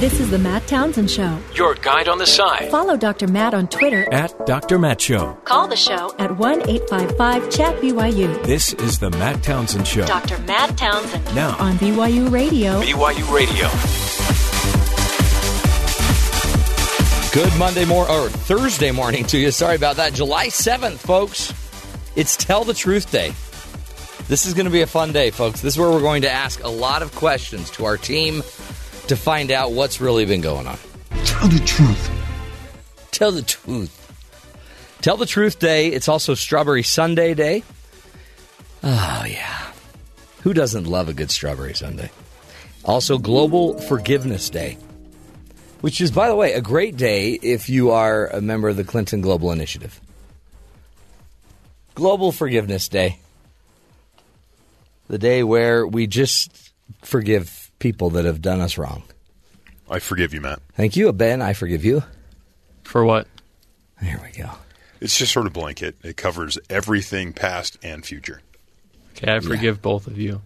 This is the Matt Townsend Show. Your guide on the side. Follow Dr. Matt on Twitter At Dr. Matt Show. Call the show at 1 855 Chat BYU. This is the Matt Townsend Show. Dr. Matt Townsend Now, on BYU Radio. BYU Radio. Good Monday morning or Thursday morning to you. Sorry about that. July 7th, folks. It's Tell the Truth Day. This is going to be a fun day, folks. This is where we're going to ask a lot of questions to our team to find out what's really been going on. Tell the truth. Tell the truth. Tell the Truth Day. It's also Strawberry Sundae Day. Oh, yeah. Who doesn't love a good Strawberry Sundae? Also, Global Forgiveness Day, which is, by the way, a great day if you are a member of the Clinton Global Initiative. Global Forgiveness Day. The day where we just forgive people that have done us wrong. I forgive you, Matt. Thank you, Ben. I forgive you. For what? There we go. It's just sort of blanket. It covers everything past and future. Okay, I forgive both of you.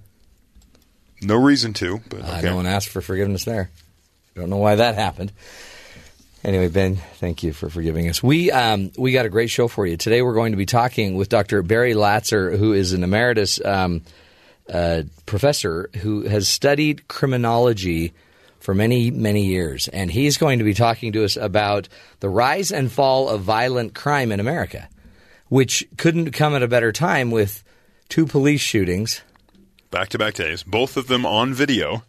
No reason to, but Uh, okay. no one asked for forgiveness there. Don't know why that happened. Anyway, Ben, thank you for forgiving us. We um, we got a great show for you today. We're going to be talking with Dr. Barry Latzer, who is an emeritus um, uh, professor who has studied criminology for many many years, and he's going to be talking to us about the rise and fall of violent crime in America, which couldn't come at a better time with two police shootings. Back to back days, both of them on video.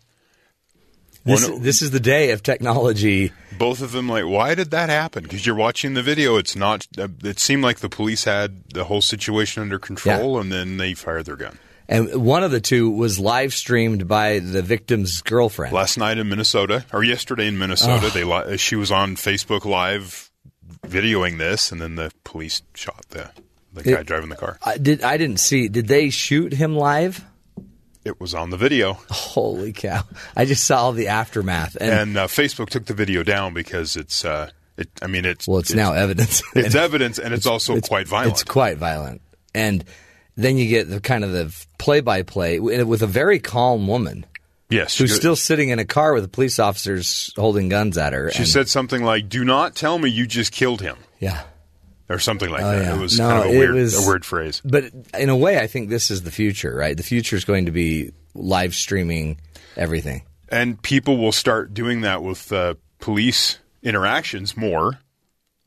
This, One- this is the day of technology. Both of them, like, why did that happen? Because you're watching the video. It's not. It seemed like the police had the whole situation under control, and then they fired their gun. And one of the two was live streamed by the victim's girlfriend. Last night in Minnesota, or yesterday in Minnesota, they li- she was on Facebook Live videoing this, and then the police shot the the guy driving the car. I did I didn't see. Did they shoot him live? It was on the video, Holy cow! I just saw the aftermath, and, and uh, Facebook took the video down because it's. Uh, it, I mean, it's well, it's, now evidence. It's evidence, and it's, also quite violent. It's quite violent, and then you get the kind of the play-by-play with a very calm woman yes, who's still sitting in a car with the police officers holding guns at her. She and- said something like, "Do not tell me you just killed him," "Yeah." or something like Oh, that. yeah. It was No, kind of a weird, was- a weird phrase. But in a way, I think this is the future, right? The future is going to be live streaming everything. And people will start doing that with uh, police interactions more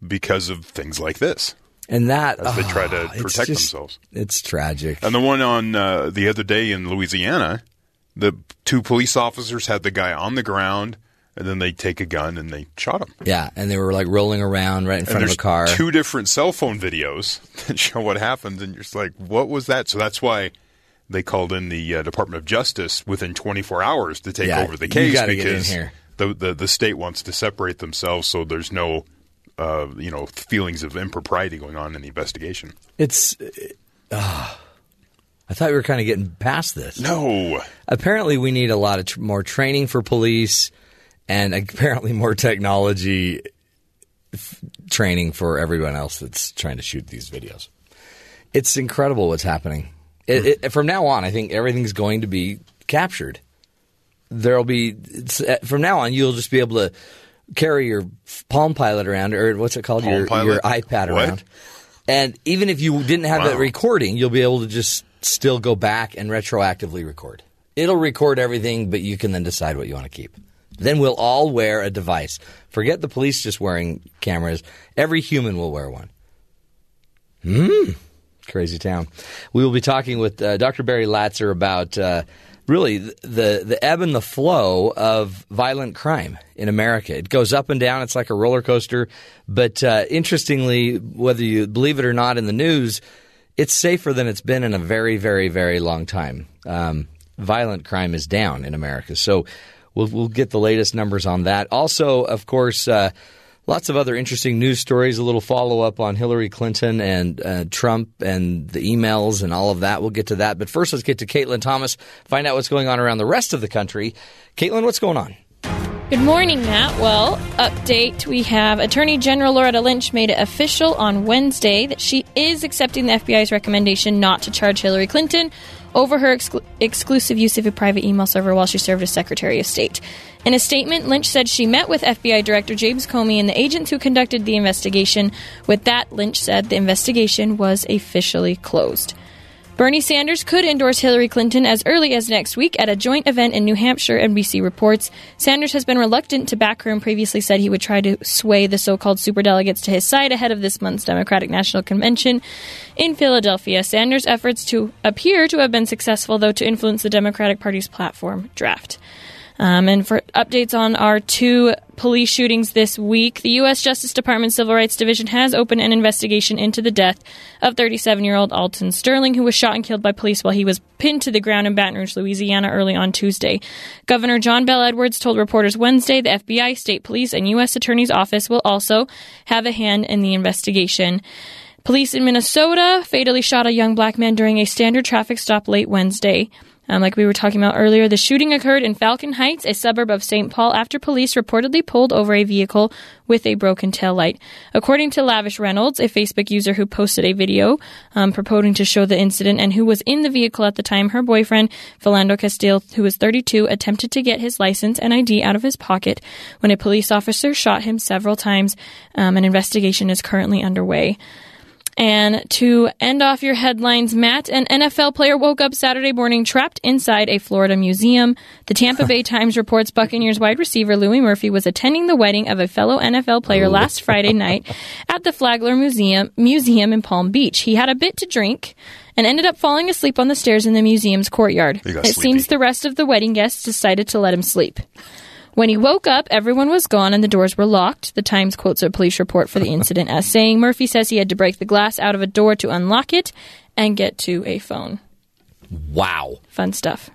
because of things like this, And that as they try to oh, it's protect just- themselves. It's tragic. And the one on uh, the other day in Louisiana, the two police officers had the guy on the ground, and then they take a gun and they shot him. yeah, and they were like rolling around right in And front of a car. two different cell phone videos that show what happened, and you're just like, "What was that?" So that's why they called in the uh, Department of Justice within 24 hours to take Yeah, over the case gotta get in because. The, the the state wants to separate themselves, so there's no. Uh, you know, feelings of impropriety going on in the investigation. it's. Uh, I thought we were kind of getting past this. No, Apparently, we need a lot of tr- more training for police, and apparently more technology f- training for everyone else that's trying to shoot these videos. It's incredible what's happening. It, it, from now on, I think everything's going to be captured. There'll be it's, uh, from now on, you'll just be able to carry your Palm Pilot around, or what's it called, your your iPad What? around. And even if you didn't have that recording, you'll be able to just still go back and retroactively record. It'll record everything, but you can then decide what you want to keep. Then we'll all wear a device. Forget the police just wearing cameras. Every human will wear one. Hmm. Crazy town. We will be talking with uh, Dr. Barry Latzer about uh, really the the ebb and the flow of violent crime in America. It goes up and down. It's like a roller coaster. But uh, interestingly, whether you believe it or not, in the news, it's safer than it's been in a very, very, very long time. Um, violent crime is down in America. So we'll we'll get the latest numbers on that. Also, of course. Uh, Lots of other interesting news stories, a little follow up on Hillary Clinton and uh, Trump and the emails and all of that. We'll get to that. But first, let's get to Caitlin Thomas, find out what's going on around the rest of the country. Caitlin, what's going on? Good morning, Matt. Well, update. We have Attorney General Loretta Lynch made it official on Wednesday that she is accepting the FBI's recommendation not to charge Hillary Clinton over her exclu- exclusive use of a private email server while she served as Secretary of State. In a statement, Lynch said she met with FBI Director James Comey and the agents who conducted the investigation. With that, Lynch said the investigation was officially closed. Bernie Sanders could endorse Hillary Clinton as early as next week at a joint event in New Hampshire, NBC reports. Sanders has been reluctant to back her and previously said he would try to sway the so called superdelegates to his side ahead of this month's Democratic National Convention in Philadelphia. Sanders' efforts to appear to have been successful, though, to influence the Democratic Party's platform draft. Um, and for updates on our two police shootings this week, the U.S. Justice Department Civil Rights Division has opened an investigation into the death of 37 year old Alton Sterling, who was shot and killed by police while he was pinned to the ground in Baton Rouge, Louisiana, early on Tuesday. Governor John Bell Edwards told reporters Wednesday the FBI, state police, and U.S. Attorney's Office will also have a hand in the investigation. Police in Minnesota fatally shot a young black man during a standard traffic stop late Wednesday. Um, like we were talking about earlier, the shooting occurred in Falcon Heights, a suburb of St. Paul, after police reportedly pulled over a vehicle with a broken taillight. According to Lavish Reynolds, a Facebook user who posted a video um, purporting to show the incident and who was in the vehicle at the time, her boyfriend, Philando Castile, who was 32, attempted to get his license and ID out of his pocket when a police officer shot him several times. Um, an investigation is currently underway. And to end off your headlines, Matt, an NFL player woke up Saturday morning trapped inside a Florida museum. The Tampa Bay Times reports Buccaneers wide receiver Louis Murphy was attending the wedding of a fellow NFL player last Friday night at the Flagler Museum Museum in Palm Beach. He had a bit to drink and ended up falling asleep on the stairs in the museum's courtyard. It sleepy. seems the rest of the wedding guests decided to let him sleep. When he woke up, everyone was gone and the doors were locked. The Times quotes a police report for the incident as saying Murphy says he had to break the glass out of a door to unlock it and get to a phone. Wow. Fun stuff.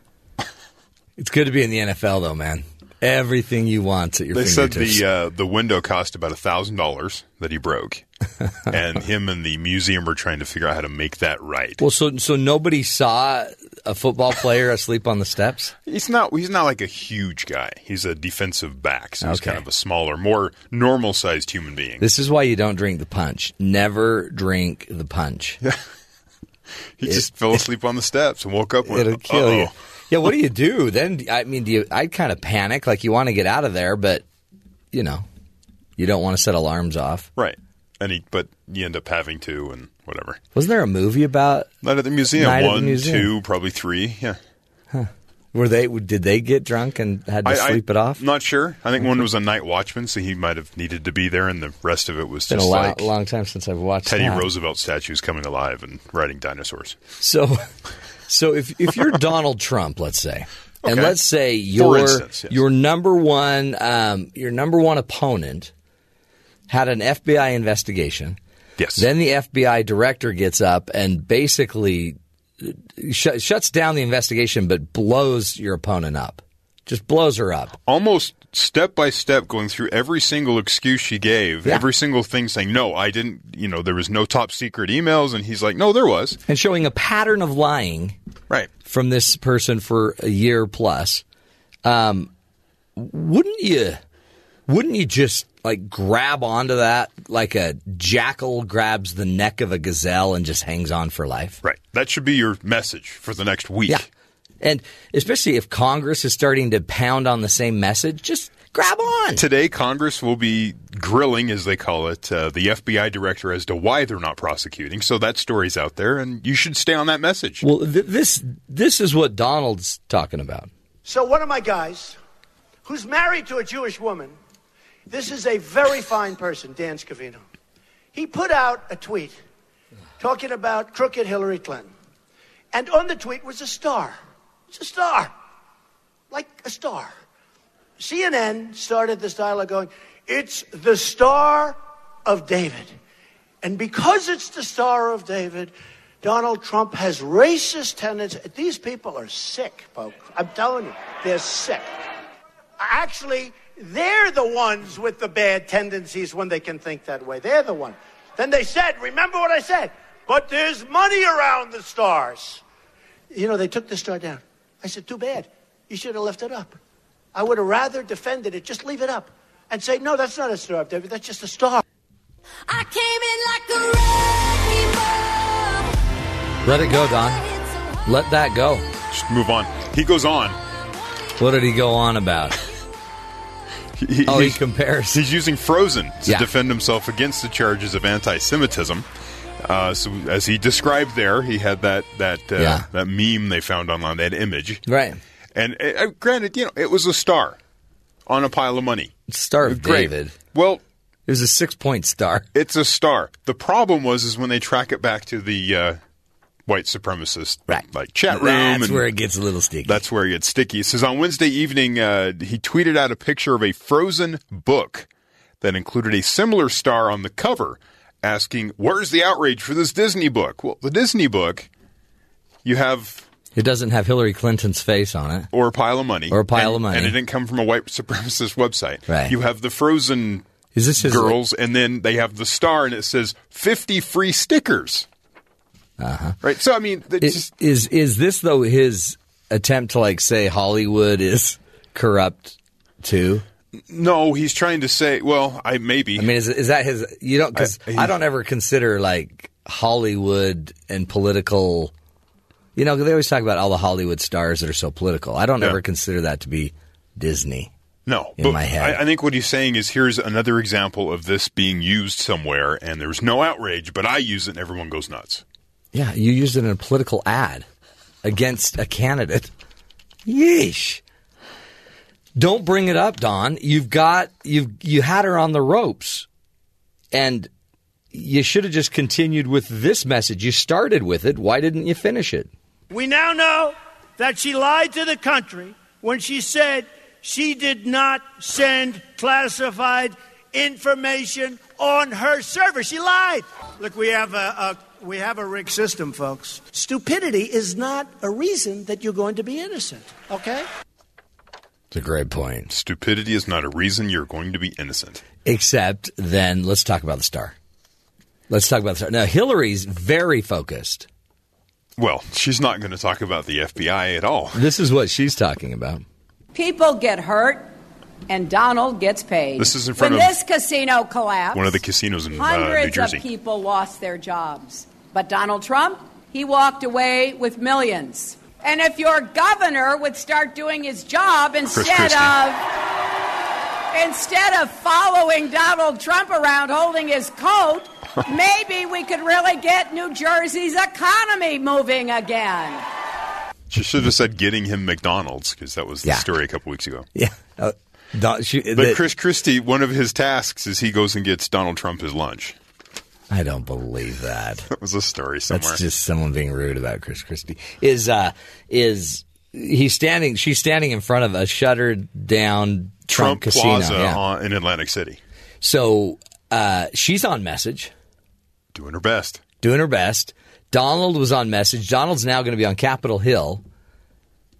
It's good to be in the NFL, though, man. Everything you want at your fingertips. They said the uh, the window cost about a thousand dollars that he broke, and him and the museum were trying to figure out how to make that right. well, so so nobody saw a football player asleep on the steps. He's not he's not like a huge guy. He's a defensive back, so he's Okay. kind of a smaller, more normal sized human being. This is why you don't drink the punch. Never drink the punch. he just fell asleep on the steps and woke up. And went, It'll kill you. "Uh-oh." Yeah, what do you do then? I mean, do you? I'd kind of panic, like you want to get out of there, but you know, you don't want to set alarms off. Right, and he but you end up having to and whatever. Wasn't there a movie about? Night at the museum, Night at the one, museum. two, probably three. Yeah, Were they? Did they get drunk and had to sleep it off? Not sure. I think one was a night watchman, so he might have needed to be there, and the rest of it was been a just long, like long time since I've watched Teddy that. Roosevelt statues coming alive and riding dinosaurs. So, so if if you're Donald Trump, let's say, and let's say your instance, yes. your number one um, your number one opponent had an FBI investigation. Yes. Then the FBI director gets up and basically sh- shuts down the investigation, but blows your opponent up. Just blows her up. almost step by step going through every single excuse she gave, Yeah. every single thing saying, no, I didn't, you know, there was no top secret emails. And he's like, no, there was. And showing a pattern of lying Right. from this person for a year plus. Um, wouldn't you? Wouldn't you just like grab onto that like a jackal grabs the neck of a gazelle and just hangs on for life? Right. That should be your message for the next week. Yeah. And especially if Congress is starting to pound on the same message, just grab on. Today, Congress will be grilling, as they call it, uh, the FBI director as to why they're not prosecuting. So that story's out there, and you should stay on that message. Well, th- this this is what Donald's talking about. So one of my guys, who's married to a Jewish woman, this is a very fine person, Dan Scavino. He put out a tweet talking about crooked Hillary Clinton. And on the tweet was a star. It's a star. Like a star. CNN started this dialogue going, it's the Star of David. And because it's the Star of David, Donald Trump has racist tendencies. These people are sick, folks. I'm telling you, they're sick. Actually, they're the ones with the bad tendencies when they can think that way. They're the one. Then they said, remember what I said? But there's money around the stars. You know, they took the star down. I said, too bad. You should have left it up. I would have rather defended it. Just leave it up and say, no, that's not a Star of David. That's just a star. I came in like a wrecking ball. Let it go, Don. Let that go. Just move on. He goes on. What did he go on about? He, Oh, he he's- compares. He's using Frozen to Yeah. defend himself against the charges of anti-Semitism. Uh, so, as he described there, he had that that uh, Yeah. that meme they found online, that image. Right. And uh, granted, you know, it was a star on a pile of money. Star of Great. David. Well, It was a six point star. it's a star. The problem was is when they track it back to the uh, white supremacist like chat room. That's and where it gets a little sticky. That's where it gets sticky. It says on Wednesday evening, uh, he tweeted out a picture of a frozen book that included a similar star on the cover, asking, "Where's the outrage for this Disney book?" Well, the Disney book, you have It doesn't have Hillary Clinton's face on it. or a pile of money, Or a pile and- of money. and it didn't come from a white supremacist website. Right. You have the frozen Is this his girls, and then they have the star, and it says fifty free stickers. Uh-huh. Right. So I mean, Is, just, is is this though his attempt to like say Hollywood is corrupt too? no, he's trying to say. Well, I maybe. I mean, is is that his? You don't because I- I, don't ever consider like Hollywood and political. You know, they always talk about all the Hollywood stars that are so political. I don't Yeah. ever consider that to be Disney. No, in but my head. I, I think what he's saying is here's another example of this being used somewhere, and there's no outrage, but I use it, and everyone goes nuts. Yeah, you used it in a political ad against a candidate. Yeesh. Don't bring it up, Don. You've got you've you had her on the ropes. And you should have just continued with this message. You started with it. Why didn't you finish it? We now know that she lied to the country when she said she did not send classified information on her server. She lied. Look, we have a, a we have a rigged system, folks. Stupidity is not a reason that you're going to be innocent. Okay? It's a great point. Stupidity is not a reason you're going to be innocent. Except then let's talk about the star. Let's talk about the star. Now Hillary's very focused. Well, she's not going to talk about the FBI at all. This is what she's talking about. People get hurt, and Donald gets paid. This is in front when of this casino collapsed. One of the casinos in uh, New hundreds Jersey. of people lost their jobs, but Donald Trump, he walked away with millions. And if your governor would start doing his job instead of instead of following Donald Trump around holding his coat, maybe we could really get New Jersey's economy moving again. She should have said getting him McDonald's because that was the Yeah. story a couple weeks ago. Yeah. Uh, Don, she, But the- Chris Christie, one of his tasks is he goes and gets Donald Trump his lunch. I don't believe that. That was a story somewhere. That's just someone being rude about Chris Christie. Is uh is he's standing? She's standing in front of a shuttered down Trump, Trump casino. Plaza yeah. on, in Atlantic City, So uh, she's on message, doing her best. doing her best. Donald was on message. Donald's now going to be on Capitol Hill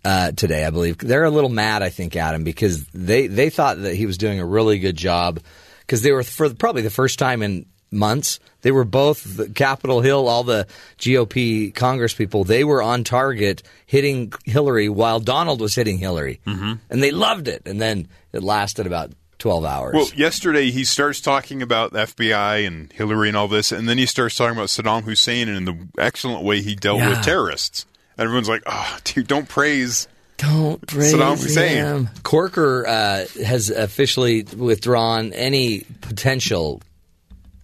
uh, today, I believe. They're a little mad, I think, at him because they they thought that he was doing a really good job because they were for probably the first time in months. They were both the Capitol Hill, all the GOP Congress people. They were on target hitting Hillary while Donald was hitting Hillary, mm-hmm. and they loved it. And then it lasted about twelve hours. Well, yesterday he starts talking about the FBI and Hillary and all this, and then he starts talking about Saddam Hussein and the excellent way he dealt Yeah. with terrorists. And everyone's like, "Oh, dude, don't praise." Don't praise Saddam Hussein. him. Corker uh, has officially withdrawn any potential,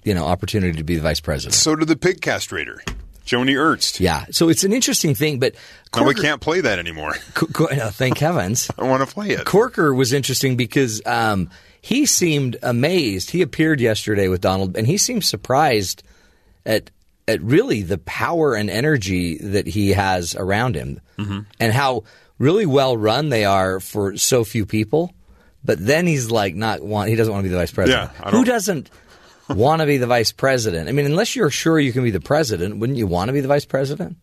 you know, opportunity to be the vice president. So did the pig castrator, Joni Ernst. Yeah, so it's an interesting thing, but Now we can't play that anymore. Co- Co- no, thank heavens. I want to play it. Corker was interesting because um, he seemed amazed. He appeared yesterday with Donald, and he seemed surprised at at really the power and energy that he has around him, Mm-hmm. and how really well run they are for so few people. But then he's like, not want. He doesn't want to be the vice president. Yeah, Who doesn't want to be the vice president? I mean, unless you're sure you can be the president, wouldn't you want to be the vice president?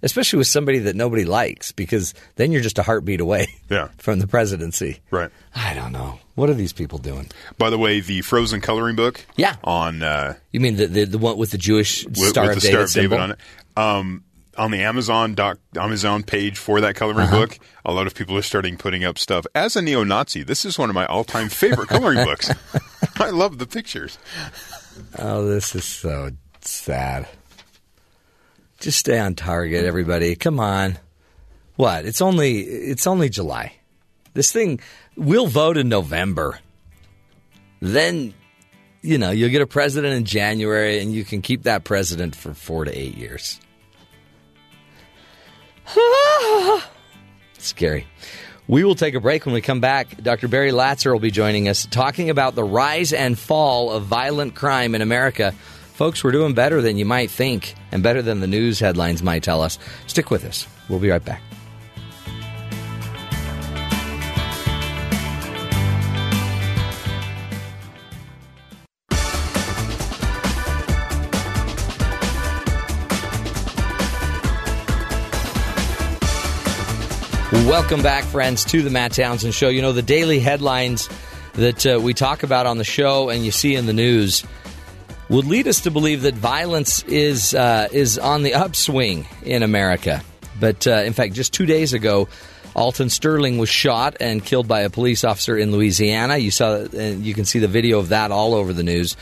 Especially with somebody that nobody likes, because then you're just a heartbeat away Yeah. from the presidency. Right. I don't know. What are these people doing? By the way, the Frozen coloring book. Yeah. On uh, You mean the the, the one with the Jewish with, Star with of the David Star of symbol? David on it. Um, on the Amazon doc, Amazon page for that coloring Uh-huh. book, a lot of people are starting putting up stuff. As a neo-Nazi, this is one of my all-time favorite coloring books. I love the pictures. Oh, this is so sad. Just stay on target, everybody. Come on. What? It's only it's only July. This thing we'll vote in November. Then you know, you'll get a president in January and you can keep that president for 4 to 8 years. Scary. We will take a break when we come back. Dr. Barry Latzer will be joining us talking about the rise and fall of violent crime in America. Folks, we're doing better than you might think and better than the news headlines might tell us. Stick with us. We'll be right back. Welcome back, friends, to the Matt Townsend Show. You know, the daily headlines that uh, we talk about on the show and you see in the news would lead us to believe that violence is uh, is on the upswing in America. But uh, in fact, just two days ago, Alton Sterling was shot and killed by a police officer in Louisiana. You saw, and you can see the video of that all over the news.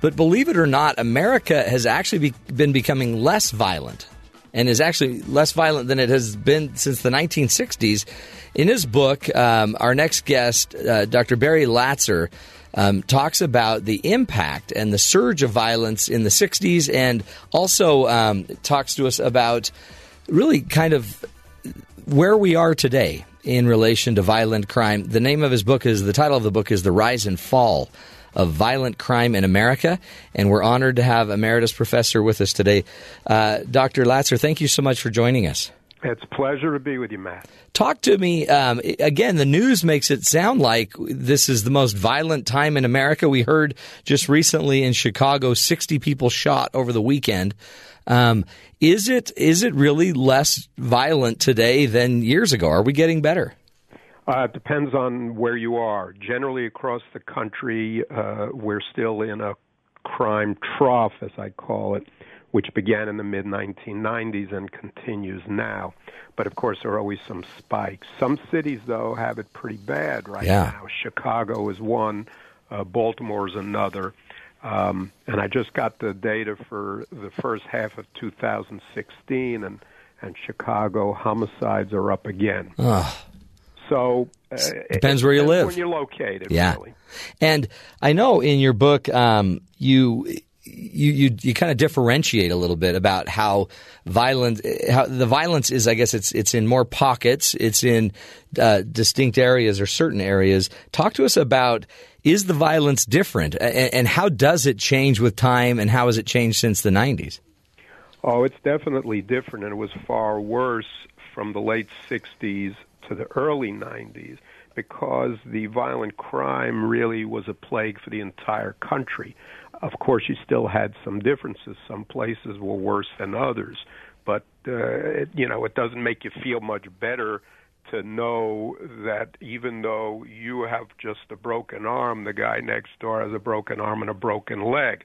But believe it or not, America has actually be, been becoming less violent and is actually less violent than it has been since the 1960s. In his book, um, our next guest, uh, Dr. Barry Latzer, um, talks about the impact and the surge of violence in the 60s and also um, talks to us about really kind of where we are today in relation to violent crime. The name of his book is the title of the book is The Rise and Fall of Violent Crime in America, and we're honored to have emeritus professor with us today. Uh, Dr. Latzer, thank you so much for joining us. It's a pleasure to be with you, Matt. Talk to me um, again. The news makes it sound like this is the most violent time in America. We heard just recently in Chicago, sixty people shot over the weekend. Um, is it is it really less violent today than years ago? Are we getting better? Uh, it depends on where you are. Generally, across the country, uh, we're still in a crime trough, as I call it, which began in the mid 1990s and continues now. But of course, there are always some spikes. Some cities, though, have it pretty bad right Yeah. now. Chicago is one, uh, Baltimore is another. Um, and I just got the data for the first half of 2016, and, and Chicago homicides are up again. Ugh. So uh, Depends it where you depends live. When you're located, Yeah. really. And I know in your book, um, you you you, you kind of differentiate a little bit about how violent how the violence is. I guess it's it's in more pockets. It's in uh, distinct areas or certain areas. Talk to us about is the violence different, and, and how does it change with time, and how has it changed since the '90s? Oh, it's definitely different, and it was far worse from the late 60s to the early 90s because the violent crime really was a plague for the entire country. Of course, you still had some differences. Some places were worse than others, but uh, it, you know it doesn't make you feel much better to know that even though you have just a broken arm, the guy next door has a broken arm and a broken leg.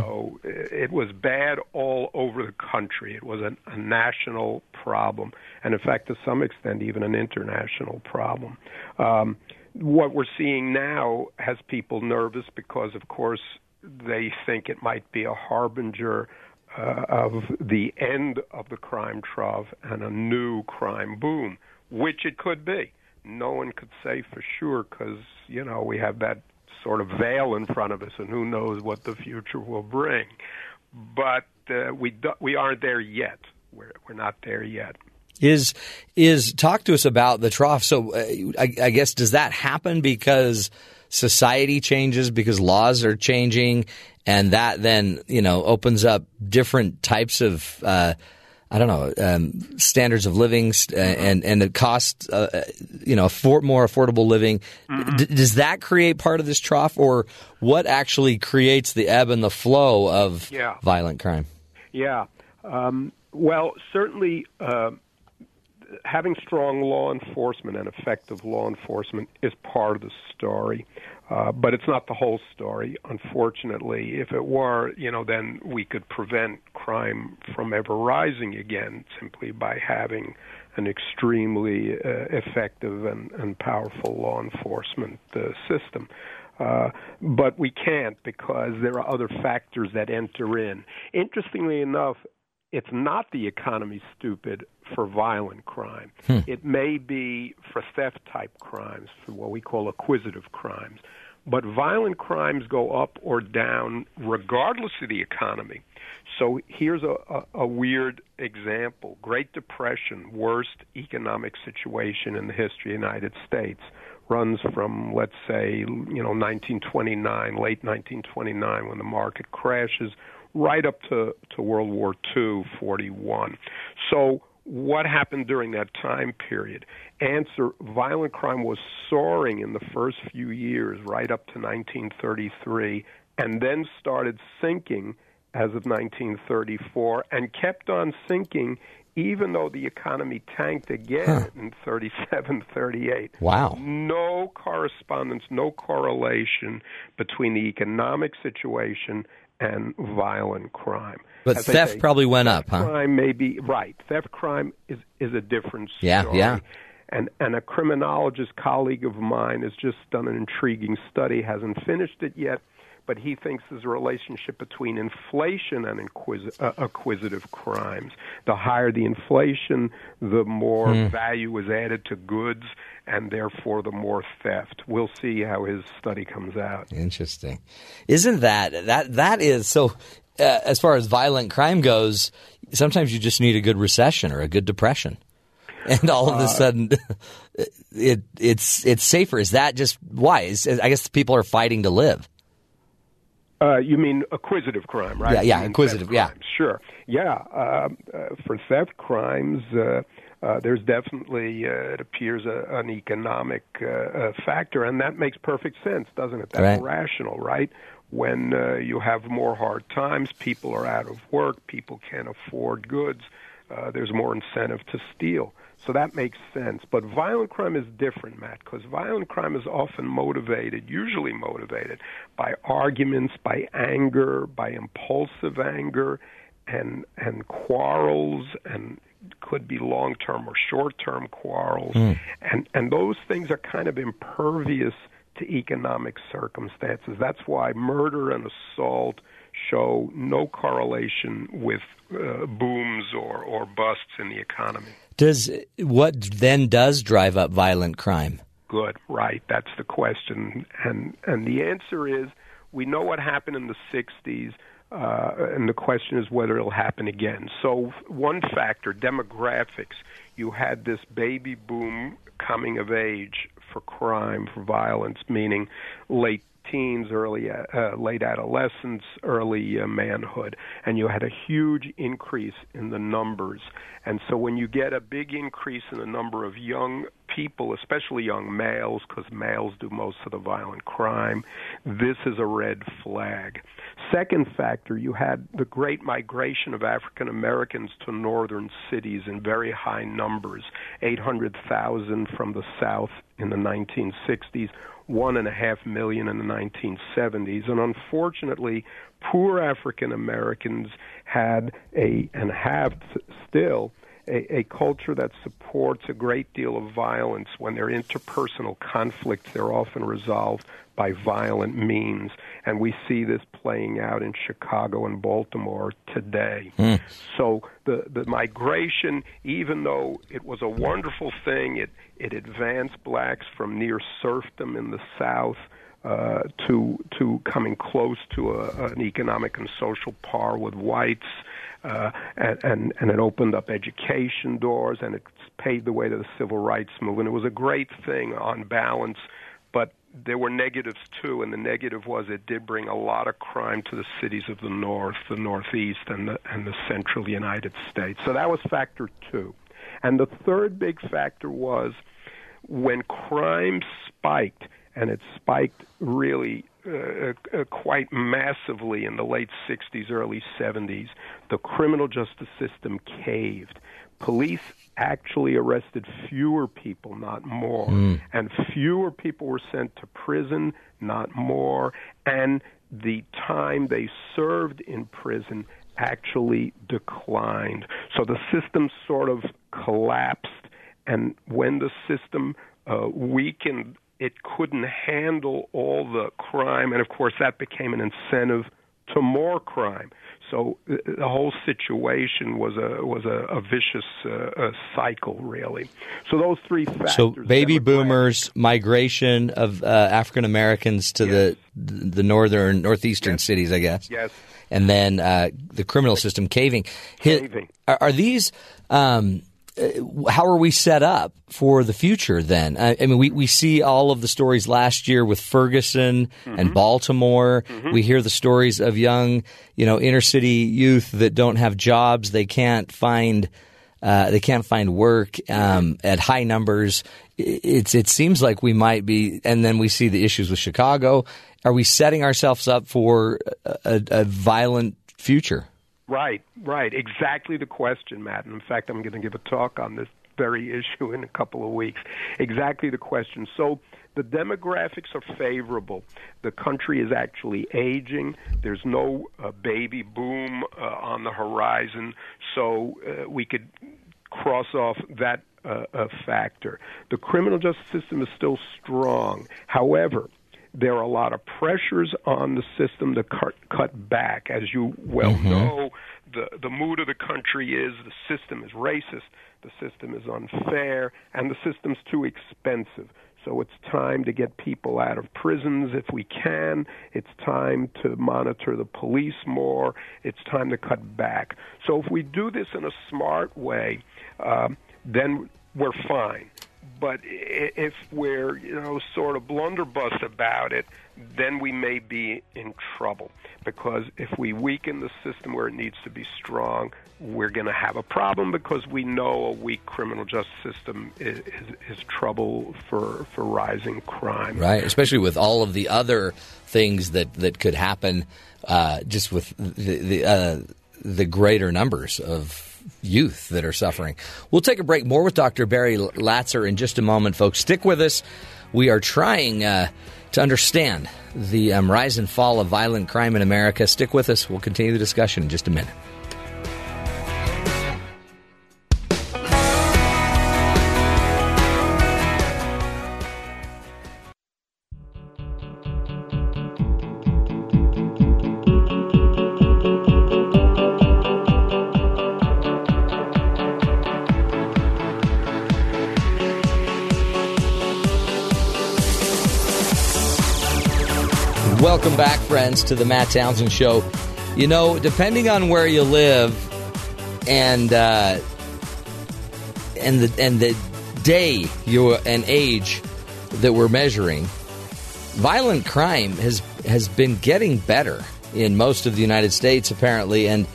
So uh, it was bad all over the country. It was a, a national problem, and in fact, to some extent, even an international problem. Um, what we're seeing now has people nervous because, of course, they think it might be a harbinger uh, of the end of the crime trough and a new crime boom, which it could be. No one could say for sure because, you know, we have that sort of veil in front of us, and who knows what the future will bring. But uh, we, do, we aren't there yet. We're, we're not there yet. Is is talk to us about the trough? So uh, I, I guess does that happen because society changes because laws are changing, and that then you know opens up different types of uh, I don't know um, standards of living st- uh, and and it costs uh, you know for, more affordable living. D- does that create part of this trough, or what actually creates the ebb and the flow of Yeah. violent crime? Yeah. Um, well, certainly, uh, having strong law enforcement and effective law enforcement is part of the story, uh, but it's not the whole story. Unfortunately, if it were, you know, then we could prevent crime from ever rising again simply by having an extremely uh, effective and, and powerful law enforcement uh, system. Uh, but we can't because there are other factors that enter in. Interestingly enough, it's not the economy stupid for violent crime. Hmm. It may be for theft type crimes, for what we call acquisitive crimes. But violent crimes go up or down regardless of the economy. So here's a, a, a weird example Great Depression, worst economic situation in the history of the United States runs from let's say you know 1929 late 1929 when the market crashes right up to to World War II 41 so what happened during that time period answer violent crime was soaring in the first few years right up to 1933 and then started sinking as of 1934 and kept on sinking even though the economy tanked again Huh. in 37, 38. Wow. No correspondence, no correlation between the economic situation and violent crime. But As theft say, probably went up, huh? Crime may be right. Theft crime is is a different story. Yeah, yeah. And and a criminologist colleague of mine has just done an intriguing study. hasn't finished it yet, but he thinks there's a relationship between inflation and inquis- uh, acquisitive crimes. The higher the inflation, the more Hmm. value is added to goods, and therefore the more theft. We'll see how his study comes out. Interesting. Isn't that that that is so? Uh, as far as violent crime goes, sometimes you just need a good recession or a good depression, and all of a sudden, it it's it's safer. Is that just why? Is, I guess people are fighting to live. Uh, you mean acquisitive crime, right? Yeah, yeah, acquisitive, yeah. crimes. Sure. Yeah. Uh, uh, for theft crimes, uh, uh, there's definitely, uh, it appears, a, an economic uh, uh, factor, and that makes perfect sense, doesn't it? That's Right. rational, right? When uh, you have more hard times, people are out of work, people can't afford goods, uh, there's more incentive to steal. So that makes sense. But violent crime is different, Matt, because violent crime is often motivated, usually motivated, by arguments, by anger, by impulsive anger, and and quarrels, and could be long-term or short-term quarrels, hmm. and and those things are kind of impervious to economic circumstances. That's why murder and assault show no correlation with uh, booms or, or busts in the economy. Does what then does drive up violent crime? Good, right? That's the question, and and the answer is we know what happened in the '60s, uh, and the question is whether it'll happen again. So one factor, demographics. You had this baby boom coming of age for crime, for violence, meaning late teens, early uh, late adolescence, early uh, manhood, and you had a huge increase in the numbers. And so when you get a big increase in the number of young people, especially young males, because males do most of the violent crime, this is a red flag. Second factor, you had the great migration of African Americans to northern cities in very high numbers 800,000 from the south in the 1960s, one and a half million in the 1970s. And unfortunately, poor African Americans had a, and have still, a, a culture that supports a great deal of violence. When there are interpersonal conflicts, they're often resolved by violent means. And we see this playing out in Chicago and Baltimore today. Hmm. So the, the migration, even though it was a wonderful thing, it, it advanced blacks from near serfdom in the South uh, to to coming close to a, an economic and social par with whites, uh, and, and and it opened up education doors and it paved the way to the civil rights movement. It was a great thing on balance, but there were negatives too, and the negative was it did bring a lot of crime to the cities of the north, the northeast, and the and the central United States. So that was factor two, and the third big factor was when crime spiked, and it spiked really uh, uh, quite massively in the late 60s, early 70s. The criminal justice system caved. Police actually arrested fewer people, not more. Mm. And fewer people were sent to prison, not more. And the time they served in prison actually declined. So the system sort of collapsed. And when the system uh, weakened, it couldn't handle all the crime. And of course, that became an incentive to more crime. So uh, the whole situation was a was a, a vicious uh, uh, cycle, really. So those three factors. So baby boomers, migration of uh, African Americans to the the northern northeastern cities, I guess. Yes. And then uh, the criminal system caving. Caving. Are, are these? Um, uh, how are we set up for the future then? I, I mean, we, we see all of the stories last year with Ferguson and Baltimore. We hear the stories of young, you know, inner city youth that don't have jobs. They can't find, uh, they can't find work um, at high numbers. It's it seems like we might be, and then we see the issues with Chicago. Are we setting ourselves up for a, a, violent future? Right, right. Exactly the question, Matt. And in fact, I'm going to give a talk on this very issue in a couple of weeks. Exactly the question. So the demographics are favorable. The country is actually aging. There's no uh, baby boom uh, on the horizon. So uh, we could cross off that uh, uh, factor. The criminal justice system is still strong. However, there are a lot of pressures on the system to cut, cut back. As you well know, the, the mood of the country is the system is racist, the system is unfair, and the system's too expensive. So it's time to get people out of prisons if we can. It's time to monitor the police more. It's time to cut back. So if we do this in a smart way, um, then we're fine. But if we're, you know, sort of blunderbuss about it, then we may be in trouble. Because if we weaken the system where it needs to be strong, we're going to have a problem because we know a weak criminal justice system is, is, is trouble for, for rising crime. right? Especially with all of the other things that, that could happen, uh, just with the the, uh, the greater numbers of youth that are suffering. We'll take a break. More with Dr. Barry Latzer in just a moment, folks. Stick with us. We are trying uh, to understand the um, rise and fall of violent crime in America. Stick with us. We'll continue the discussion in just a minute. To the Matt Townsend Show. You know, depending on where you live and uh, and the and the day you and age that we're measuring, violent crime has has been getting better in most of the United States, apparently, and.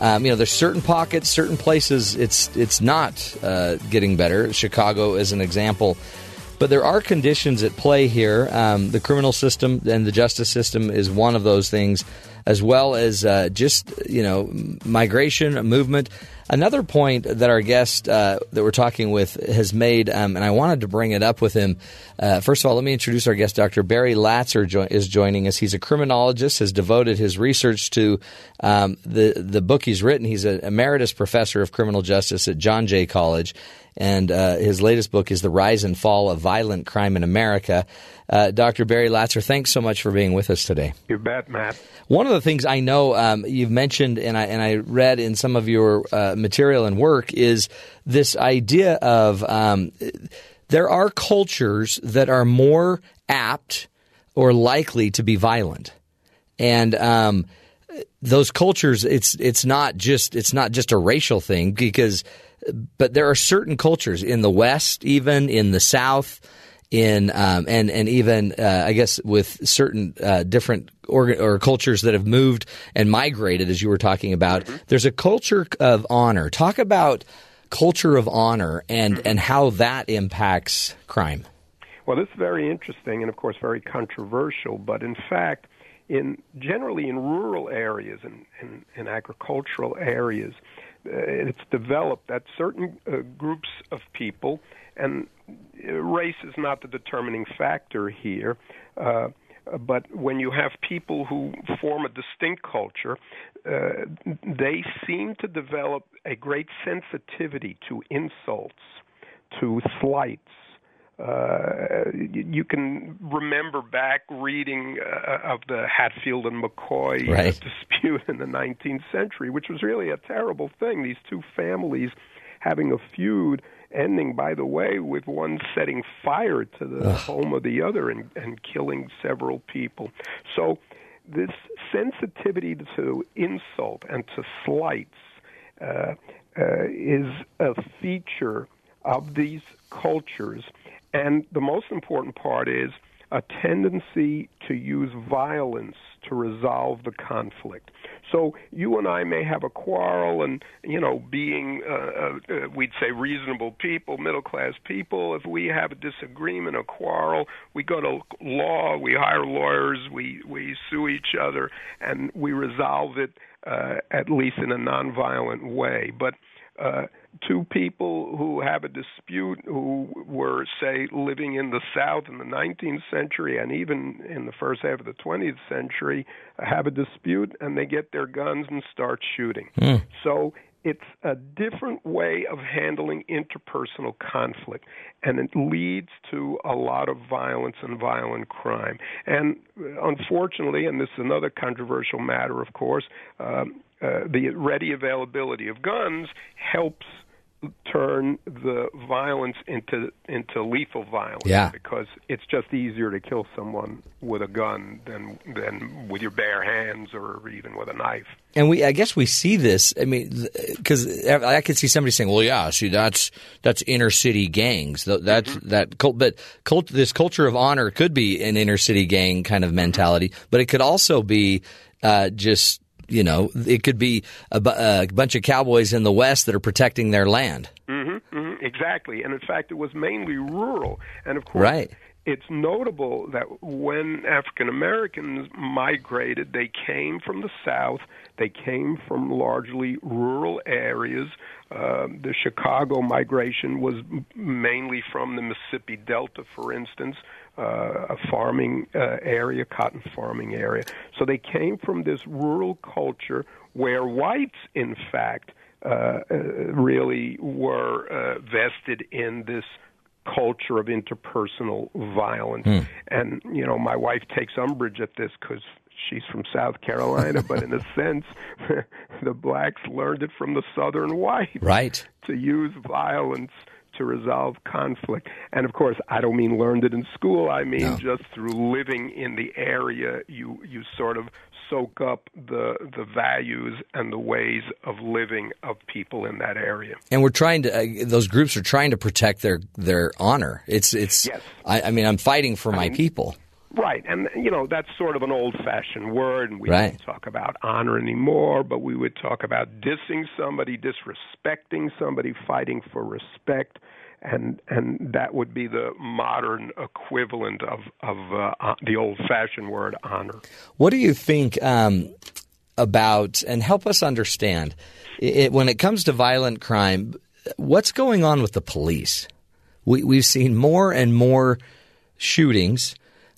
Um, you know, there's certain pockets, certain places. It's it's not uh, getting better. Chicago is an example. But there are conditions at play here. Um, the criminal system and the justice system is one of those things, as well as uh, just you know migration, movement. Another point that our guest uh, that we're talking with has made, um, and I wanted to bring it up with him. Uh, first of all, let me introduce our guest. Dr. Barry Latzer jo- is joining us. He's a criminologist, has devoted his research to um, the the book he's written. He's an emeritus professor of criminal justice at John Jay College, and uh, his latest book is The Rise and Fall of Violent Crime in America. Uh, Dr. Barry Latzer, thanks so much for being with us today. You bet, Matt. One of the things I know um, you've mentioned, and I and I read in some of your uh, material and work, is this idea of um, there are cultures that are more apt or likely to be violent, and um, those cultures, it's it's not just it's not just a racial thing because, but there are certain cultures in the West, even in the South in um, and and even uh, I guess with certain uh, different or cultures that have moved and migrated, as you were talking about, there's a culture of honor. Talk about culture of honor and and how that impacts crime. Well, this is very interesting and, of course, very controversial. But in fact, in generally in rural areas and in, in, in, agricultural areas, uh, it's developed that certain uh, groups of people, and race is not the determining factor here. Uh, but when you have people who form a distinct culture, uh, they seem to develop a great sensitivity to insults, to slights, uh, you can remember back reading uh, of the Hatfield and McCoy right. dispute in the 19th century, which was really a terrible thing. These two families having a feud, ending, by the way, with one setting fire to the Ugh. home of the other and, and killing several people. So, this sensitivity to insult and to slights uh, uh, is a feature of these cultures and the most important part is a tendency to use violence to resolve the conflict. So you and I may have a quarrel, and you know, being uh, uh, uh, we'd say reasonable people, middle class people, if we have a disagreement, a quarrel, we go to law, we hire lawyers, we we sue each other, and we resolve it uh, at least in a nonviolent way. But uh, two people who have a dispute who were, say, living in the South in the 19th century and even in the first half of the 20th century have a dispute and they get their guns and start shooting. Mm. So it's a different way of handling interpersonal conflict, and it leads to a lot of violence and violent crime. And unfortunately, and this is another controversial matter, of course, um, uh, the ready availability of guns helps turn the violence into into lethal violence yeah. because it's just easier to kill someone with a gun than than with your bare hands or even with a knife. And we I guess we see this I mean cuz I could see somebody saying well yeah see that's that's inner city gangs that's mm-hmm. that cult but cult, this culture of honor could be an inner city gang kind of mentality but it could also be uh, just you know, it could be a, a, bunch of cowboys in the West that are protecting their land. Mm-hmm, mm-hmm, exactly. And in fact, it was mainly rural. And of course, right. it's notable that when African Americans migrated, they came from the South, they came from largely rural areas. Uh, the Chicago migration was mainly from the Mississippi Delta, for instance uh, a farming uh, area, cotton farming area. So they came from this rural culture where whites, in fact, uh, uh really were uh, vested in this culture of interpersonal violence. Mm. And, you know, my wife takes umbrage at this because she's from South Carolina, but in a sense, the blacks learned it from the southern whites. Right. To use violence to resolve conflict. And of course, I don't mean learned it in school. I mean no. just through living in the area, you you sort of soak up the the values and the ways of living of people in that area. And we're trying to; uh, those groups are trying to protect their their honor. It's it's. Yes. I, I mean, I'm fighting for I my mean, people. Right, and you know that's sort of an old-fashioned word, and we right. don't talk about honor anymore. But we would talk about dissing somebody, disrespecting somebody, fighting for respect, and and that would be the modern equivalent of of uh, the old-fashioned word honor. What do you think um, about, and help us understand, it, when it comes to violent crime, what's going on with the police? We, we've seen more and more shootings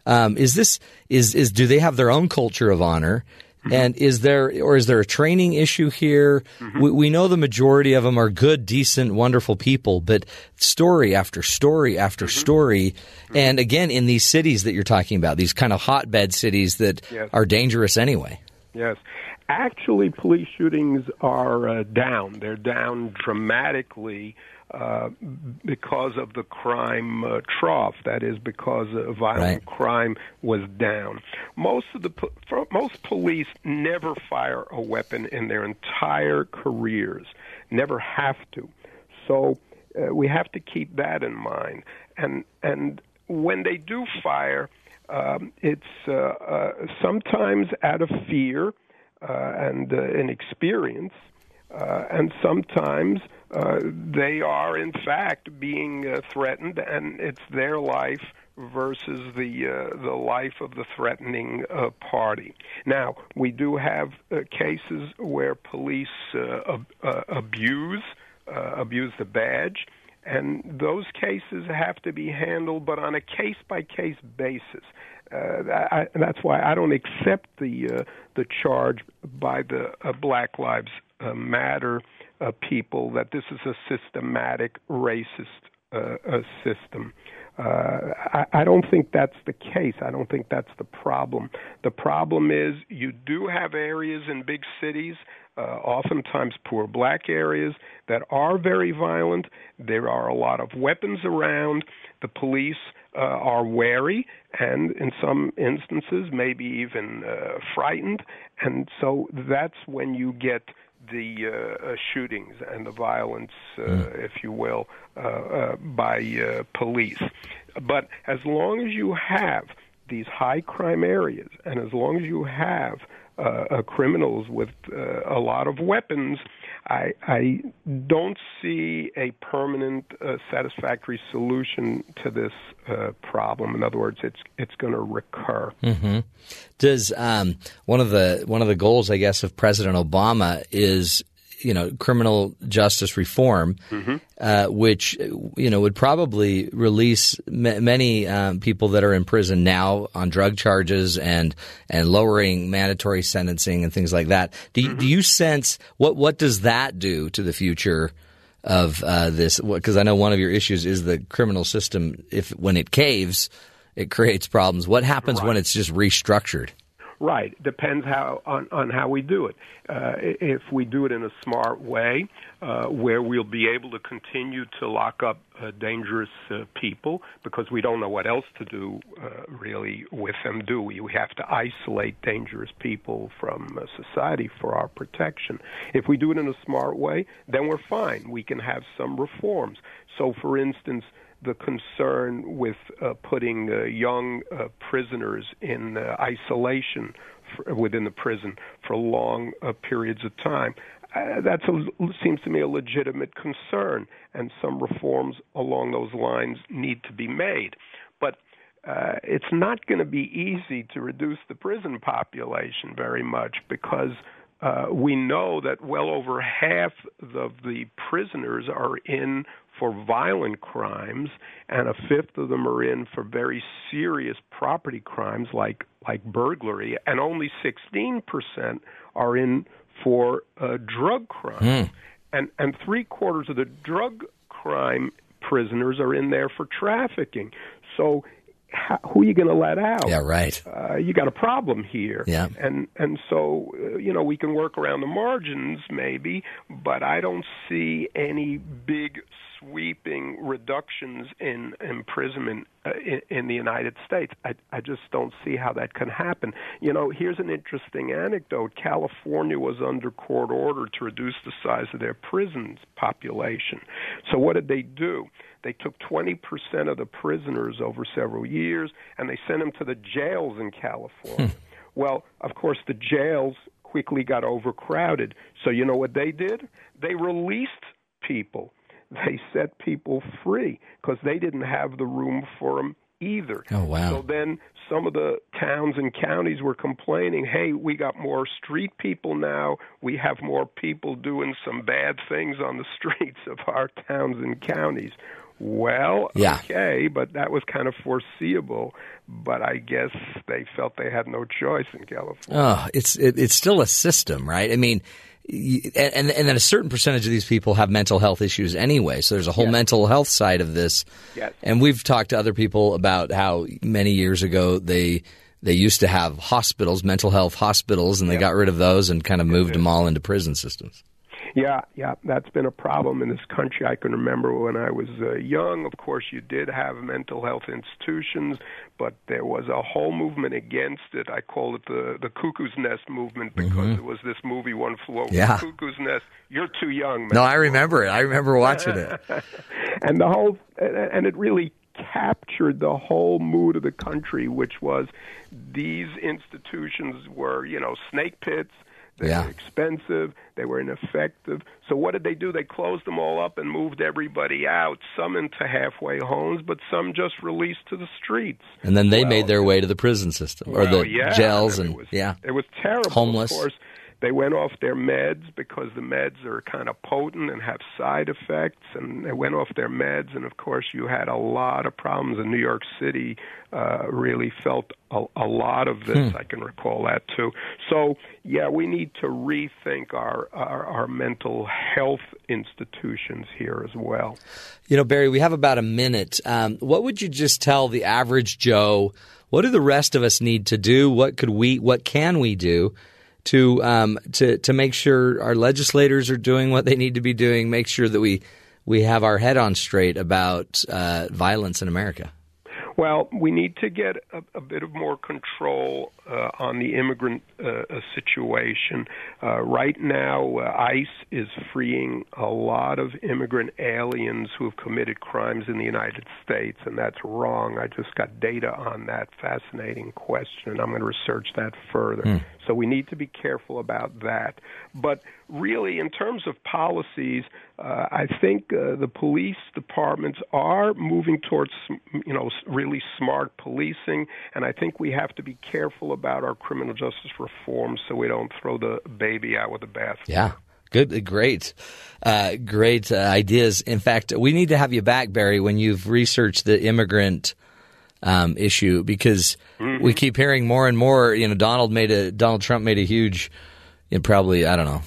um, is this is is do they have their own culture of honor? Mm-hmm. And is there or is there a training issue here? Mm-hmm. We, we, know the majority of them are good, decent, wonderful people, but story after story after mm-hmm. story, mm-hmm. and again in these cities that you're talking about, these kind of hotbed cities that yes. are dangerous anyway. Yes, actually, police shootings are uh, down. They're down dramatically uh, because of the crime uh, trough. That is because uh, violent right. crime was down. Most of the most police never fire a weapon in their entire careers. Never have to. So uh, we have to keep that in mind. And and when they do fire, um, it's uh, uh, sometimes out of fear uh, and inexperience, and sometimes uh, they are in fact being uh, threatened, and it's their life versus the uh, the life of the threatening uh, party. Now, we do have uh, cases where police uh, ab- uh, abuse abuse the badge, and those cases have to be handled, but on a case by case basis. I, that's why I don't accept the the charge by the Black Lives Matter uh, people that this is a systematic racist uh, uh, system. Uh, I, I don't think that's the case. I don't think that's the problem. The problem is you do have areas in big cities, uh, oftentimes poor black areas, that are very violent. There are a lot of weapons around. The police uh, are wary and, in some instances, maybe even uh, frightened. And so that's when you get the uh, uh, shootings and the violence, uh, if you will, uh, uh, by uh, police. But as long as you have these high crime areas, and as long as you have uh, uh, criminals with uh, a lot of weapons, I, I don't see a permanent, uh, satisfactory solution to this uh, problem. In other words, it's it's going to recur. hmm Does um, one of the one of the goals, I guess, of President Obama is you know criminal justice reform, uh, which you know would probably release ma- many um, people that are in prison now on drug charges and and lowering mandatory sentencing and things like that. Do you, do you sense what what does that do to the future? Of uh, this, because I know one of your issues is the criminal system. If when it caves, it creates problems. What happens when it's just restructured? Right. Depends how on, on how we do it. Uh, if we do it in a smart way, uh, where we'll be able to continue to lock up uh, dangerous uh, people because we don't know what else to do uh, really with them, do we? We have to isolate dangerous people from uh, society for our protection. If we do it in a smart way, then we're fine. We can have some reforms. So, for instance, the concern with uh, putting uh, young uh, prisoners in uh, isolation for, within the prison for long uh, periods of time. Uh, that seems to me a legitimate concern, and some reforms along those lines need to be made. But it's not going to be easy to reduce the prison population very much because uh, we know that well over half of the prisoners are in for violent crimes, and a fifth of them are in for very serious property crimes like like burglary, and only 16% are in for uh, drug crimes, and and three quarters of the drug crime prisoners are in there for trafficking. So. How, who are you going to let out? Yeah, right. uh, you got a problem here. Yeah. And and so uh, you know we can work around the margins maybe, but I don't see any big sweeping reductions in imprisonment uh, in, in the United States. I I just don't see how that can happen. You know, here's an interesting anecdote. California was under court order to reduce the size of their prisons population. So what did they do? They took 20% of the prisoners over several years and they sent them to the jails in California. well, of course, the jails quickly got overcrowded. So, you know what they did? They released people. They set people free because they didn't have the room for them either. Oh, wow. So then some of the towns and counties were complaining, hey, we got more street people now. We have more people doing some bad things on the streets of our towns and counties. Well, Yeah. okay, but that was kind of foreseeable. But I guess they felt they had no choice in California. Oh, it's it, it's still a system, right? I mean, and and then a certain percentage of these people have mental health issues anyway. So there's a whole mental health side of this. Yes. And we've talked to other people about how many years ago they they used to have hospitals, mental health hospitals, and they got rid of those and kind of moved them all into prison systems. Yeah, yeah, that's been a problem in this country. I can remember when I was uh, young, of course, you did have mental health institutions, but there was a whole movement against it. I call it the the cuckoo's nest movement because it was this movie One Flew Over Yeah. the Cuckoo's Nest. You're too young, man. No, I remember it. I remember watching it. and the whole and it really captured the whole mood of the country which was these institutions were you know snake pits They Yeah. were expensive. They were ineffective. So what did they do? They closed them all up and moved everybody out. Some into halfway homes, but some just released to the streets. And then they Well, made their way to the prison system or well, the yeah, jails and and it was, yeah. it was terrible. Homeless. Of course, they went off their meds because the meds are kind of potent and have side effects, and they went off their meds. And of course, you had a lot of problems in New York City. Uh, really felt a, a lot of this. Hmm. I can recall that too. So yeah, we need to rethink our our, our mental health institutions here as well. You know, Barry, we have about a minute. Um, what would you just tell the average Joe? What do the rest of us need to do? What could we? What can we do to um, to to make sure our legislators are doing what they need to be doing? Make sure that we we have our head on straight about uh, violence in America. Well, we need to get a, a bit of more control uh, on the immigrant uh, uh, situation. Uh, right now, uh, ICE is freeing a lot of immigrant aliens who have committed crimes in the United States, and that's wrong. I just got data on that fascinating question, and I'm going to research that further. So we need to be careful about that. But really, in terms of policies, uh, I think uh, the police departments are moving towards, you know, really smart policing, and I think we have to be careful about our criminal justice reform so we don't throw the baby out with the bath. Yeah. Good, great, uh, great uh, ideas. In fact, we need to have you back, Barry, when you've researched the immigrant um, issue because we keep hearing more and more. You know, Donald made a Donald Trump made a huge, you know, probably I don't know,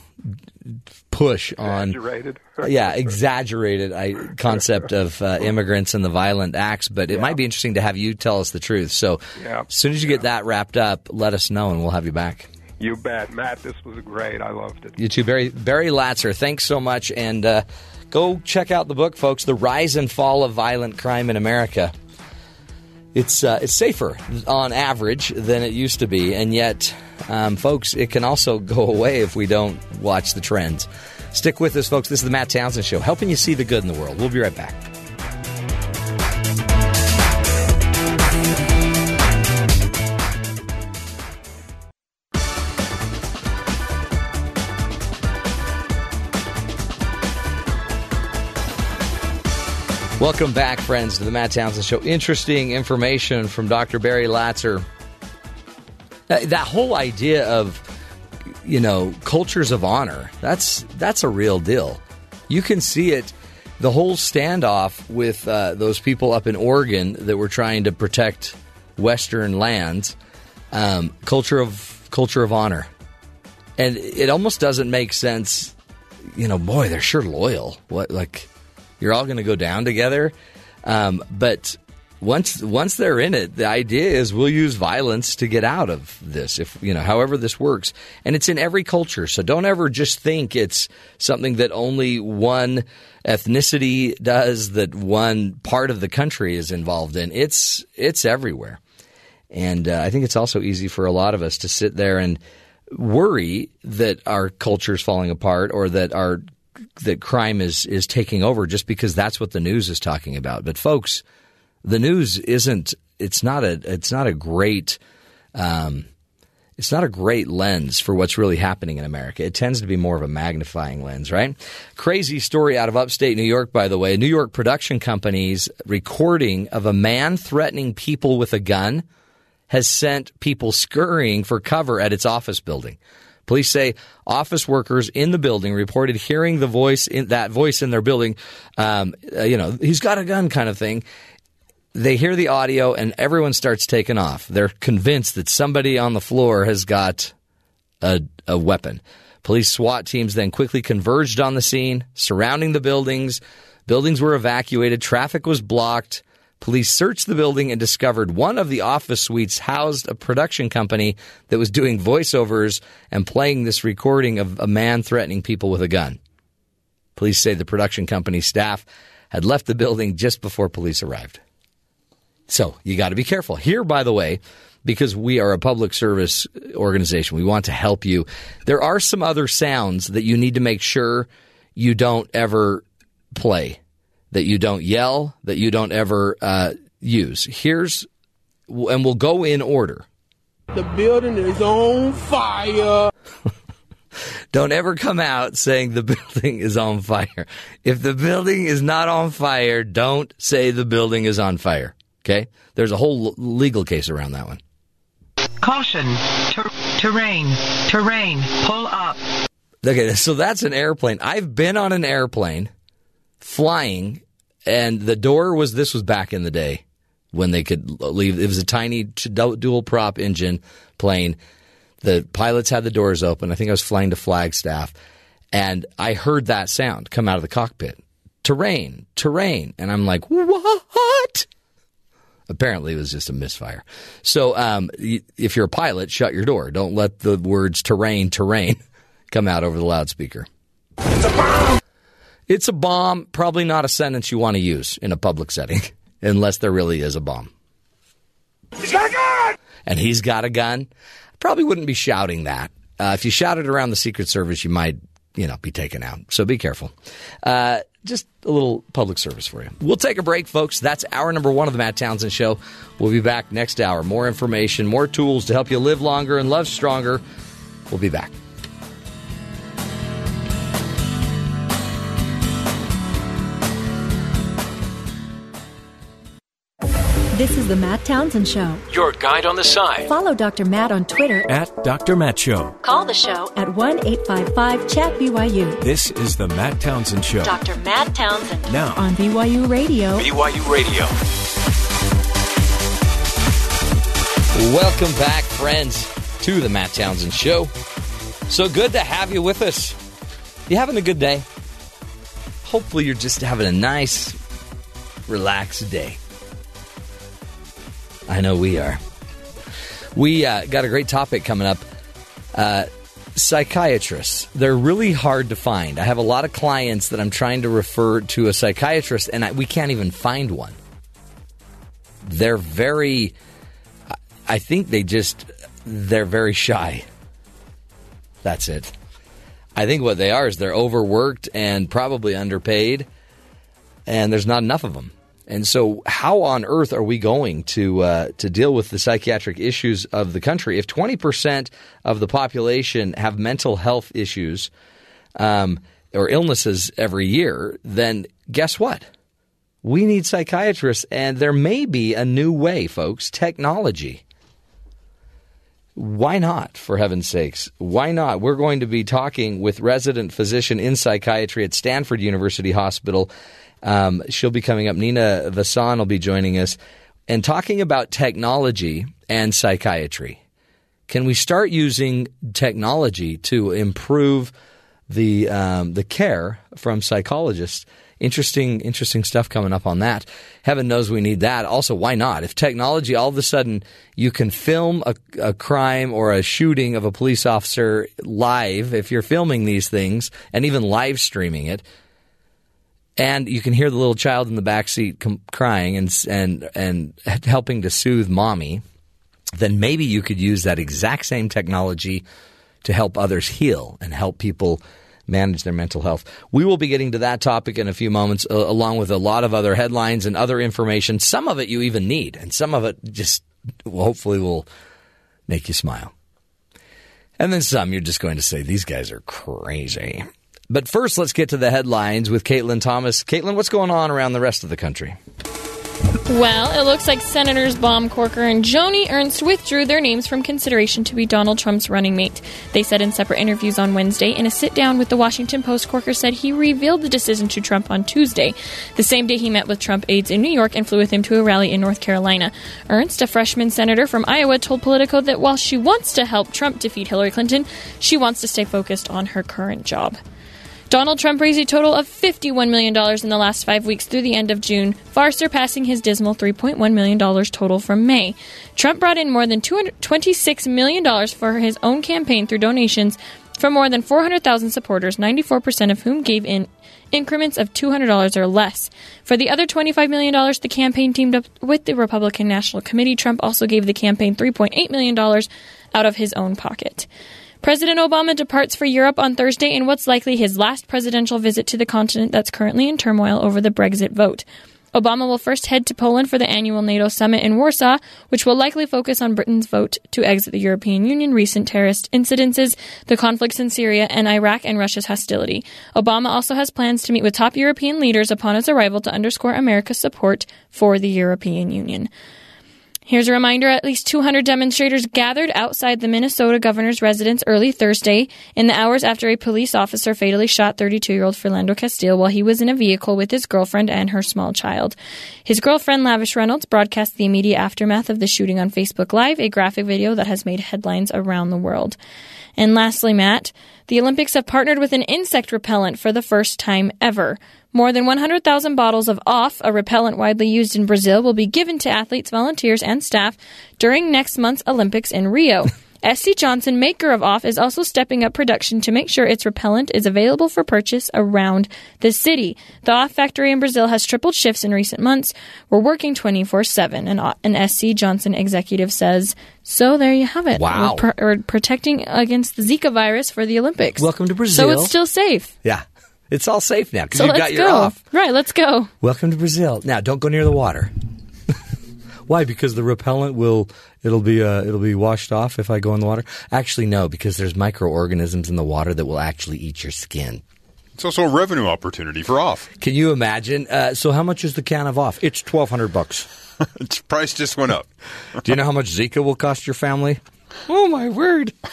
push on Exaggerated. yeah, exaggerated I, concept of uh, immigrants and the violent acts. But it might be interesting to have you tell us the truth. So Yeah. as soon as you get that wrapped up, let us know and we'll have you back. You bet, Matt. This was great. I loved it. You too, Barry Barry Latzer. Thanks so much, and uh, go check out the book, folks. The Rise and Fall of Violent Crime in America. It's uh, it's safer on average than it used to be, and yet, um, folks, it can also go away if we don't watch the trends. Stick with us, folks. This is the Matt Townsend Show, helping you see the good in the world. We'll be right back. Welcome back, friends, to the Matt Townsend Show. Interesting information from Dr. Barry Latzer. Uh, That whole idea of, you know, cultures of honor, that's, that's a real deal. You can see it, the whole standoff with uh, those people up in Oregon that were trying to protect Western lands, um, culture of culture of honor. And it almost doesn't make sense you know, boy, they're sure loyal. What like you're all going to go down together? Um, but once once they're in it, the idea is we'll use violence to get out of this. If you know, however this works, and it's in every culture. So don't ever just think it's something that only one ethnicity does, that one part of the country is involved in. It's it's everywhere. And uh, I think it's also easy for a lot of us to sit there and worry that our culture is falling apart or that our that crime is is taking over just because that's what the news is talking about. But folks, the news isn't. It's not a. It's not a great. Um, it's not a great lens for what's really happening in America. It tends to be more of a magnifying lens, right? Crazy story out of upstate New York, by the way. New York production company's recording of a man threatening people with a gun has sent people scurrying for cover at its office building. Police say office workers in the building reported hearing the voice in that voice in their building. Um, uh, you know, he's got a gun, kind of thing. They hear the audio and everyone starts taking off. They're convinced that somebody on the floor has got a, a weapon. Police SWAT teams then quickly converged on the scene, surrounding the buildings. Buildings were evacuated. Traffic was blocked. Police searched the building and discovered one of the office suites housed a production company that was doing voiceovers and playing this recording of a man threatening people with a gun. Police say the production company staff had left the building just before police arrived. So you got to be careful. Here, by the way, because we are a public service organization, we want to help you. There are some other sounds that you need to make sure you don't ever play, that you don't yell, that you don't ever uh, use. Here's, and we'll go in order. The building is on fire. Don't ever come out saying the building is on fire. If the building is not on fire, don't say the building is on fire. Okay? There's a whole l- legal case around that one. Caution. Ter- terrain. Terrain. Pull up. Okay, so that's an airplane. I've been on an airplane flying, and the door was this was back in the day when they could leave. It was a tiny dual prop engine plane. The pilots had the doors open. I think I was flying to Flagstaff, and I heard that sound come out of the cockpit. Terrain, terrain, and I'm like, what? Apparently, it was just a misfire. So, um, if you're a pilot, shut your door. Don't let the words terrain, terrain come out over the loudspeaker. It's a bomb. It's a bomb. Probably not a sentence you want to use in a public setting, unless there really is a bomb. He's got a gun. And he's got a gun. Probably wouldn't be shouting that. Uh, if you shout it around the Secret Service, you might, you know, be taken out. So be careful. Uh, just a little public service for you. We'll take a break, folks. That's hour number one of the Matt Townsend Show. We'll be back next hour. More information, more tools to help you live longer and love stronger. We'll be back. This is the Matt Townsend Show. Your guide on the side. Follow Dr. Matt on Twitter At Dr. Matt Show. Call the show at 1 855 Chat BYU This is the Matt Townsend Show. Dr. Matt Townsend Now, on BYU Radio. BYU Radio. Welcome back, friends, to the Matt Townsend Show. So good to have you with us. You having a good day? Hopefully, you're just having a nice, relaxed day. I know we are. We uh, got a great topic coming up. Uh, psychiatrists. They're really hard to find. I have a lot of clients that I'm trying to refer to a psychiatrist, and I, we can't even find one. They're very. I think they just they're very shy. That's it. I think what they are is they're overworked and probably underpaid, and there's not enough of them. And so, how on earth are we going to uh, to deal with the psychiatric issues of the country if 20 percent of the population have mental health issues um, or illnesses every year? Then guess what? We need psychiatrists, and there may be a new way, folks. Technology. Why not, for heaven's sakes? Why not? We're going to be talking with resident physician in psychiatry at Stanford University Hospital. Um, she'll be coming up. Nina Vasan will be joining us and talking about technology and psychiatry. Can we start using technology to improve the um, the care from psychologists? Interesting, interesting stuff coming up on that. Heaven knows we need that. Also, why not? If technology all of a sudden you can film a, a crime or a shooting of a police officer live, if you're filming these things and even live streaming it, and you can hear the little child in the back seat com- crying and and and helping to soothe mommy, then maybe you could use that exact same technology to help others heal and help people manage their mental health. We will be getting to that topic in a few moments, uh, along with a lot of other headlines and other information. Some of it you even need, and some of it just hopefully will make you smile. And then some you're just going to say, these guys are crazy. But first, let's get to the headlines with Caitlin Thomas. Caitlin, what's going on around the rest of the country? Well, it looks like Senators Bob, Corker, and Joni Ernst withdrew their names from consideration to be Donald Trump's running mate. They said in separate interviews on Wednesday. In a sit down with the Washington Post, Corker said he revealed the decision to Trump on Tuesday, the same day he met with Trump aides in New York and flew with him to a rally in North Carolina. Ernst, a freshman senator from Iowa, told Politico that while she wants to help Trump defeat Hillary Clinton, she wants to stay focused on her current job. Donald Trump raised a total of $51 million in the last five weeks through the end of June, far surpassing his dismal $3.1 million total from May. Trump brought in more than $226 million for his own campaign through donations from more than 400,000 supporters, 94% of whom gave in increments of $200 or less. For the other $25 million, the campaign teamed up with the Republican National Committee. Trump also gave the campaign $3.8 million out of his own pocket. President Obama departs for Europe on Thursday in what's likely his last presidential visit to the continent that's currently in turmoil over the Brexit vote. Obama will first head to Poland for the annual NATO summit in Warsaw, which will likely focus on Britain's vote to exit the European Union, recent terrorist incidences, the conflicts in Syria and Iraq, and Russia's hostility. Obama also has plans to meet with top European leaders upon his arrival to underscore America's support for the European Union. Here's a reminder at least 200 demonstrators gathered outside the Minnesota governor's residence early Thursday in the hours after a police officer fatally shot 32 year old Philando Castile while he was in a vehicle with his girlfriend and her small child. His girlfriend, Lavish Reynolds, broadcast the immediate aftermath of the shooting on Facebook Live, a graphic video that has made headlines around the world. And lastly, Matt, the Olympics have partnered with an insect repellent for the first time ever. More than 100,000 bottles of OFF, a repellent widely used in Brazil, will be given to athletes, volunteers, and staff during next month's Olympics in Rio. SC Johnson, maker of OFF, is also stepping up production to make sure its repellent is available for purchase around the city. The OFF factory in Brazil has tripled shifts in recent months. We're working 24 7, an, SC Johnson executive says. So there you have it. Wow. We're, we're protecting against the Zika virus for the Olympics. Welcome to Brazil. So it's still safe. Yeah. It's all safe now because So you've got your go. off. Right, let's go. Welcome to Brazil. Now, don't go near the water. Why? Because the repellent will it'll be uh, it'll be washed off if I go in the water. Actually, no, because there's microorganisms in the water that will actually eat your skin. It's also a revenue opportunity for off. Can you imagine? Uh, so, how much is the can of off? It's twelve hundred bucks. its price just went up. Do you know how much Zika will cost your family? Oh my word!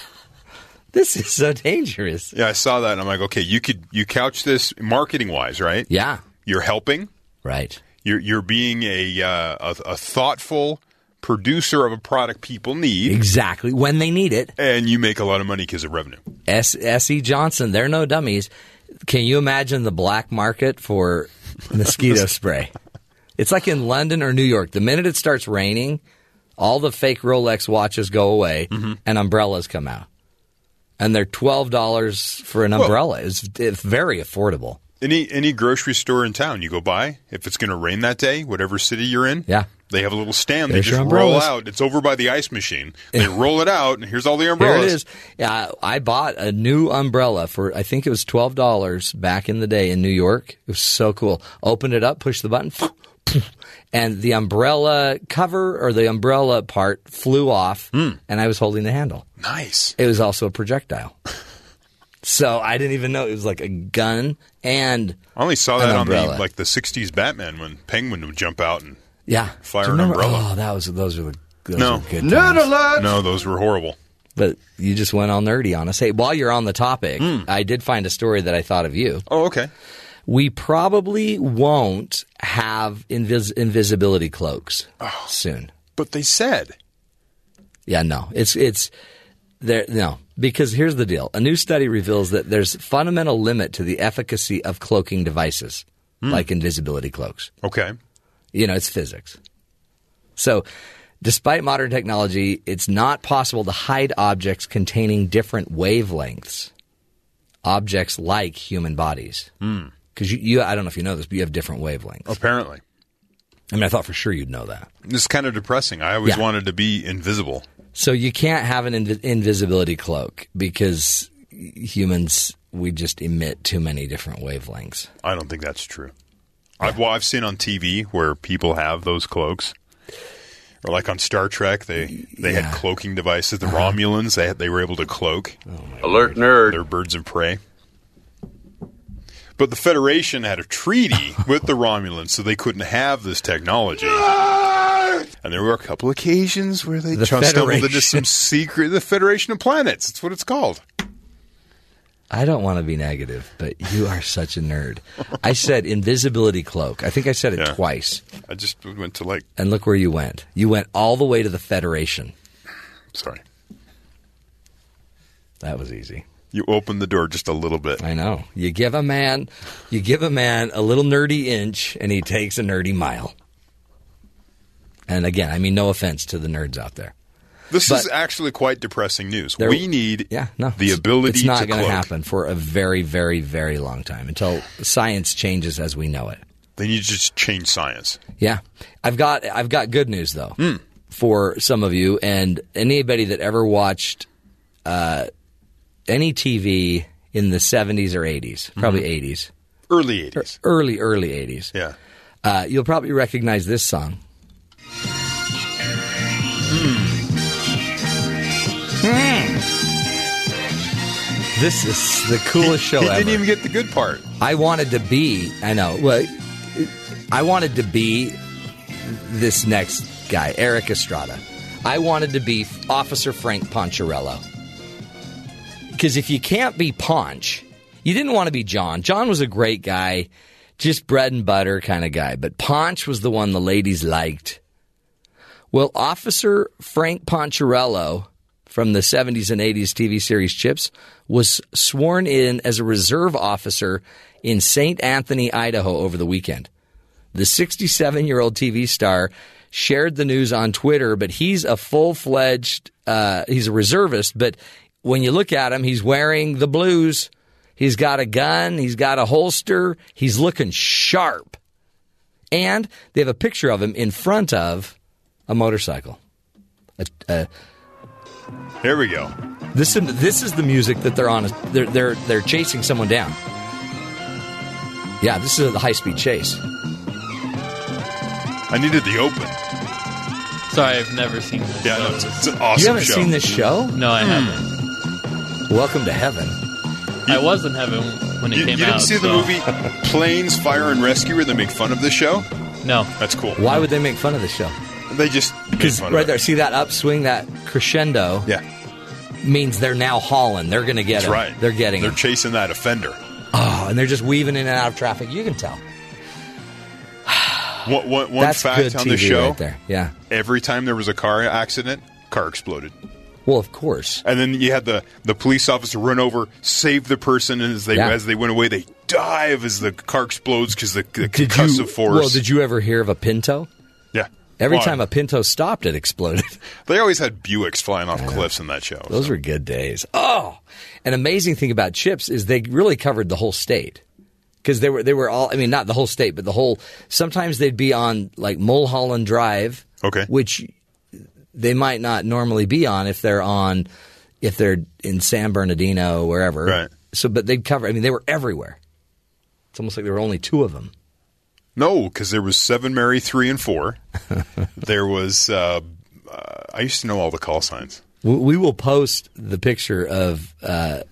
This is so dangerous. Yeah, I saw that and I'm like, okay, you could you couch this marketing wise, right? Yeah. You're helping. Right. You're you're being a uh, a, a thoughtful producer of a product people need, Exactly when they need it. and you make a lot of money because of revenue. S. S. E. Johnson, they're no dummies. Can you imagine the black market for mosquito spray? It's like in London or New York. The minute it starts raining, all the fake Rolex watches go away mm-hmm. and umbrellas come out. And they're twelve dollars for an Well- umbrella. It's, it's very affordable. Any any grocery store in town you go by, if it's going to rain that day, whatever city you're in, Yeah. They have a little stand. There's they just roll out. It's over by the ice machine. They roll it out, and here's all the umbrellas. Here it is. Yeah, I bought a new umbrella for I think it was twelve dollars back in the day in New York. It was so cool. Opened it up, pushed the button, and the umbrella cover or the umbrella part flew off, Hmm. and I was holding the handle. Nice. It was also a projectile. so I didn't even know it was like a gun and I only saw that on the like the '60s Batman when Penguin would jump out and yeah, Fire an remember- umbrella. Oh, that was those were the those No. were good times. no, those were horrible. But you just went all nerdy on us. Hey, while you're on the topic, Hmm. I did find a story that I thought of you. Oh, okay. We probably won't have invis- invisibility cloaks Oh. soon. But they said Yeah, no, it's it's there. No, because here's the deal: a new study reveals that there's fundamental limit to the efficacy of cloaking devices, Hmm. like invisibility cloaks. okay. You know, it's physics. So, despite modern technology, it's not possible to hide objects containing different wavelengths. Objects like human bodies, hmm. because you, you, I don't know if you know this, but you have different wavelengths. Apparently, I mean, I thought for sure you'd know that. It's kind of depressing. I always Yeah. wanted to be invisible. So you can't have an invi- invisibility cloak because humans we just emit too many different wavelengths. I don't think that's true. I've well, I've seen on TV where people have those cloaks, or like on Star Trek, they they Yeah. had cloaking devices. The Romulans they had, they were able to cloak. Alert nerd. They're birds of prey. But the Federation had a treaty with the Romulans, so they couldn't have this technology. And there were a couple occasions where they The stumbled into some secret. The Federation of Planets. That's what it's called. I don't want to be negative, but you are such a nerd. I said invisibility cloak. I think I said it Yeah. twice. I just went to like. And look where you went. You went all the way to the Federation. Sorry, That was easy. you opened the door just a little bit. I know. You give a man, you give a man a little nerdy inch, and he takes a nerdy mile. And again, I mean, no offense to the nerds out there. This But- is actually quite depressing news. There- we need Yeah, no, the ability It's not going to happen for a very, very, very long time until science changes as we know it. They need to just change science. Yeah, I've got I've got good news though for some of you and anybody that ever watched uh, any TV in the seventies or eighties, probably eighties, Early 80s. early early eighties. Yeah. Uh, you'll probably recognize this song. This is the coolest show he ever. didn't even get the good part. I wanted to be. I know. Well, I wanted to be this next guy, Erik Estrada. I wanted to be Officer Frank Poncherello. Because if you can't be Ponch, you didn't want to be John. John was a great guy, just bread and butter kind of guy. But Ponch was the one the ladies liked. Well, Officer Frank Poncherello from the 70s and 80s TV series CHiPs was sworn in as a reserve officer in St. Anthony, Idaho over the weekend. The 67 year old TV star shared the news on Twitter, but he's a full fledged, uh, he's a reservist. But when you look at him, he's wearing the blues. He's got a gun, he's got a holster, he's looking sharp. And they have a picture of him in front of a motorcycle. A, a, Here we go. this is this is the music that they're on. They're they're they're chasing someone down. Yeah, this is a high speed chase. I needed the open. Sorry, I've never seen this. Yeah, show. no, it's, it's an awesome you haven't show. seen this show? No, I Hmm. haven't. Welcome to heaven. I was in heaven when it You, you came didn't out. see the movie Planes, Fire, and Rescue where they make fun of the show? No. That's cool. Why would they make fun of the show? They just make Because right there, see that upswing, that crescendo, Yeah, means they're now hauling. They're going to get that's him. right. They're getting They're him. chasing that offender. Oh, and they're just weaving in and out of traffic. You can tell. One, one, one fact on TV the show: right there. Yeah. every time there was a car accident, car exploded. Well, of course. And then you had the, the police officer run over, save the person, and as they Yeah. as they went away, they dive as the car explodes because the, the Did concussive you? force. Well, did you ever hear of a Pinto? yeah. Every Well, time a Pinto stopped, it exploded. they always had Buicks flying off cliffs in that show. Those were good days. Oh, an amazing thing about CHiPs is they really covered the whole state because they were they were all. I mean, not the whole state, but the whole. Sometimes they'd be on like Mulholland Drive, Okay. which they might not normally be on if they're on if they're in San Bernardino wherever. Right. So, but they'd cover. I mean, they were everywhere. It's almost like there were only two of them. No, because there was Seven Mary three and four. there was. Uh, uh, I used to know all the call signs. We- We will post the picture of uh,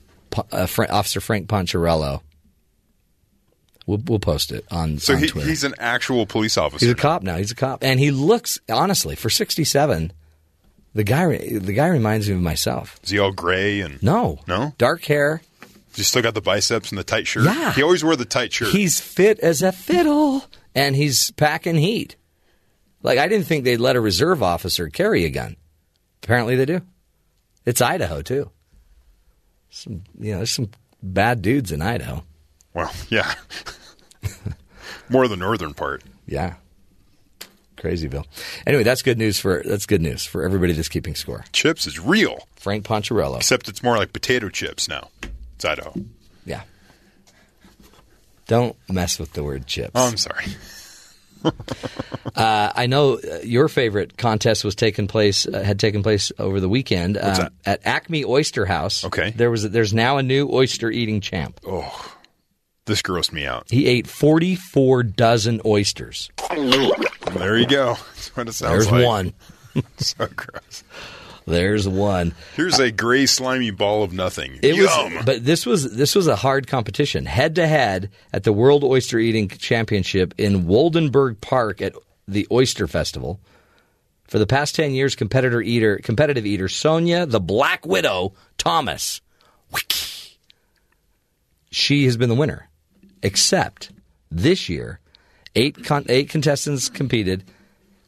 uh, Officer Frank Poncherello. We'll, we'll post it on, So on he, he's an actual police officer. He's a cop now. He's a cop, and he looks honestly for sixty-seven. The guy, the guy reminds me of myself. Is he all gray and No, No? dark hair. He's still got the biceps and the tight shirt. Yeah. he always wore the tight shirt. He's fit as a fiddle, and he's packing heat. Like I didn't think they'd let a reserve officer carry a gun. Apparently, they do. It's Idaho too. Some, you know, there's some bad dudes in Idaho. well, yeah, more the northern part. Yeah. Crazyville. Anyway, that's good news for that's good news for everybody that's keeping score. CHiPs is real, Frank Poncherello. except it's more like potato chips now. It's Idaho. Yeah. Don't mess with the word chips. Oh, I'm sorry. Uh, I know uh, your favorite contest was taking place uh, had taken place over the weekend um, at Acme Oyster House. Okay. there was there's now a new oyster eating champ. Oh, this grossed me out. He ate 44 dozen oysters. There you go. That's what it sounds There's like. one. so gross. There's one. Here's a gray slimy ball of nothing. It Yum. was, but this was this was a hard competition, head to head at the World Oyster Eating Championship in Woldenberg Park at the Oyster Festival. For the past ten years, competitor eater, competitive eater Sonya, the Black Widow Thomas, she has been the winner. Except this year, eight con- eight contestants competed,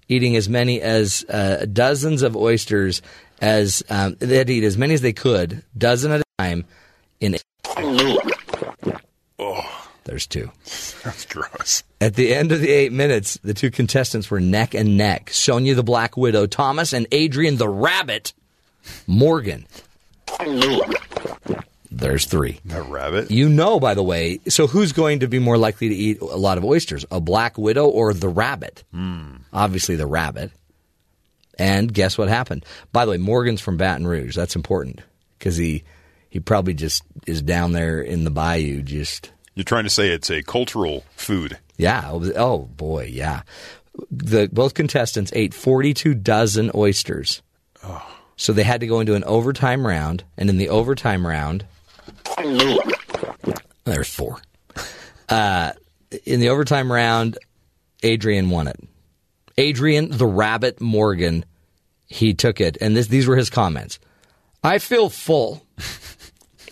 eating as many as uh, dozens of oysters as um, they had to eat as many as they could, dozen at a time. In oh, there's two. that's gross. At the end of the eight minutes, the two contestants were neck and neck: Sonya the Black Widow Thomas and Adrian the Rabbit Morgan. There's three. That rabbit. You know, by the way, so who's going to be more likely to eat a lot of oysters? A black widow or the rabbit? Obviously, the rabbit. And guess what happened? By the way, Morgan's from Baton Rouge. That's important because he he probably just is down there in the bayou. Just You're trying to say it's a cultural food. Yeah. was- Oh boy, yeah. The both contestants ate 42 dozen oysters. Oh. So they had to go into an overtime round, and in the overtime round, there's four. Uh, in the overtime round, Adrian won it. Adrian the Rabbit Morgan, he took it, and this, these were his comments. I feel full.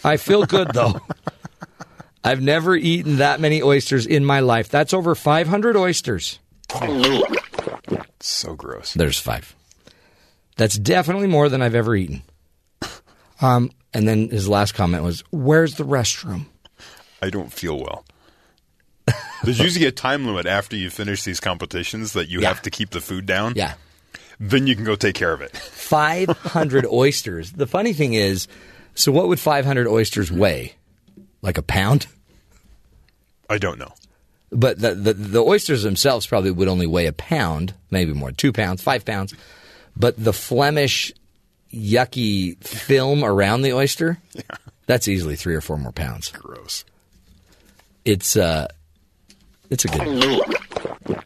I feel good though. I've never eaten that many oysters in my life. That's over 500 oysters. So gross. There's five. That's definitely more than I've ever eaten. Um, and then his last comment was, "Where's the restroom?" I don't feel well. There's usually a time limit after you finish these competitions that you Yeah. have to keep the food down. Yeah. Then you can go take care of it. 500 oysters. The funny thing is, so what would 500 oysters weigh? Like a pound? I don't know. But the, the the oysters themselves probably would only weigh a pound, maybe more, two pounds, five pounds. But the Flemish yucky film around the oyster, yeah. that's easily three or four more pounds. Gross. It's uh, it's a good.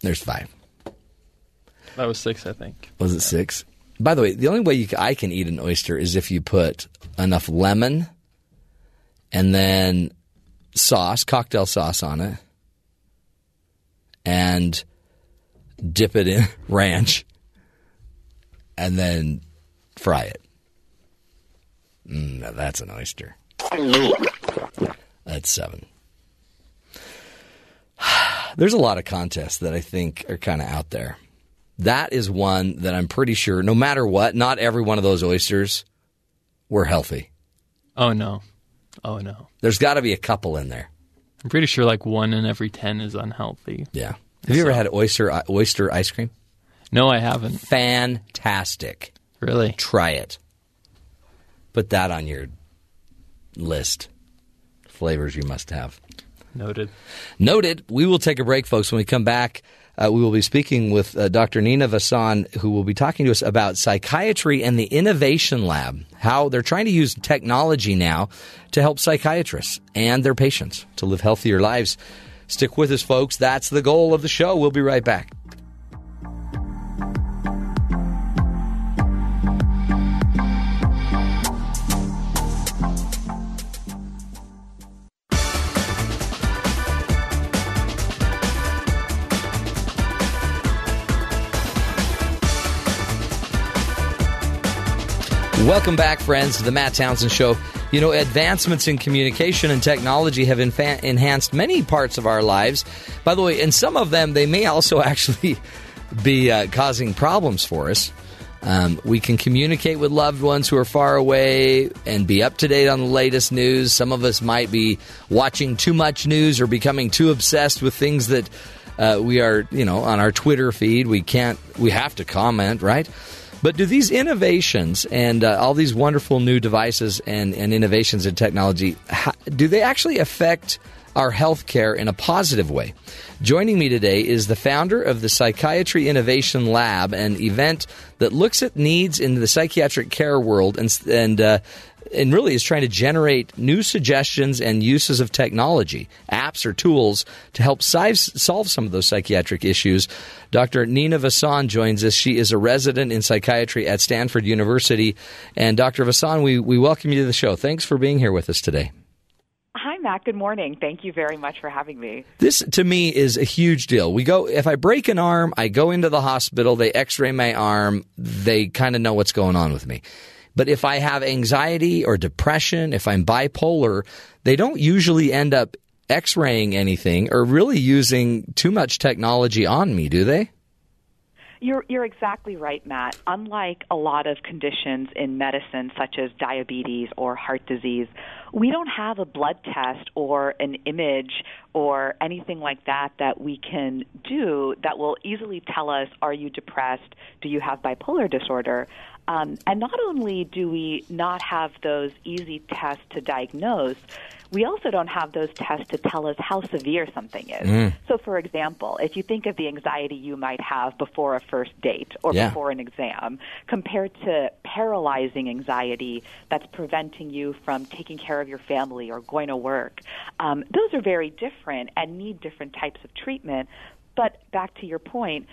There's five. That was six, I think. Was it six? By the way, the only way you, I can eat an oyster is if you put enough lemon and then sauce, cocktail sauce on it, and dip it in ranch, and then fry it. Mm, now that's an oyster. That's seven. There's a lot of contests that I think are kind of out there. That is one that I'm pretty sure, no matter what, not every one of those oysters were healthy. Oh no. Oh no. There's got to be a couple in there. I'm pretty sure like one in every ten is unhealthy. Yeah. Have you ever had oyster uh, oyster ice cream? No, I haven't. Fantastic. Really? Try it. Put that on your list. Flavors you must have. Noted. Noted. We will take a break, folks. When we come back, uh, we will be speaking with uh, Dr. Nina Vasan, who will be talking to us about psychiatry and the Innovation Lab, how they're trying to use technology now to help psychiatrists and their patients to live healthier lives. Stick with us, folks. That's the goal of the show. We'll be right back. Welcome back, friends, to the Matt Townsend Show. You know, advancements in communication and technology have enfa- enhanced many parts of our lives. By the way, and some of them, they may also actually be uh, causing problems for us. Um, we can communicate with loved ones who are far away and be up to date on the latest news. Some of us might be watching too much news or becoming too obsessed with things that uh, we are, you know, on our Twitter feed. We can't, we have to comment, right? But do these innovations and uh, all these wonderful new devices and, and innovations in technology, how, do they actually affect our healthcare in a positive way? Joining me today is the founder of the Psychiatry Innovation Lab, an event that looks at needs in the psychiatric care world and and uh, and really is trying to generate new suggestions and uses of technology, apps or tools to help solve some of those psychiatric issues. Dr. Nina Vasan joins us. She is a resident in psychiatry at Stanford University. And Dr. Vasan, we, we welcome you to the show. Thanks for being here with us today. Hi, Matt. Good morning. Thank you very much for having me. This to me is a huge deal. We go if I break an arm, I go into the hospital, they x-ray my arm, they kind of know what's going on with me. But if I have anxiety or depression, if I'm bipolar, they don't usually end up x-raying anything or really using too much technology on me, do they? You're, you're exactly right, Matt. Unlike a lot of conditions in medicine, such as diabetes or heart disease, we don't have a blood test or an image or anything like that that we can do that will easily tell us are you depressed? Do you have bipolar disorder? Um, and not only do we not have those easy tests to diagnose, we also don't have those tests to tell us how severe something is. Mm. So, for example, if you think of the anxiety you might have before a first date or Yeah. before an exam, compared to paralyzing anxiety that's preventing you from taking care of your family or going to work, um, those are very different and need different types of treatment. But back to your point,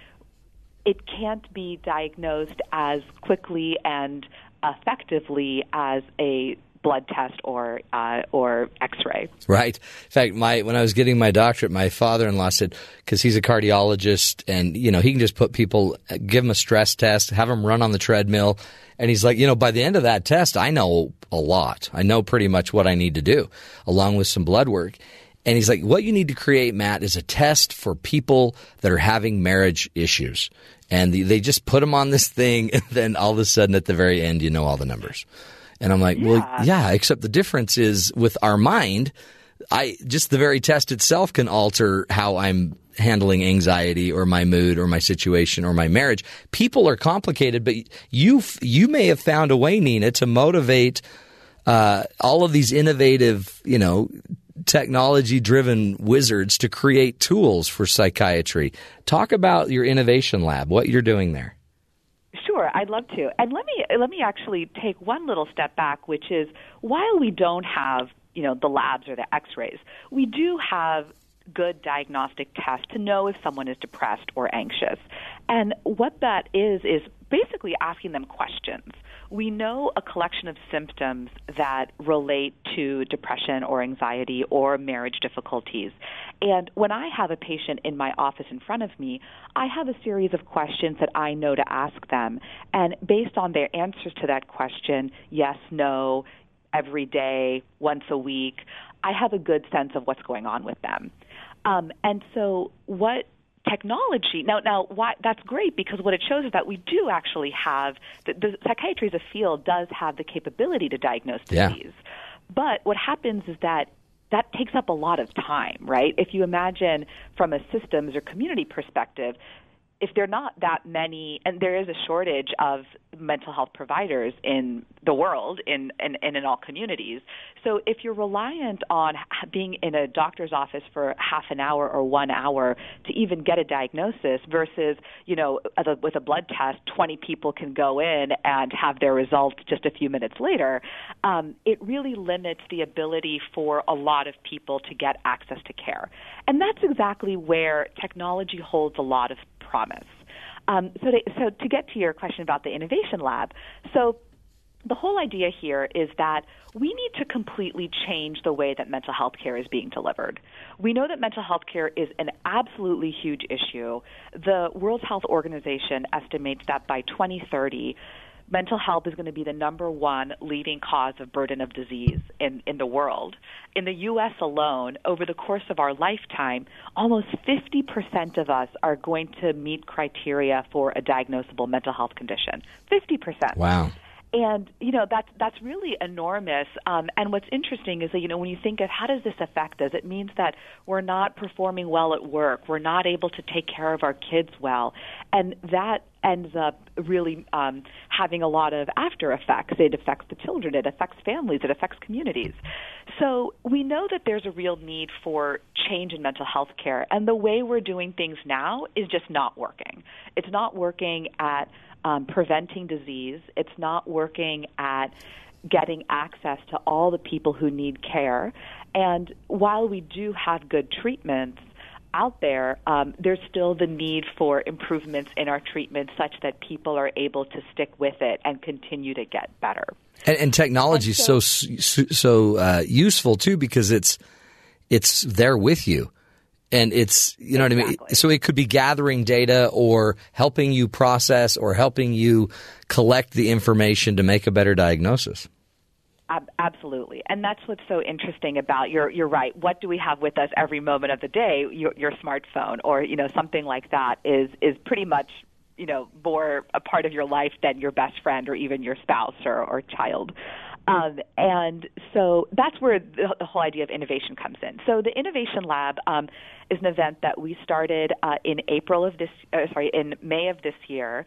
it can't be diagnosed as quickly and effectively as a blood test or uh, or X-ray. Right. In fact, my when I was getting my doctorate, my father-in-law said because he's a cardiologist and you know he can just put people, give them a stress test, have them run on the treadmill, and he's like, you know, by the end of that test, I know a lot. I know pretty much what I need to do, along with some blood work. And he's like, what you need to create, Matt, is a test for people that are having marriage issues. And the, they just put them on this thing, and then all of a sudden at the very end, you know all the numbers. And I'm like, well, yeah, except the difference is with our mind, I just the very test itself can alter how I'm handling anxiety or my mood or my situation or my marriage. People are complicated, but you you may have found a way, Nina, to motivate uh, all of these innovative, you know, technology driven wizards to create tools for psychiatry. Talk about your innovation lab, what you're doing there. Sure, I'd love to. And let me let me actually take one little step back, which is while we don't have you know the labs or the X-rays, we do have good diagnostic tests to know if someone is depressed or anxious. And what that is is basically asking them questions. We know a collection of symptoms that relate to depression or anxiety or marriage difficulties. And when I have a patient in my office in front of me, I have a series of questions that I know to ask them. And based on their answers to that question, yes, no, every day, once a week, I have a good sense of what's going on with them. Um, and so, what technology. Now now why that's great because what it shows is that we do actually have the, the psychiatry as a field does have the capability to diagnose Yeah. disease. But what happens is that that takes up a lot of time right? If you imagine from a systems or community perspective if there are not that many, and there is a shortage of mental health providers in the world in, in, and in all communities. So if you're reliant on being in a doctor's office for half an hour or one hour to even get a diagnosis versus, you know, with a blood test, 20 people can go in and have their results just a few minutes later, um, it really limits the ability for a lot of people to get access to care. And that's exactly where technology holds a lot of promise. Um, so, to, so to get to your question about the innovation lab, so the whole idea here is that we need to completely change the way that mental health care is being delivered. We know that mental health care is an absolutely huge issue. The World Health Organization estimates that by 2030, mental health is going to be the number one leading cause of burden of disease in, in the world. In the U.S. alone, over the course of our lifetime, almost 50% of us are going to meet criteria for a diagnosable mental health condition. 50%. Wow. And you know that's that's really enormous. Um, and what's interesting is that you know when you think of how does this affect us, it means that we're not performing well at work, we're not able to take care of our kids well, and that ends up really um, having a lot of after effects. It affects the children, it affects families, it affects communities. So we know that there's a real need for change in mental health care, and the way we're doing things now is just not working. It's not working at um, preventing disease. It's not working at getting access to all the people who need care. And while we do have good treatments out there, um, there's still the need for improvements in our treatment such that people are able to stick with it and continue to get better. And, and technology is so so, so uh, useful too because it's it's there with you, and it's you know what I mean. So it could be gathering data or helping you process or helping you collect the information to make a better diagnosis. Absolutely, and that's what's so interesting about you're you're right. What do we have with us every moment of the day? Your, your smartphone or you know something like that is is pretty much you know more a part of your life than your best friend or even your spouse or, or child. Um, and so that's where the, the whole idea of innovation comes in. So the Innovation Lab um, is an event that we started uh, in April of this, uh, sorry, in May of this year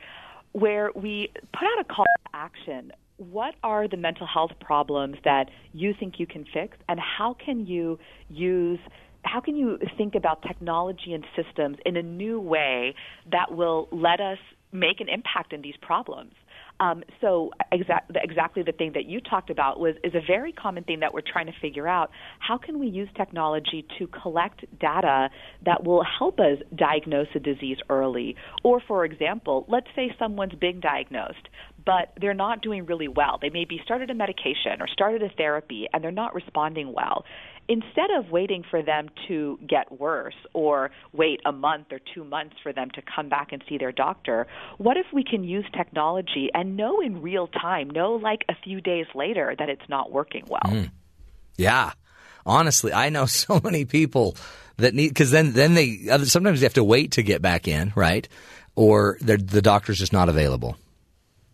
where we put out a call to action. What are the mental health problems that you think you can fix, and how can you use how can you think about technology and systems in a new way that will let us make an impact in these problems? Um, so exact, exactly the thing that you talked about was is a very common thing that we're trying to figure out. How can we use technology to collect data that will help us diagnose a disease early? Or, for example, let's say someone's being diagnosed, but they're not doing really well. They maybe started a medication or started a therapy and they're not responding well instead of waiting for them to get worse or wait a month or two months for them to come back and see their doctor, what if we can use technology and know in real time, know like a few days later that it's not working well? Mm. Yeah. Honestly, I know so many people that need because then then they sometimes they have to wait to get back in, right? Or the doctor's just not available.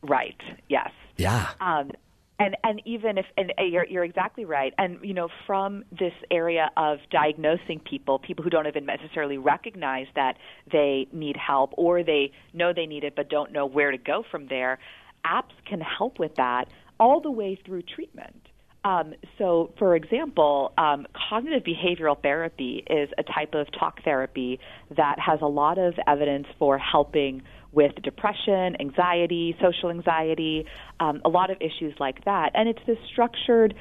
Right. Yes. Yeah. Um, and and even if and uh, you're you're exactly right and you know from this area of diagnosing people people who don't even necessarily recognize that they need help or they know they need it but don't know where to go from there apps can help with that all the way through treatment um, so, for example, um, cognitive behavioral therapy is a type of talk therapy that has a lot of evidence for helping with depression, anxiety, social anxiety, um, a lot of issues like that. And it's this structured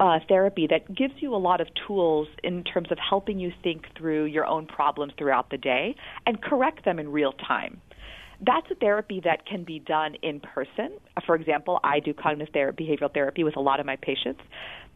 uh, therapy that gives you a lot of tools in terms of helping you think through your own problems throughout the day and correct them in real time. That's a therapy that can be done in person. For example, I do cognitive therapy, behavioral therapy with a lot of my patients,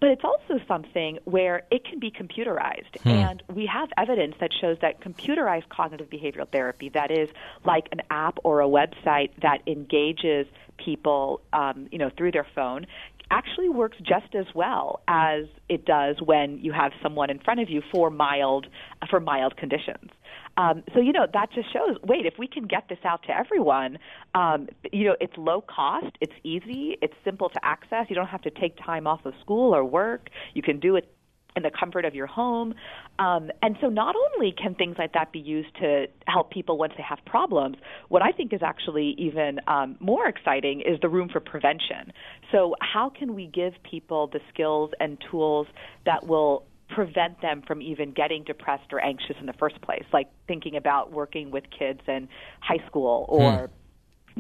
but it's also something where it can be computerized. Hmm. And we have evidence that shows that computerized cognitive behavioral therapy, that is like an app or a website that engages people, um, you know, through their phone, actually works just as well as it does when you have someone in front of you for mild for mild conditions. Um, so you know that just shows. Wait, if we can get this out to everyone, um, you know it's low cost, it's easy, it's simple to access. You don't have to take time off of school or work. You can do it in the comfort of your home. Um, and so, not only can things like that be used to help people once they have problems, what I think is actually even um, more exciting is the room for prevention. So, how can we give people the skills and tools that will prevent them from even getting depressed or anxious in the first place, like thinking about working with kids in high school or Hmm.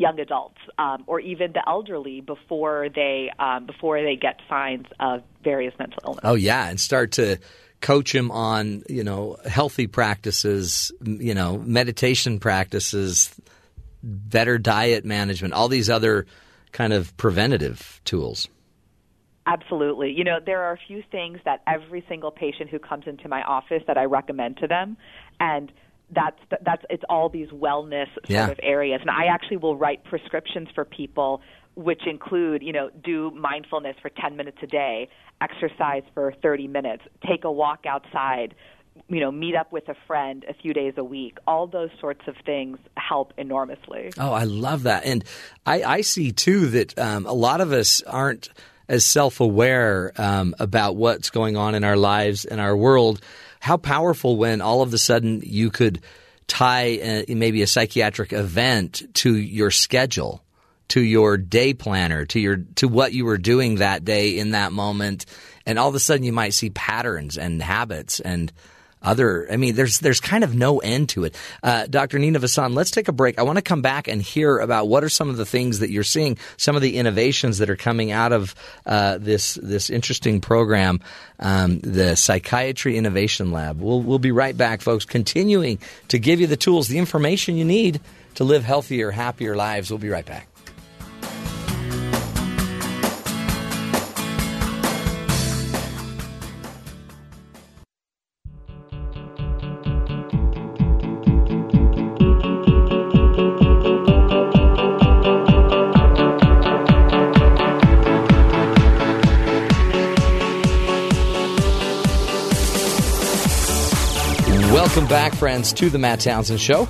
Young adults um, or even the elderly before they um, before they get signs of various mental illness. Oh yeah, and start to coach them on you know healthy practices, you know meditation practices, better diet management, all these other kind of preventative tools. Absolutely. You know, there are a few things that every single patient who comes into my office that I recommend to them, and that's that's it's all these wellness sort Yeah. of areas. And I actually will write prescriptions for people which include, you know, do mindfulness for 10 minutes a day, exercise for 30 minutes, take a walk outside, you know, meet up with a friend a few days a week. All those sorts of things help enormously. Oh, I love that, and I, I see too that um, a lot of us aren't as self-aware um, about what's going on in our lives and our world. How powerful when all of a sudden you could tie uh maybe a psychiatric event to your schedule, to your day planner, to your to what you were doing that day in that moment, and all of a sudden you might see patterns and habits and other. I mean, there's there's kind of no end to it. Uh, Dr. Nina Vasan, let's take a break. I want to come back and hear about what are some of the things that you're seeing, some of the innovations that are coming out of uh, this this interesting program, um, the Psychiatry Innovation Lab. We'll we'll be right back, folks. Continuing to give you the tools, the information you need to live healthier, happier lives. We'll be right back. Welcome back, friends, to the Matt Townsend Show.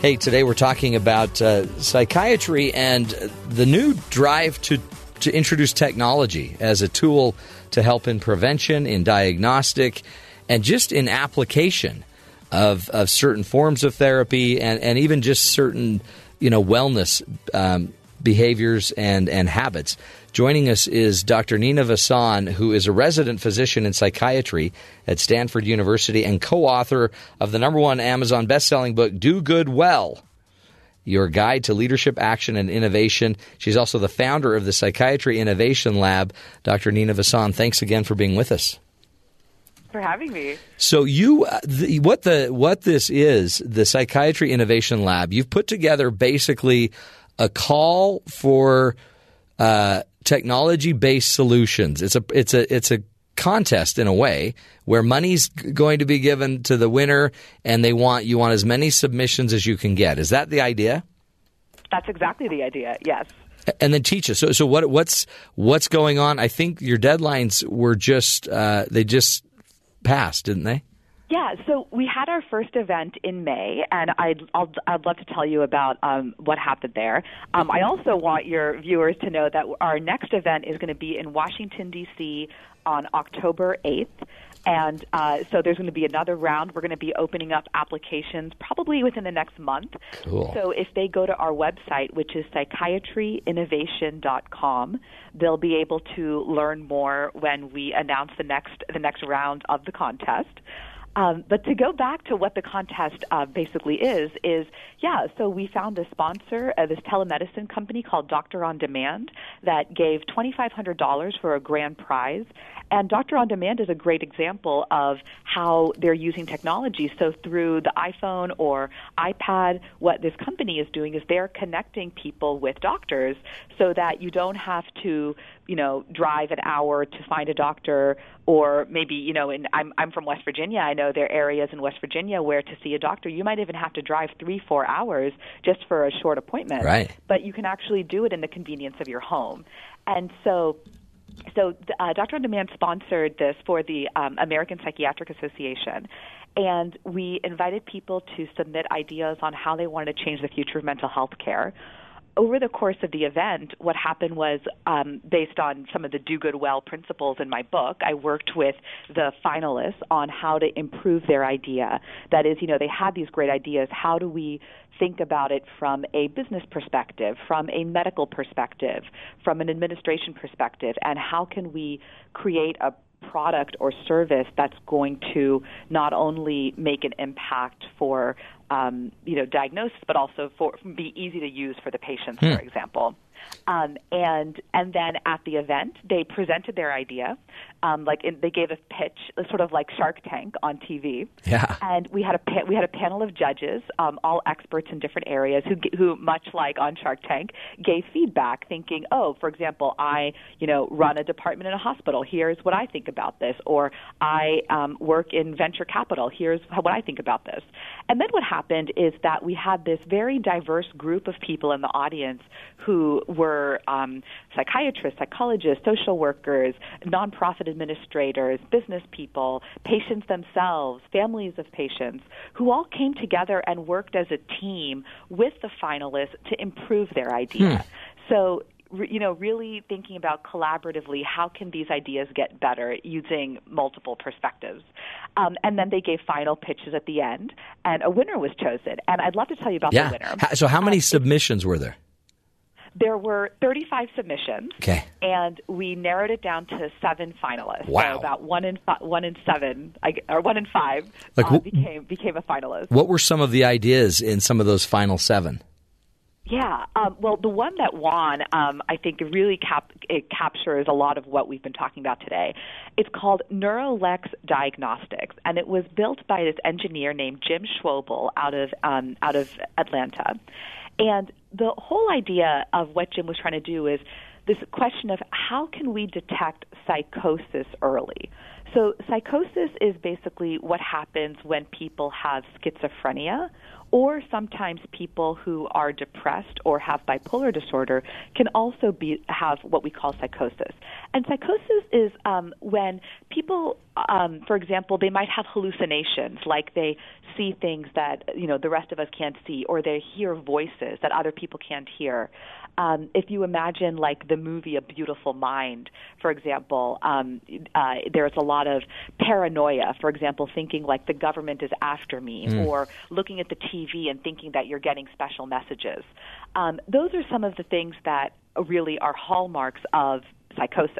Hey, today we're talking about uh, psychiatry and the new drive to to introduce technology as a tool to help in prevention, in diagnostic, and just in application of, of certain forms of therapy and, and even just certain you know, wellness um, behaviors and, and habits. Joining us is Dr. Nina Vasan, who is a resident physician in psychiatry at Stanford University and co author of the number one Amazon best-selling book, Do Good Well your guide to leadership, action, and innovation. She's also the founder of the Psychiatry Innovation Lab. Dr. Nina Vasan, thanks again for being with us. For having me. So you, uh, the, what the what this is, the Psychiatry Innovation Lab. You've put together basically a call for uh, technology-based solutions. It's a it's a it's a contest in a way where money's going to be given to the winner and they want you want as many submissions as you can get. Is that the idea? That's exactly the idea. Yes. And then teach us. So, so what, what's what's going on? I think your deadlines were just uh, they just passed, didn't they? Yeah, so we had our first event in May, and I'd I'll, I'd love to tell you about um, what happened there. Um, I also want your viewers to know that our next event is going to be in Washington D.C. on October 8th. And uh, so there's going to be another round. We're going to be opening up applications probably within the next month. Cool. So if they go to our website, which is psychiatryinnovation.com, they'll be able to learn more when we announce the next the next round of the contest. Um, but to go back to what the contest uh, basically is, is yeah, so we found a sponsor, uh, this telemedicine company called Doctor On Demand, that gave $2,500 for a grand prize. And Doctor On Demand is a great example of how they're using technology. So through the iPhone or iPad, what this company is doing is they're connecting people with doctors so that you don't have to you know drive an hour to find a doctor or maybe you know in I'm I'm from West Virginia I know there are areas in West Virginia where to see a doctor you might even have to drive 3 4 hours just for a short appointment Right. but you can actually do it in the convenience of your home and so so uh, Doctor on Demand sponsored this for the um, American Psychiatric Association, and we invited people to submit ideas on how they wanted to change the future of mental health care. Over the course of the event, what happened was, um, based on some of the do good well principles in my book, I worked with the finalists on how to improve their idea. That is, you know, they had these great ideas. How do we think about it from a business perspective, from a medical perspective, from an administration perspective, and how can we create a product or service that's going to not only make an impact for um, you know diagnosis, but also for be easy to use for the patients, Hmm. for example. Um, and and then at the event, they presented their idea, um, like in, they gave a pitch, sort of like Shark Tank on TV. Yeah. And we had a pa- we had a panel of judges, um, all experts in different areas, who who much like on Shark Tank gave feedback, thinking, oh, for example, I you know run a department in a hospital. Here's what I think about this, or I um, work in venture capital. Here's what I think about this. And then what happened is that we had this very diverse group of people in the audience who were um, psychiatrists, psychologists, social workers, nonprofit administrators, business people, patients themselves, families of patients, who all came together and worked as a team with the finalists to improve their idea. So you know, really thinking about collaboratively how can these ideas get better using multiple perspectives. Um, and then they gave final pitches at the end, and a winner was chosen. And I'd love to tell you about yeah. the winner. So how many submissions were there? There were 35 submissions, Okay. and we narrowed it down to seven finalists. Wow. So about one in fi- one in seven, or one in five, Like uh, became became a finalist. What were some of the ideas in some of those final seven? Yeah. Um, well, the one that won, um, I think, really cap- it captures a lot of what we've been talking about today. It's called Neurolex Diagnostics, and it was built by this engineer named Jim Schwoebel out of um, out of Atlanta. And the whole idea of what Jim was trying to do is this question of how can we detect psychosis early. So, psychosis is basically what happens when people have schizophrenia, or sometimes people who are depressed or have bipolar disorder can also be have what we call psychosis. And psychosis is um, when people, um, for example, they might have hallucinations, like they see things that you know the rest of us can't see, or they hear voices that other people can't hear. Um, if you imagine like the movie A Beautiful Mind, for example, um, uh, there's a lot of paranoia. For example, thinking like the government is after me, Mm. or looking at the TV and thinking that you're getting special messages. Um, those are some of the things that really are hallmarks of psychosis.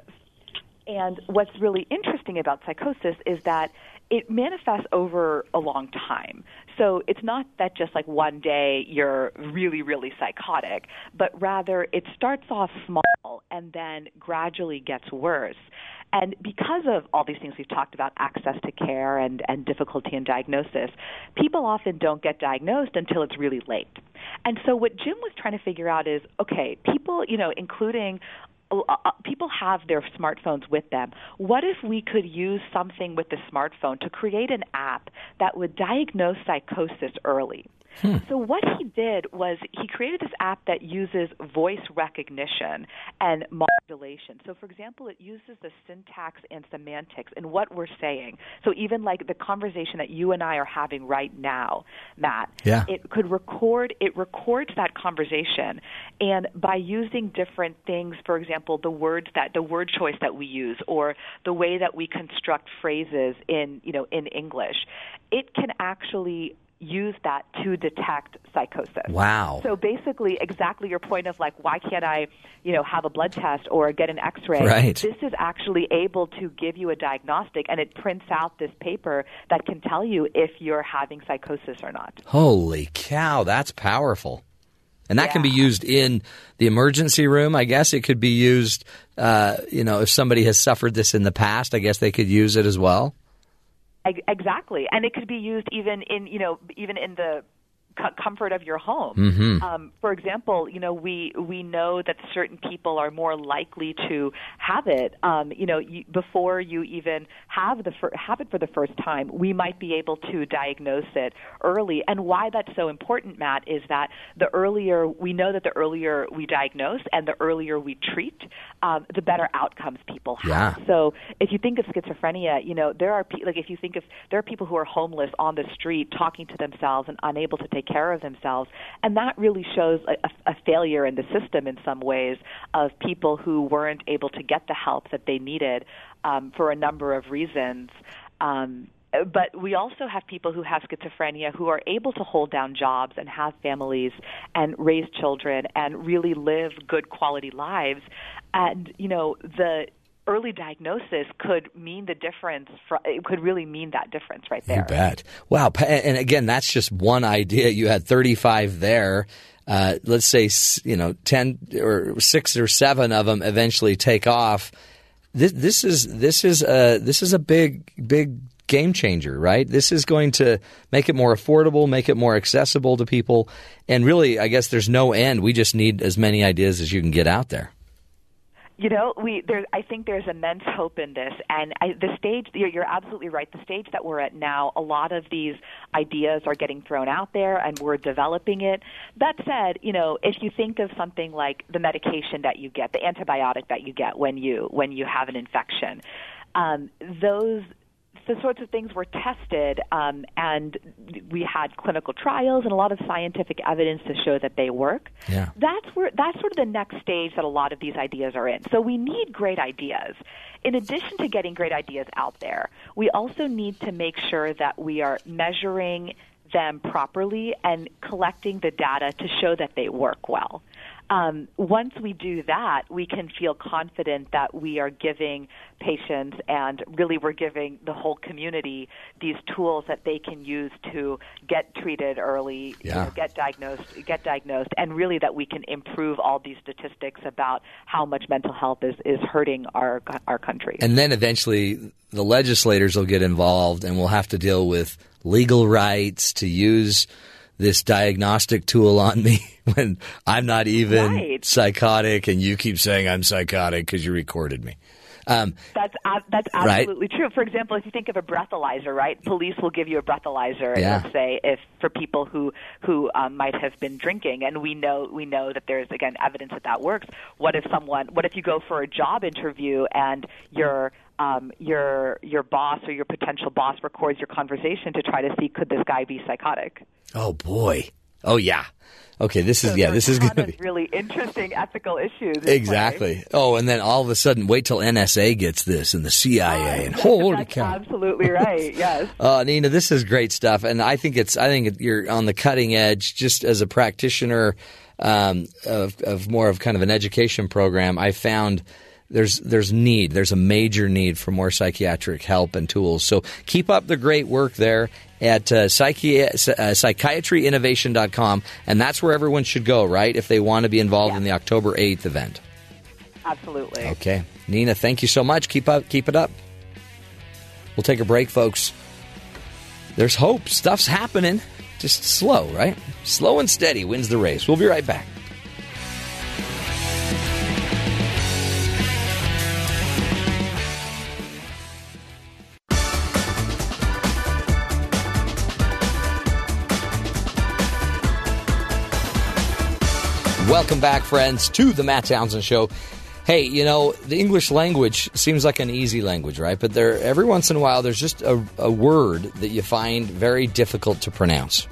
And what's really interesting about psychosis is that it manifests over a long time. So it's not that just like one day you're really, really psychotic, but rather it starts off small and then gradually gets worse. And because of all these things we've talked about, access to care and, and difficulty in diagnosis, people often don't get diagnosed until it's really late. And so what Jim was trying to figure out is okay, people, you know, including people have their smartphones with them. What if we could use something with the smartphone to create an app that would diagnose psychosis early? Hmm. So what he did was he created this app that uses voice recognition and modulation. So for example, it uses the syntax and semantics in what we're saying. So even like the conversation that you and I are having right now, Matt, Yeah. it could record it records that conversation and by using different things, for example, the words that the word choice that we use or the way that we construct phrases in, you know, in English, it can actually use that to detect psychosis. Wow. So basically exactly your point of like why can't I, you know, have a blood test or get an x-ray? Right. This is actually able to give you a diagnostic and it prints out this paper that can tell you if you're having psychosis or not. Holy cow, that's powerful. And that can be used in the emergency room. I guess it could be used, uh, you know, if somebody has suffered this in the past, I guess they could use it as well. Ex- Exactly, and it could be used even in you know even in the comfort of your home. Mhm. Um, for example, you know we we know that certain people are more likely to have it. Um, you know, you, before you even have the fir- have it for the first time, we might be able to diagnose it early. And why that's so important, Matt, is that the earlier we know that the earlier we diagnose and the earlier we treat, um, the better outcomes people have. Yeah. So if you think of schizophrenia, you know there are pe- like if you think of there are people who are homeless on the street talking to themselves and unable to take care of themselves, and that really shows a, a, a failure in the system in some ways of people who weren't able to get the help that they needed um, for a number of reasons. Um, but we also have people who have schizophrenia who are able to hold down jobs and have families and raise children and really live good quality lives. And, you know, the early diagnosis could mean the difference, fr it could really mean that difference right there. You bet. Wow. And again, that's just one idea. You had 35 there. Uh, let's say, you know, 10 or six or seven of them eventually take off. This, this is, this is a, this is a big, big game changer, right? This is going to make it more affordable, make it more accessible to people. And really, I guess there's no end. We just need as many ideas as you can get out there. You know, we there. I think there's immense hope in this, and I, the stage. You're, you're absolutely right. The stage that we're at now, a lot of these ideas are getting thrown out there, and we're developing it. That said, you know, if you think of something like the medication that you get, the antibiotic that you get when you when you have an infection, um, those the sorts of things were tested, um, and we had clinical trials and a lot of scientific evidence to show that they work. Yeah. That's where that's sort of the next stage that a lot of these ideas are in. So we need great ideas. In addition to getting great ideas out there, we also need to make sure that we are measuring them properly and collecting the data to show that they work well. Um, once we do that, we can feel confident that we are giving patients and really we're giving the whole community these tools that they can use to get treated early, you know, get diagnosed, get diagnosed, and really that we can improve all these statistics about how much mental health is, is hurting our our country. And then eventually the legislators will get involved and we'll have to deal with legal rights to use this diagnostic tool on me when I'm not even Right. psychotic and you keep saying I'm psychotic because you recorded me. Um, That's ab- that's Right. absolutely true. For example, if you think of a breathalyzer, right? Police will give you a breathalyzer. Yeah. Let's say if for people who who um, might have been drinking, and we know we know that there's again evidence that that works. What if someone? What if you go for a job interview and your um, your your boss or your potential boss records your conversation to try to see could this guy be psychotic? oh boy. Oh yeah. Okay, this is So yeah, this is going to be really interesting ethical issues. exactly. Oh, and then all of a sudden, wait till NSA gets this and the CIA and holy That's cow. absolutely right. Yes. Uh, Nina, this is great stuff, and I think it's I think you're on the cutting edge. Just as a practitioner um, of, of more of kind of an education program, I found there's there's need there's a major need for more psychiatric help and tools. So keep up the great work there at uh, psychi- uh, psychiatryinnovation.com, and that's where everyone should go, right? If they want to be involved in the October 8th event. Absolutely. Okay, Nina, thank you so much. Keep up, keep it up. We'll take a break, folks. There's hope. Stuff's happening. Just slow, right? Slow and steady wins the race. We'll be right back. Welcome back, friends, to the Matt Townsend Show. Hey, you know, the English language seems like an easy language, right? But there, every once in a while, there's just a, a word that you find very difficult to pronounce.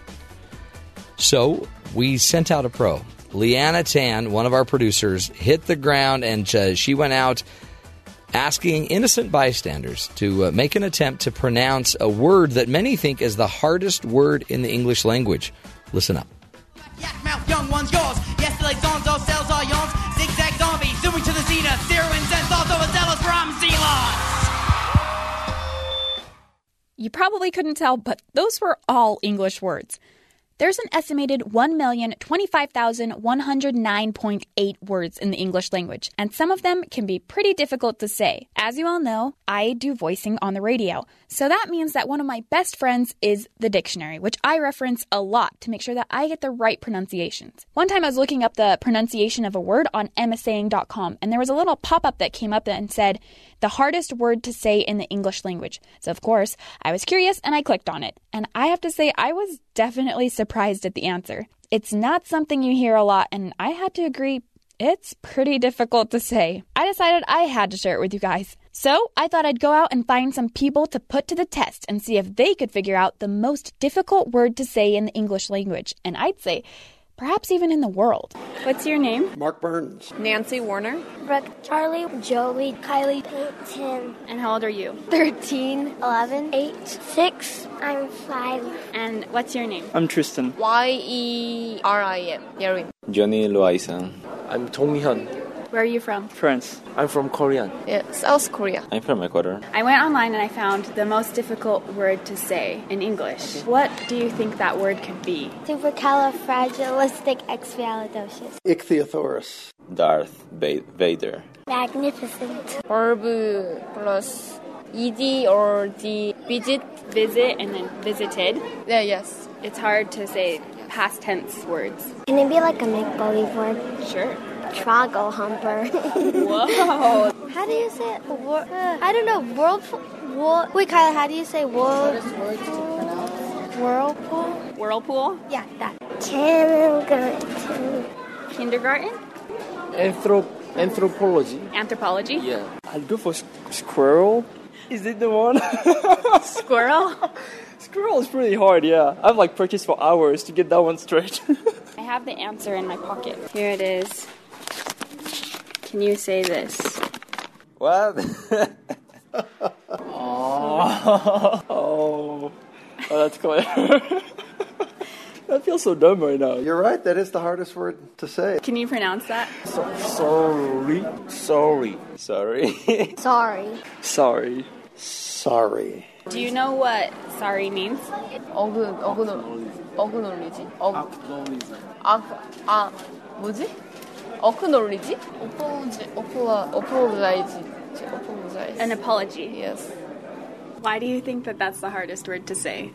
So we sent out a pro. Liana Tan, one of our producers, hit the ground and uh, she went out asking innocent bystanders to uh, make an attempt to pronounce a word that many think is the hardest word in the English language. Listen up. Yak Mouth, young ones, yours. Yes, the zones, all cells are yawns. Zigzag zombies, zooming to the zenith. From Zealons. You probably couldn't tell, but those were all English words. There's an estimated 1,025,109.8 words in the English language, and some of them can be pretty difficult to say. As you all know, I do voicing on the radio, so that means that one of my best friends is the dictionary, which I reference a lot to make sure that I get the right pronunciations. One time I was looking up the pronunciation of a word on msaying.com, and there was a little pop up that came up and said, the hardest word to say in the English language. So, of course, I was curious and I clicked on it. And I have to say, I was definitely surprised at the answer. It's not something you hear a lot, and I had to agree, it's pretty difficult to say. I decided I had to share it with you guys. So, I thought I'd go out and find some people to put to the test and see if they could figure out the most difficult word to say in the English language. And I'd say, perhaps even in the world. What's your name? Mark Burns. Nancy Warner. Brooke, Charlie, Joey, Kylie, Peyton. And how old are you? 13, 11, 8, 6. I'm 5. And what's your name? I'm Tristan. Y E R I M. Yerim. Johnny Loaisan. I'm Tong Hyun. Where are you from? France. I'm from Korea. Yeah, South Korea. I'm from Ecuador. I went online and I found the most difficult word to say in English. What do you think that word could be? Supercalifragilisticexpialidocious. Ichthyosaurus. Darth ba- Vader. Magnificent. Verb plus ed or the visit, visit, and then visited. Yeah, yes. It's hard to say past tense words. Can it be like a make believe word? Sure. Troggle humper. Whoa. how do you say it? Wor- I don't know. Whirlpool. Whirl- Wait, Kyla, how do you say whirl? Whirlpool? Whirlpool? Yeah, that. Kindergarten. Kindergarten? Anthrop- anthropology. Anthropology? Yeah. I'll go for s- squirrel. Is it the one? Squirrel? squirrel is pretty hard, yeah. I've like practiced for hours to get that one straight. I have the answer in my pocket. Here it is. Can you say this? what? oh. oh. Oh, that's clever. I feel so dumb right now. You're right. That is the hardest word to say. Can you pronounce that? Sorry. Sorry. Sorry. Sorry. Sorry. Sorry. Do you know what sorry means? 어근 어근 어근올리지. 어. 아, 아 뭐지? Apologize. Apologize. An apology. Yes. Why do you think that that's the hardest word to say?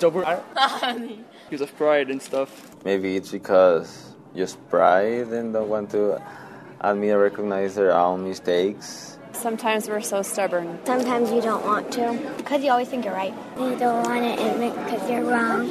Because of pride and stuff. Maybe it's because just pride and don't want to admit or recognize their own mistakes. Sometimes we're so stubborn. Sometimes you don't want to because you always think you're right. You don't want to admit because you're wrong.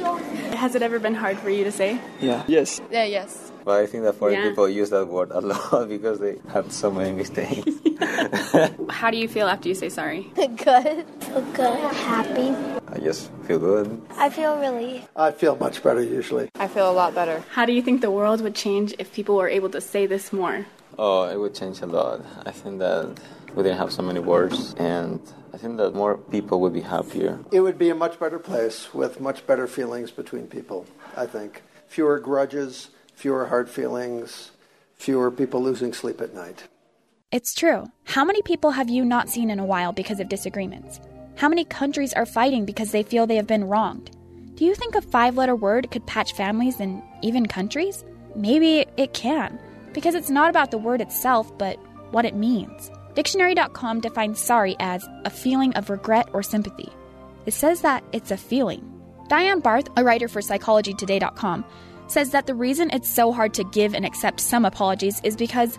Has it ever been hard for you to say? Yeah. Yes. Yeah, yes. But I think that foreign Yeah. people use that word a lot because they have so many mistakes. How do you feel after you say sorry? Good. Feel good. Happy. I just feel good. I feel relief. I feel much better usually. I feel a lot better. How do you think the world would change if people were able to say this more? Oh, it would change a lot. I think that we didn't have so many words, and I think that more people would be happier. It would be a much better place with much better feelings between people, I think. Fewer grudges, fewer hard feelings, fewer people losing sleep at night. It's true. How many people have you not seen in a while because of disagreements? How many countries are fighting because they feel they have been wronged? Do you think a five letter word could patch families and even countries? Maybe it can, because it's not about the word itself, but what it means. Dictionary.com defines sorry as a feeling of regret or sympathy. It says that it's a feeling. Diane Barth, a writer for PsychologyToday.com, says that the reason it's so hard to give and accept some apologies is because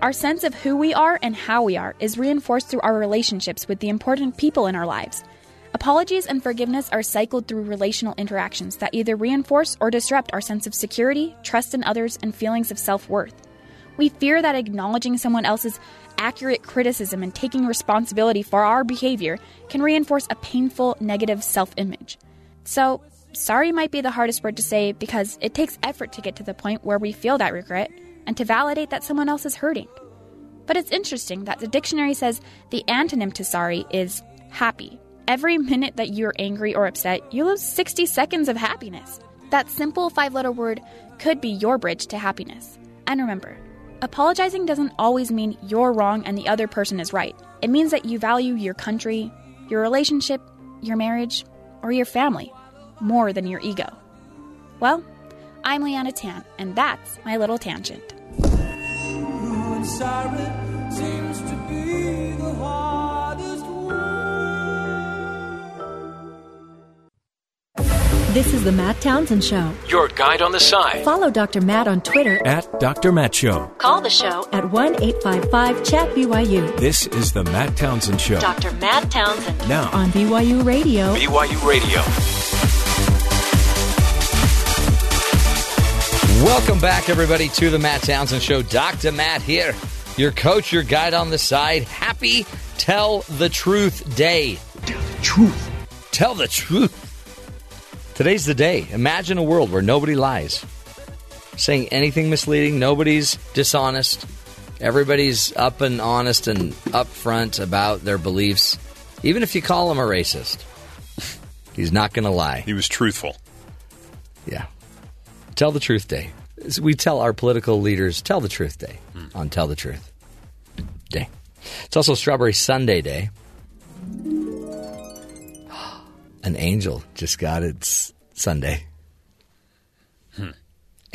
our sense of who we are and how we are is reinforced through our relationships with the important people in our lives. Apologies and forgiveness are cycled through relational interactions that either reinforce or disrupt our sense of security, trust in others, and feelings of self worth. We fear that acknowledging someone else's accurate criticism and taking responsibility for our behavior can reinforce a painful negative self image. So, sorry might be the hardest word to say because it takes effort to get to the point where we feel that regret and to validate that someone else is hurting. But it's interesting that the dictionary says the antonym to sorry is happy. Every minute that you're angry or upset, you lose 60 seconds of happiness. That simple five letter word could be your bridge to happiness. And remember, apologizing doesn't always mean you're wrong and the other person is right. It means that you value your country, your relationship, your marriage, or your family more than your ego. Well, I'm Liana Tan, and that's my little tangent. This is the Matt Townsend Show. Your guide on the side. Follow Dr. Matt on Twitter. At Dr. Matt Show. Call the show at 1 855 Chat BYU. This is the Matt Townsend Show. Dr. Matt Townsend. Now. On BYU Radio. BYU Radio. Welcome back, everybody, to the Matt Townsend Show. Dr. Matt here, your coach, your guide on the side. Happy Tell the Truth Day. Tell the truth. Tell the truth. Today's the day. Imagine a world where nobody lies, saying anything misleading, nobody's dishonest, everybody's up and honest and upfront about their beliefs. Even if you call him a racist, he's not going to lie. He was truthful. Yeah. Tell the Truth Day. We tell our political leaders, tell the truth day on Tell the Truth Day. It's also Strawberry Sundae Day. An angel just got its Sundae.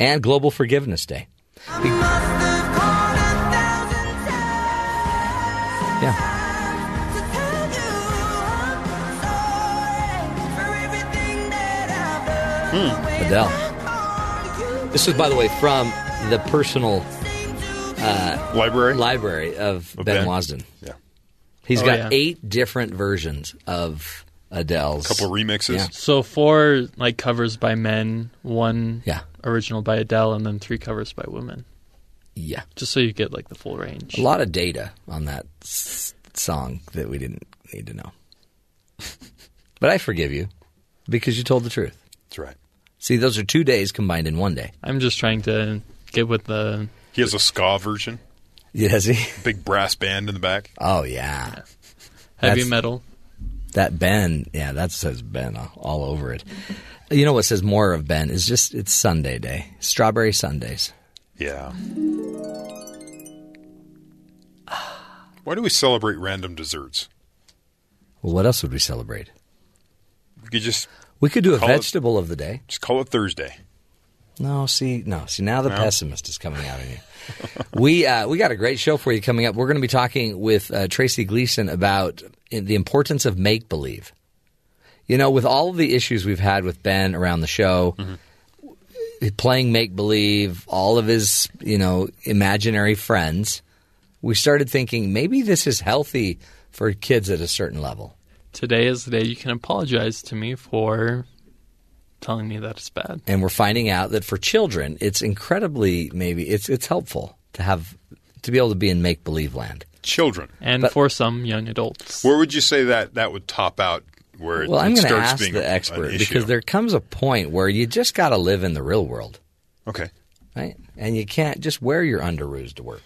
And Global Forgiveness Day. Yeah. Hmm. Adele. This was, by the way, from the personal uh, library library of, Of Ben, Ben? Wasden. Yeah. He's Oh, got yeah. eight different versions of Adele's. A Couple remixes. Yeah. So four like covers by men, one Yeah. original by Adele, and then three covers by women. Yeah. Just so you get like the full range. A lot of data on that s- song that we didn't need to know. but I forgive you because you told the truth. That's right. See, those are two days combined in one day. I'm just trying to get with the. He has a ska version. Yeah, has he? Big brass band in the back. Oh, yeah. Heavy That's- metal. That Ben, yeah, that says Ben all- all over it. You know what says more of Ben is just it's Sundae day, Strawberry Sundaes. Yeah. Why do we celebrate random desserts? Well, what else would we celebrate? We could just We could do a Call it- vegetable of the day. just call it Thursday. No, see, no, see. Now the No? pessimist is coming out in you. we uh, we got a great show for you coming up. We're going to be talking with uh, Tracy Gleason about the importance of make believe. You know, with all of the issues we've had with Ben around the show, playing make believe, all of his you know imaginary friends, we started thinking maybe this is healthy for kids at a certain level. Today is the day you can apologize to me for telling me that it's bad. and we're finding out that for children, it's incredibly maybe it's it's helpful to have to be able to be in make believe land. children. And for some young adults. Where would you say that that would top out? Where it, Well, I'm going to ask the an expert because there comes a point where you just got to live in the real world. Okay. Right? And you can't just wear your underoos to work.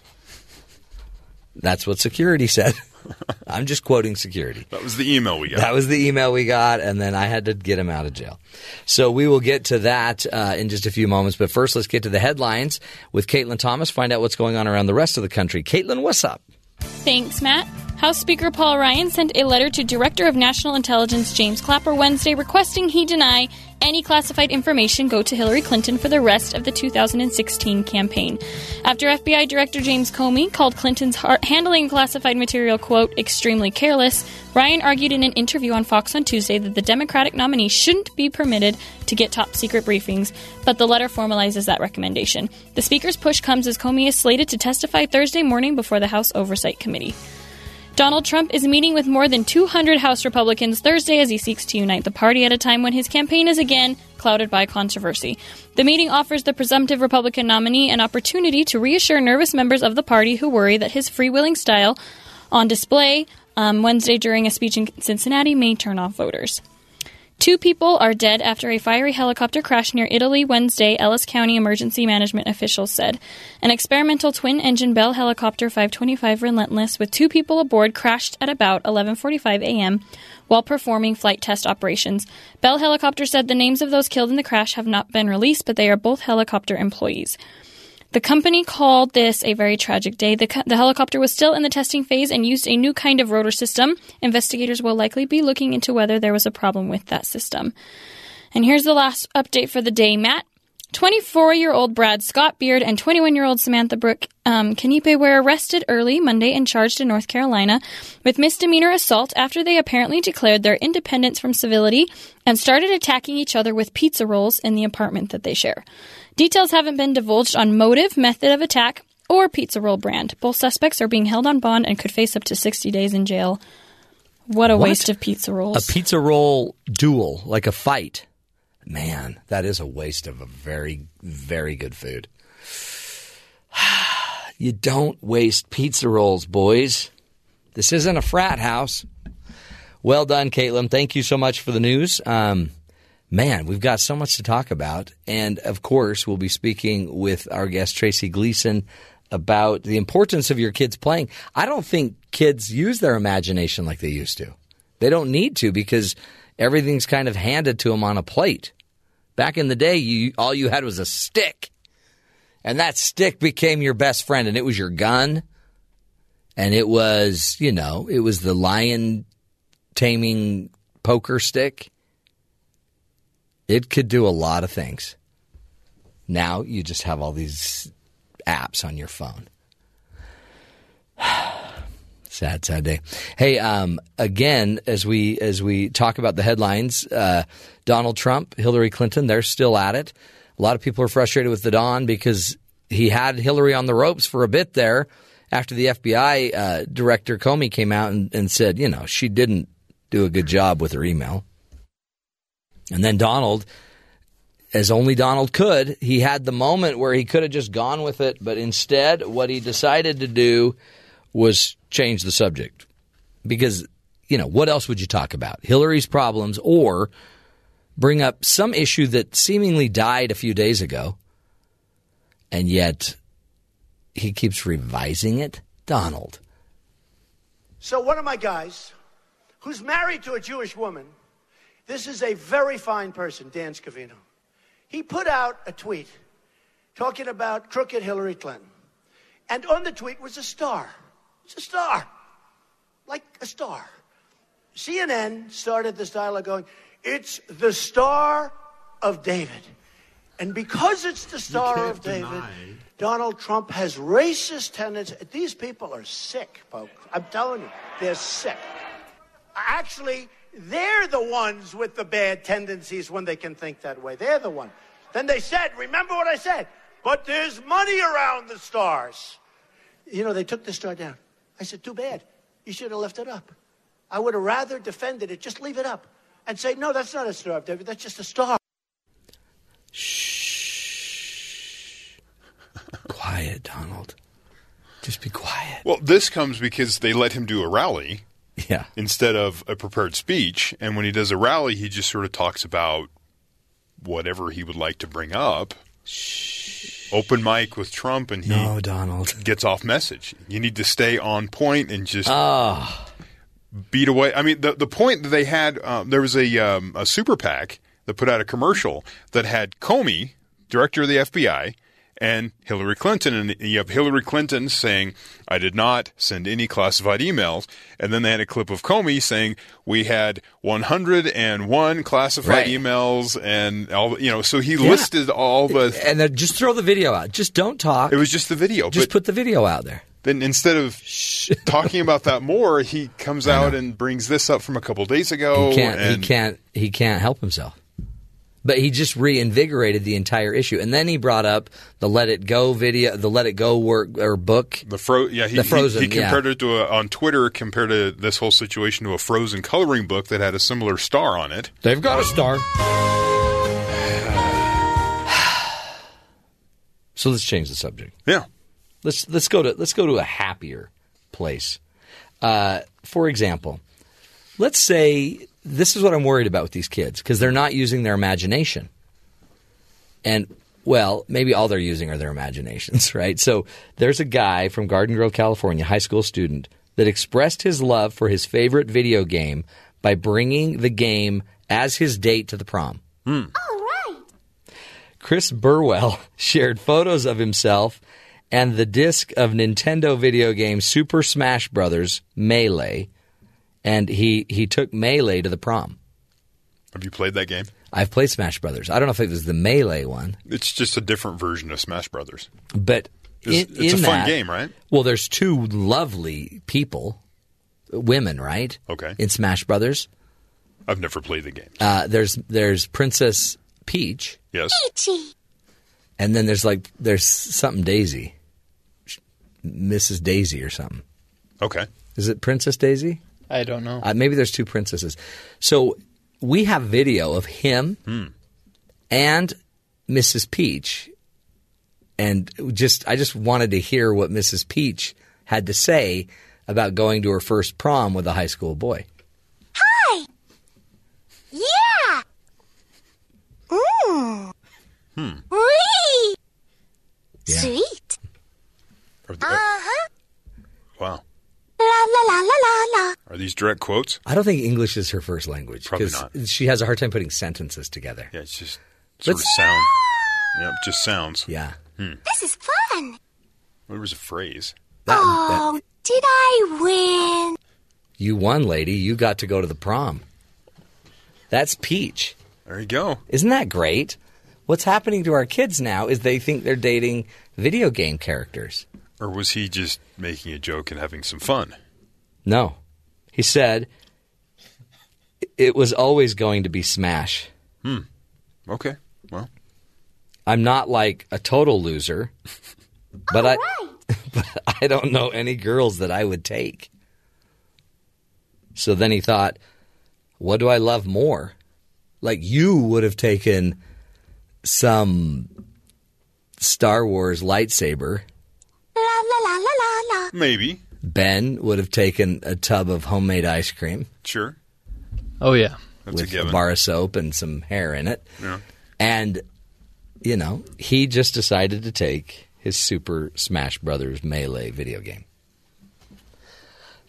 That's what security said. I'm just quoting security. That was the email we got. That was the email we got, and then I had to get him out of jail. So we will get to that uh, in just a few moments. But first, let's get to the headlines with Caitlin Thomas. Find out what's going on around the rest of the country. Caitlin, what's up? Thanks, Matt. House Speaker Paul Ryan sent a letter to Director of National Intelligence James Clapper Wednesday requesting he deny any classified information go to Hillary Clinton for the rest of the 2016 campaign. After FBI Director James Comey called Clinton's handling classified material, quote, extremely careless, Ryan argued in an interview on Fox on Tuesday that the Democratic nominee shouldn't be permitted to get top secret briefings, but the letter formalizes that recommendation. The Speaker's push comes as Comey is slated to testify Thursday morning before the House Oversight Committee. Donald Trump is meeting with more than 200 House Republicans Thursday as he seeks to unite the party at a time when his campaign is again clouded by controversy. The meeting offers the presumptive Republican nominee an opportunity to reassure nervous members of the party who worry that his freewheeling style on display um, Wednesday during a speech in Cincinnati may turn off voters. Two people are dead after a fiery helicopter crash near Italy Wednesday, Ellis County emergency management officials said. An experimental twin-engine Bell helicopter 525 Relentless with two people aboard crashed at about 11:45 a.m. while performing flight test operations. Bell Helicopter said the names of those killed in the crash have not been released, but they are both helicopter employees. The company called this a very tragic day. The, the helicopter was still in the testing phase and used a new kind of rotor system. Investigators will likely be looking into whether there was a problem with that system. And here's the last update for the day, Matt. 24 year old Brad Scott Beard and 21 year old Samantha Brooke um, Kanipe were arrested early Monday and charged in North Carolina with misdemeanor assault after they apparently declared their independence from civility and started attacking each other with pizza rolls in the apartment that they share. Details haven't been divulged on motive, method of attack, or pizza roll brand. Both suspects are being held on bond and could face up to 60 days in jail. What a What? waste of pizza rolls. A pizza roll duel, like a fight. Man, that is a waste of a very, very good food. You don't waste pizza rolls, boys. This isn't a frat house. Well done, Caitlin. Thank you so much for the news. Um, man, we've got so much to talk about. And of course, we'll be speaking with our guest, Tracy Gleason, about the importance of your kids playing. I don't think kids use their imagination like they used to. They don't need to because everything's kind of handed to them on a plate. Back in the day, you all you had was a stick. And that stick became your best friend and it was your gun. And it was, you know, it was the lion taming poker stick. It could do a lot of things. Now you just have all these apps on your phone. sad, sad day. Hey, um, again, as we as we talk about the headlines, uh, Donald Trump, Hillary Clinton, they're still at it. A lot of people are frustrated with the Don because he had Hillary on the ropes for a bit there after the FBI uh, director Comey came out and, and said, you know, she didn't do a good job with her email. And then Donald, as only Donald could, he had the moment where he could have just gone with it, but instead, what he decided to do was change the subject. Because, you know, what else would you talk about? Hillary's problems or bring up some issue that seemingly died a few days ago, and yet he keeps revising it? Donald. So one of my guys, who's married to a Jewish woman, this is a very fine person, Dan Scavino. He put out a tweet talking about crooked Hillary Clinton. And on the tweet was a star. It's a star. Like a star. CNN started this dialogue going, it's the star of David. And because it's the star of David, deny. Donald Trump has racist tendencies. These people are sick, folks. I'm telling you, they're sick. Actually, they're the ones with the bad tendencies when they can think that way. They're the one. Then they said, remember what I said? But there's money around the stars. You know, they took the star down. I said, too bad. You should have left it up. I would have rather defended it. Just leave it up and say, no, that's not a star David. That's just a star. Shh. Quiet, Donald. Just be quiet. Well, this comes because they let him do a rally Yeah. instead of a prepared speech. And when he does a rally, he just sort of talks about whatever he would like to bring up. Open mic with Trump, and he No, Donald. gets off message. You need to stay on point and just Ah. beat away. I mean, the the point that they had, um, there was a um, a super PAC that put out a commercial that had Comey, director of the FBI, and Hillary Clinton, and you have Hillary Clinton saying, "I did not send any classified emails," and then they had a clip of Comey saying, "We had 101 classified Right. emails," and all you know. So he Yeah. listed all the. And then just throw the video out. Just don't talk. It was just the video. Just put the video out there. then instead of talking about that more, he comes out and brings this up from a couple days ago. he can't. and he can't. He can't help himself. But he just reinvigorated the entire issue, and then he brought up the "Let It Go" video, the "Let It Go" work or book. The fro, yeah, he, the he- Frozen. He, compared yeah. it to a, on Twitter, compared to this whole situation to a Frozen coloring book that had a similar star on it. They've got a star. So let's change the subject. Yeah. Let's let's go to let's go to a happier place. Uh, for example, let's say this is what I'm worried about with these kids because they're not using their imagination. And well, maybe all they're using are their imaginations, right? So there's a guy from Garden Grove, California, high school student that expressed his love for his favorite video game by bringing the game as his date to the prom. Hmm. All right. Chris Burwell shared photos of himself and the disc of Nintendo video game Super Smash Brothers Melee, and he he took Melee to the prom. Have you played that game? I've played Smash Brothers. I don't know if it was the Melee one, It's just a different version of Smash Brothers. but It's, in, it's a in fun that- game, right? Well, there's two lovely people, women, right? Okay. In Smash Brothers, I've never played the game. uh, there's there's Princess Peach, Yes. Peachy. And then there's like there's something Daisy, Mrs. Daisy or something. Okay. Is it Princess Daisy? I don't know. Uh, maybe there's two princesses. So we have video of him Hmm. and Mrs. Peach, and just I just wanted to hear what Mrs. Peach had to say about going to her first prom with a high school boy. Hi. Yeah. Mm. Hmm. Wee. Yeah. Sweet. Uh huh. wow. La la la la la la. Are these direct quotes? I don't think English is her first language Probably 'cause not. she has a hard time putting sentences together. Yeah, it's just sort Let's- of sound. Yeah, just sounds. Yeah. Hmm. This is fun. What was a phrase? oh, did I win? You won, lady. You got to go to the prom. That's Peach. There you go. Isn't that great? What's happening to our kids now is they think they're dating video game characters. Or was he just making a joke and having some fun? No. He said it was always going to be Smash. Hmm. Okay. Well, I'm not like a total loser, but I but I don't know any girls that I would take. So then he thought, what do I love more? Like you would have taken some Star Wars lightsaber. Maybe. Ben would have taken a tub of homemade ice cream Sure. Oh yeah. That's with a, given. bar of soap and some hair in it. Yeah. And, you know, he just decided to take his Super Smash Brothers Melee video game.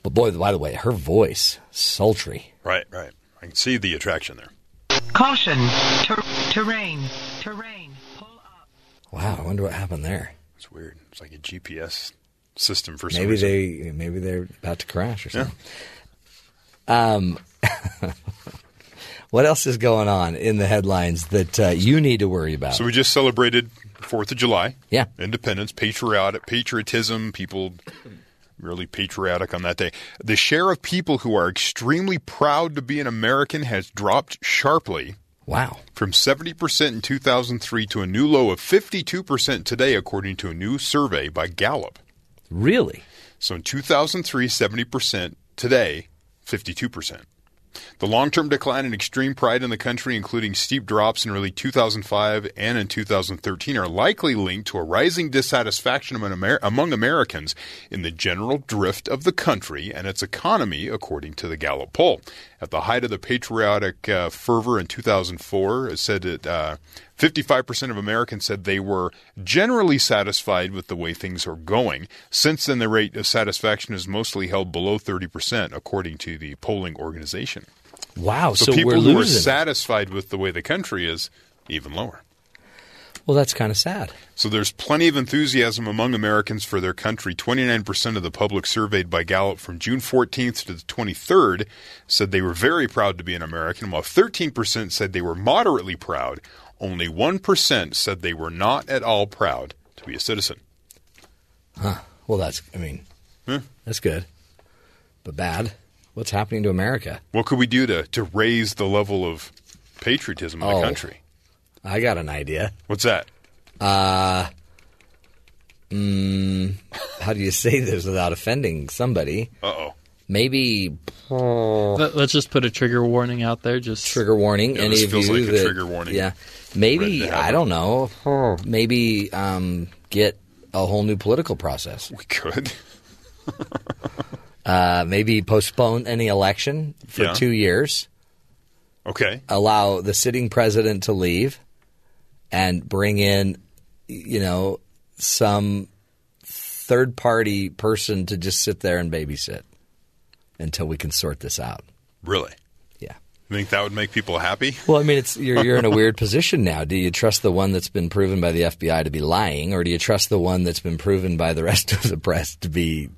But boy, by the way, her voice, sultry. Right, right. I can see the attraction there. Caution. Ter- terrain. Terrain. Pull up. Wow, I wonder what happened there. It's weird. It's like a GPS system for some Maybe reason. they maybe they're about to crash or Yeah. something. Um, what else is going on in the headlines that uh, you need to worry about? So we just celebrated Fourth of July. Yeah. Independence, patriotic, patriotism. People really patriotic on that day. The share of people who are extremely proud to be an American has dropped sharply. Wow. From 70% in 2003 to a new low of 52% today, according to a new survey by Gallup. Really? So in 2003, 70%. Today, 52%. The long term decline in extreme pride in the country, including steep drops in early 2005 and in 2013, are likely linked to a rising dissatisfaction among, Amer- among Americans in the general drift of the country and its economy, according to the Gallup poll. At the height of the patriotic uh, fervor in 2004, it said that uh, 55% of Americans said they were generally satisfied with the way things are going. Since then, the rate of satisfaction is mostly held below 30%, according to the polling organization. Wow, so, people we're who are satisfied with the way the country is, even lower. Well, that's kind of sad. So there's plenty of enthusiasm among Americans for their country. 29% of the public surveyed by Gallup from June 14th to the 23rd said they were very proud to be an American, while 13% said they were moderately proud. Only 1% said they were not at all proud to be a citizen. Huh. Well, that's, I mean, Huh? that's good. But bad. What's happening to America? What could we do to, to raise the level of patriotism in Oh. the country? I got an idea. What's that? Uh, mm, how do you say this without offending somebody? Uh oh. Maybe Let, us just put a trigger warning out there. Just trigger warning. Yeah, any this of feels you like a that- trigger warning. Yeah, Ready maybe to I don't know. Maybe um, get a whole new political process. We could. Uh, maybe postpone any election for Yeah. two years. Okay. Allow the sitting president to leave, and bring in, you know, some third party person to just sit there and babysit until we can sort this out. Really? Yeah. You think that would make people happy? Well, I mean, it's you're you're in a weird position now. Do you trust the one that's been proven by the FBI to be lying, or do you trust the one that's been proven by the rest of the press to be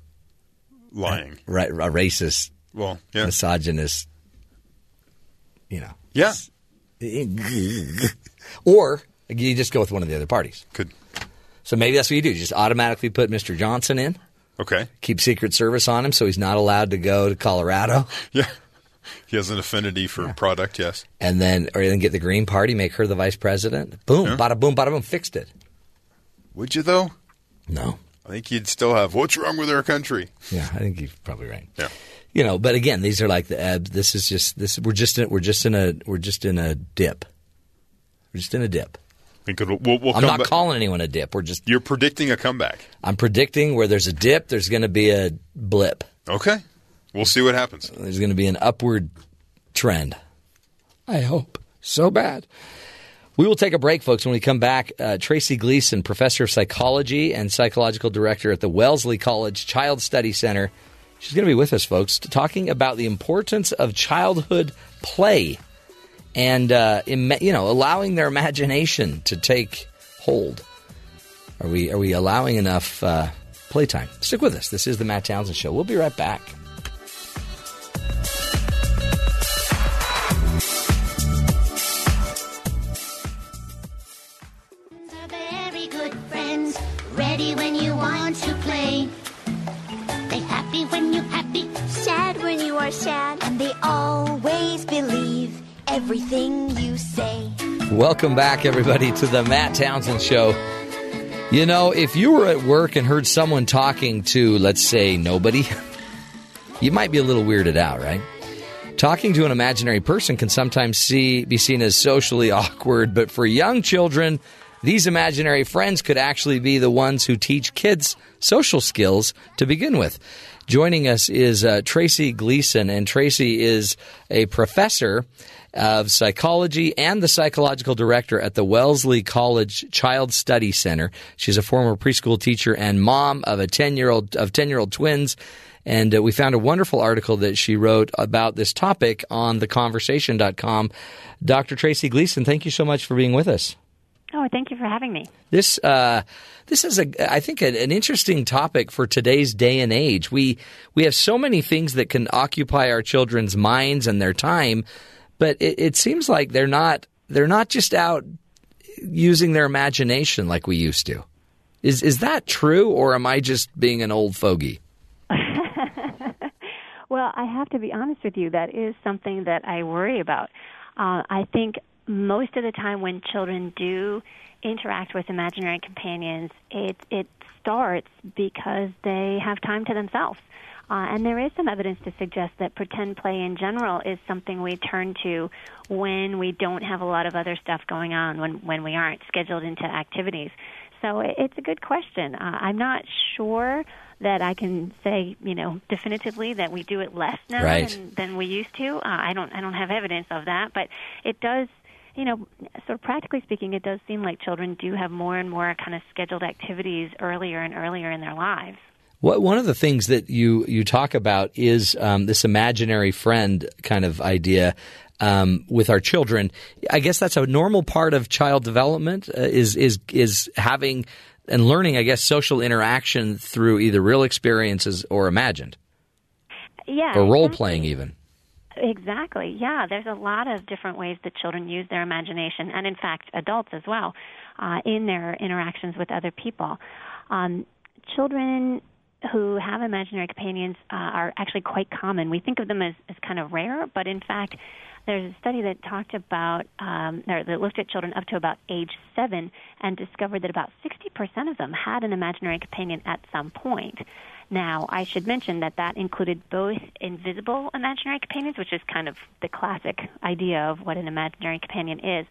Lying. ra- a racist, Well, yeah. misogynist? You know, Yeah. or you just go with one of the other parties. Could. So maybe that's what you do. You just automatically put Mr. Johnson in. Okay. Keep Secret Service on him, so he's not allowed to go to Colorado. Yeah. He has an affinity for product, yes. And then, or then get the Green Party, make her the vice president. Boom, Yeah. bada boom, bada boom, fixed it. Would you, though? No. I think you'd still have, what's wrong with our country? Yeah, I think you're probably right. Yeah. You know, but again, these are like the ebbs. This is just this. We're just in, we're just in a we're just in a dip. We're just in a dip. Think it'll, we'll, we'll I'm come not back- calling anyone a dip. We're just You're predicting a comeback. I'm predicting where there's a dip, there's going to be a blip. Okay. We'll see what happens. There's going to be an upward trend. I hope so bad. We will take a break, folks. When we come back, uh, Tracy Gleason, professor of psychology and psychological director at the Wellesley College Child Study Center, she's going to be with us, folks, talking about the importance of childhood play and uh, ima- you know allowing their imagination to take hold. Are we are we allowing enough uh, playtime? Stick with us. This is the Matt Townsend Show. We'll be right back. sad when you are sad, and they always believe everything you say. Welcome back, everybody, to the Matt Townsend Show. You know, if you were at work and heard someone talking to, let's say, nobody, you might be a little weirded out, right? Talking to an imaginary person can sometimes see, be seen as socially awkward, but for young children, these imaginary friends could actually be the ones who teach kids social skills to begin with. Joining us is uh, Tracy Gleason, and Tracy is a professor of psychology and the psychological director at the Wellesley College Child Study Center. She's a former preschool teacher and mom of a 10-year-old of 10-year-old twins. And uh, we found a wonderful article that she wrote about this topic on theconversation.com. Dr. Tracy Gleason, thank you so much for being with us. Oh, thank you for having me. This uh, this is a I think an, an interesting topic for today's day and age. We we have so many things that can occupy our children's minds and their time, but it, it seems like they're not they're not just out using their imagination like we used to. Is is that true, or am I just being an old fogey? Well, I have to be honest with you. That is something that I worry about. Uh, I think most of the time when children do interact with imaginary companions, it it starts because they have time to themselves. Uh, and there is some evidence to suggest that pretend play in general is something we turn to when we don't have a lot of other stuff going on, when, when we aren't scheduled into activities. So it's a good question. Uh, I'm not sure that I can say, you know, definitively that we do it less now Right. than, than we used to. Uh, I don't, I don't have evidence of that, but it does you know, sort of practically speaking, it does seem like children do have more and more kind of scheduled activities earlier and earlier in their lives. What, one of the things that you, you talk about is um, this imaginary friend kind of idea um, with our children. I guess that's a normal part of child development uh, is is is having and learning. I guess social interaction through either real experiences or imagined Yeah. or role exactly. playing even. Exactly. Yeah, there's a lot of different ways that children use their imagination, and in fact, adults as well, uh, in their interactions with other people. Um, children who have imaginary companions uh, are actually quite common. We think of them as, as kind of rare, but in fact, there's a study that talked about, um, or that looked at children up to about age seven and discovered that about 60% of them had an imaginary companion at some point. Now, I should mention that that included both invisible imaginary companions, which is kind of the classic idea of what an imaginary companion is,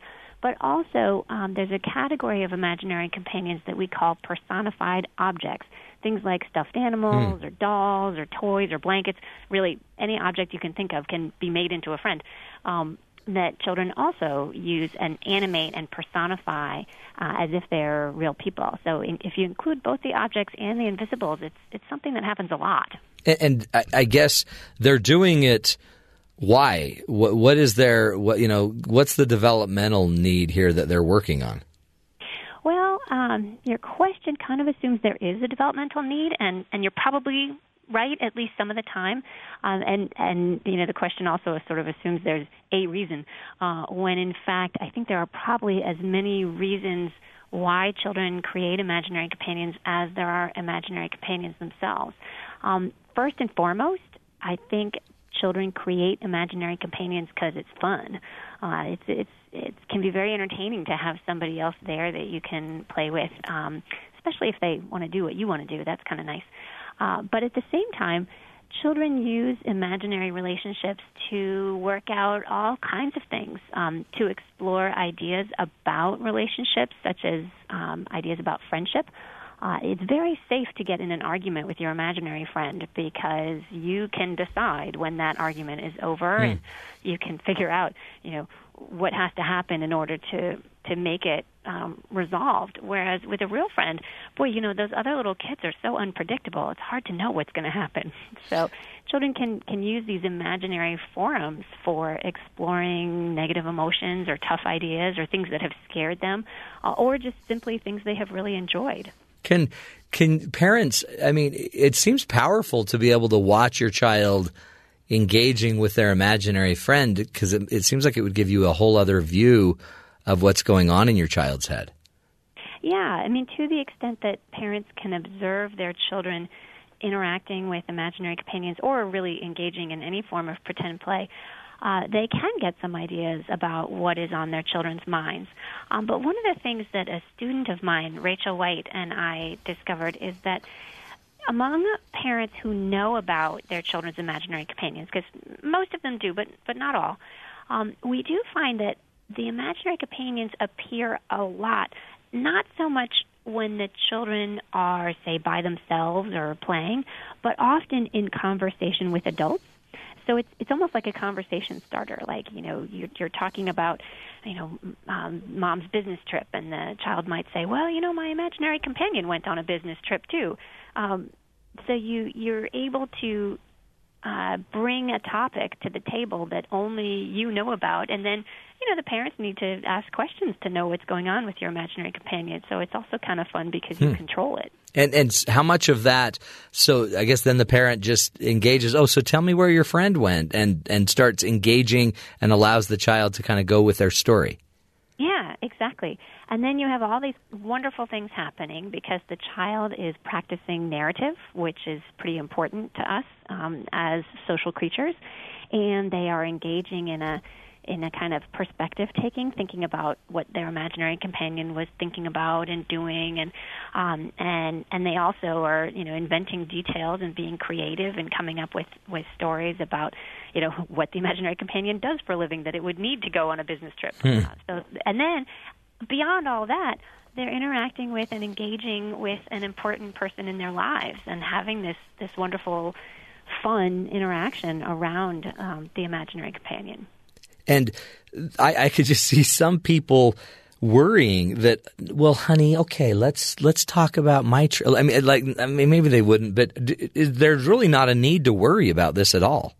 but also um, there's a category of imaginary companions that we call personified objects. Things like stuffed animals or dolls or toys or blankets. Really, any object you can think of can be made into a friend. Um, that children also use and animate and personify uh, as if they're real people. So in, if you include both the objects and the invisibles, it's it's something that happens a lot. And, and I, I guess they're doing it. Why? What, what is their what you know? What's the developmental need here that they're working on? Well, um, your question kind of assumes there is a developmental need, and, and you're probably right at least some of the time. Um, and and you know the question also sort of assumes there's a reason, uh, when in fact I think there are probably as many reasons why children create imaginary companions as there are imaginary companions themselves. Um, first and foremost, I think children create imaginary companions because it's fun. Uh, it's it's it can be very entertaining to have somebody else there that you can play with, um, especially if they want to do what you want to do. That's kind of nice. Uh, but at the same time, children use imaginary relationships to work out all kinds of things, um, to explore ideas about relationships, such as um, ideas about friendship. Uh, it's very safe to get in an argument with your imaginary friend because you can decide when that argument is over, and you can figure out, you know, what has to happen in order to to make it um, resolved. Whereas with a real friend, boy, you know, those other little kids are so unpredictable. It's hard to know what's going to happen. So children can can use these imaginary forums for exploring negative emotions or tough ideas or things that have scared them, uh, or just simply things they have really enjoyed. Can can parents? I mean, it seems powerful to be able to watch your child engaging with their imaginary friend because it, it seems like it would give you a whole other view of what's going on in your child's head. Yeah, I mean, to the extent that parents can observe their children interacting with imaginary companions or really engaging in any form of pretend play, uh, they can get some ideas about what is on their children's minds. Um, but one of the things that a student of mine, Rachel White, and I discovered is that among parents who know about their children's imaginary companions, because most of them do, but but not all, um, we do find that the imaginary companions appear a lot. Not so much when the children are, say, by themselves or playing, but often in conversation with adults. So it's it's almost like a conversation starter. Like you know, you're, you're talking about, you know, um, mom's business trip, and the child might say, "Well, you know, my imaginary companion went on a business trip too." Um, so you you're able to uh, bring a topic to the table that only you know about, and then you know the parents need to ask questions to know what's going on with your imaginary companion. So it's also kind of fun because you Hmm. control it. And and how much of that? So I guess then the parent just engages. Oh, so tell me where your friend went, and and starts engaging and allows the child to kind of go with their story. Yeah, exactly. And then you have all these wonderful things happening because the child is practicing narrative, which is pretty important to us um, as social creatures, and they are engaging in a in a kind of perspective taking, thinking about what their imaginary companion was thinking about and doing, and um, and and they also are you know inventing details and being creative and coming up with with stories about you know what the imaginary companion does for a living that it would need to go on a business trip. Hmm. So and then beyond all that, they're interacting with and engaging with an important person in their lives and having this this wonderful fun interaction around um, the imaginary companion. And I, I could just see some people worrying that, well, honey, okay, let's let's talk about my. Tr-. I mean, like, I mean, maybe they wouldn't, but d- there's really not a need to worry about this at all.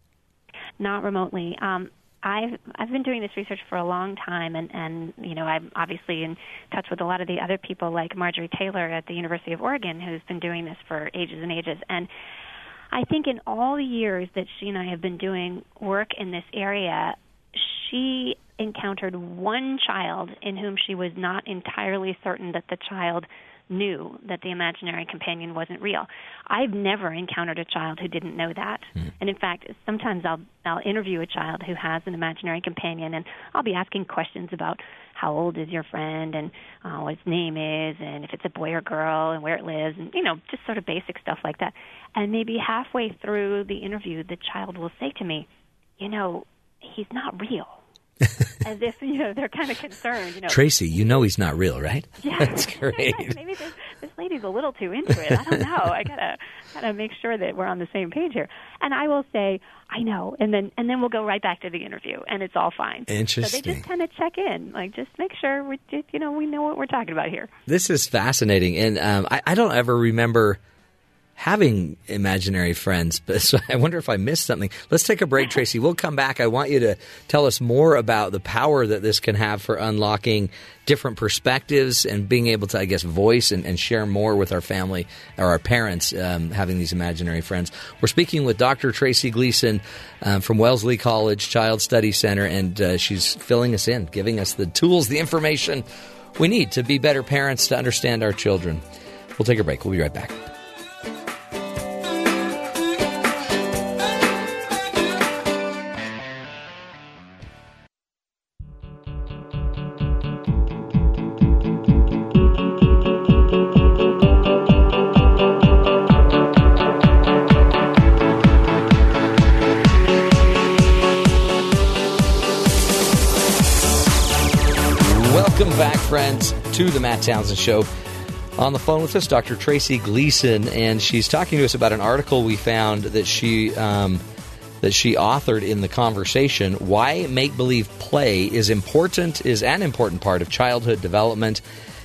Not remotely. Um, I've I've been doing this research for a long time, and and you know I'm obviously in touch with a lot of the other people like Marjorie Taylor at the University of Oregon, who's been doing this for ages and ages. And I think in all the years that she and I have been doing work in this area, she encountered one child in whom she was not entirely certain that the child knew that the imaginary companion wasn't real. I've never encountered a child who didn't know that. And in fact, sometimes I'll I'll interview a child who has an imaginary companion and I'll be asking questions about how old is your friend and uh, what his name is and if it's a boy or girl and where it lives and you know just sort of basic stuff like that. And maybe halfway through the interview the child will say to me, "You know, he's not real." As if you know they're kind of concerned, you know. Tracy, you know he's not real, right? Yeah, That's great. Maybe this, this lady's a little too into it. I don't know. I gotta gotta make sure that we're on the same page here. And I will say, I know, and then and then we'll go right back to the interview, and it's all fine. So they just kind of check in, like just make sure we, you know, we know what we're talking about here. This is fascinating, and um, I, I don't ever remember having imaginary friends, but so I wonder if I missed something. Let's take a break, Tracy. We'll come back. I want you to tell us more about the power that this can have for unlocking different perspectives and being able to, I guess, voice and, and share more with our family or our parents um, having these imaginary friends. We're speaking with Dr. Tracy Gleason um, from Wellesley College Child Study Center, and uh, she's filling us in, giving us the tools, the information we need to be better parents to understand our children. We'll take a break. We'll be right back. To the Matt Townsend Show. On the phone with us, Dr. Tracy Gleason, and she's talking to us about an article we found that she um, that she authored in the conversation. Why make believe play is important is an important part of childhood development,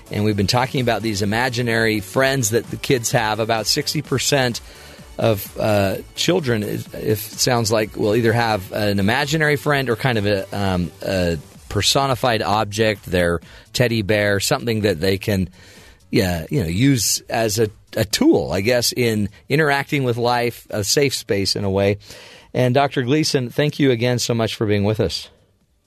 and we've been talking about these imaginary friends that the kids have. About sixty percent of uh, children, if it sounds like, will either have an imaginary friend or kind of a, um, a personified object, their teddy bear, something that they can, yeah, you know, use as a, a tool, I guess, in interacting with life, a safe space in a way. And Dr. Gleason, thank you again so much for being with us.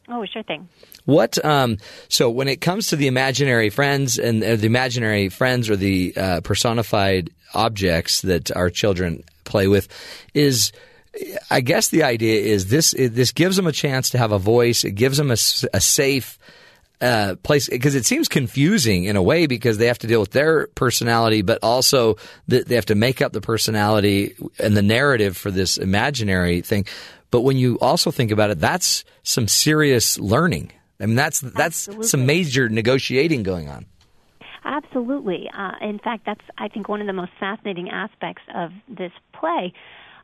Oh, sure thing. What um, so when it comes to the imaginary friends and uh, the imaginary friends or the uh, personified objects that our children play with is I guess the idea is this this gives them a chance to have a voice. It gives them a safe uh, place because it seems confusing in a way because they have to deal with their personality, but also th- they have to make up the personality and the narrative for this imaginary thing. But when you also think about it, that's some serious learning. I mean, that's that's some major negotiating going on. Absolutely. Uh, in fact, that's I think one of the most fascinating aspects of this play.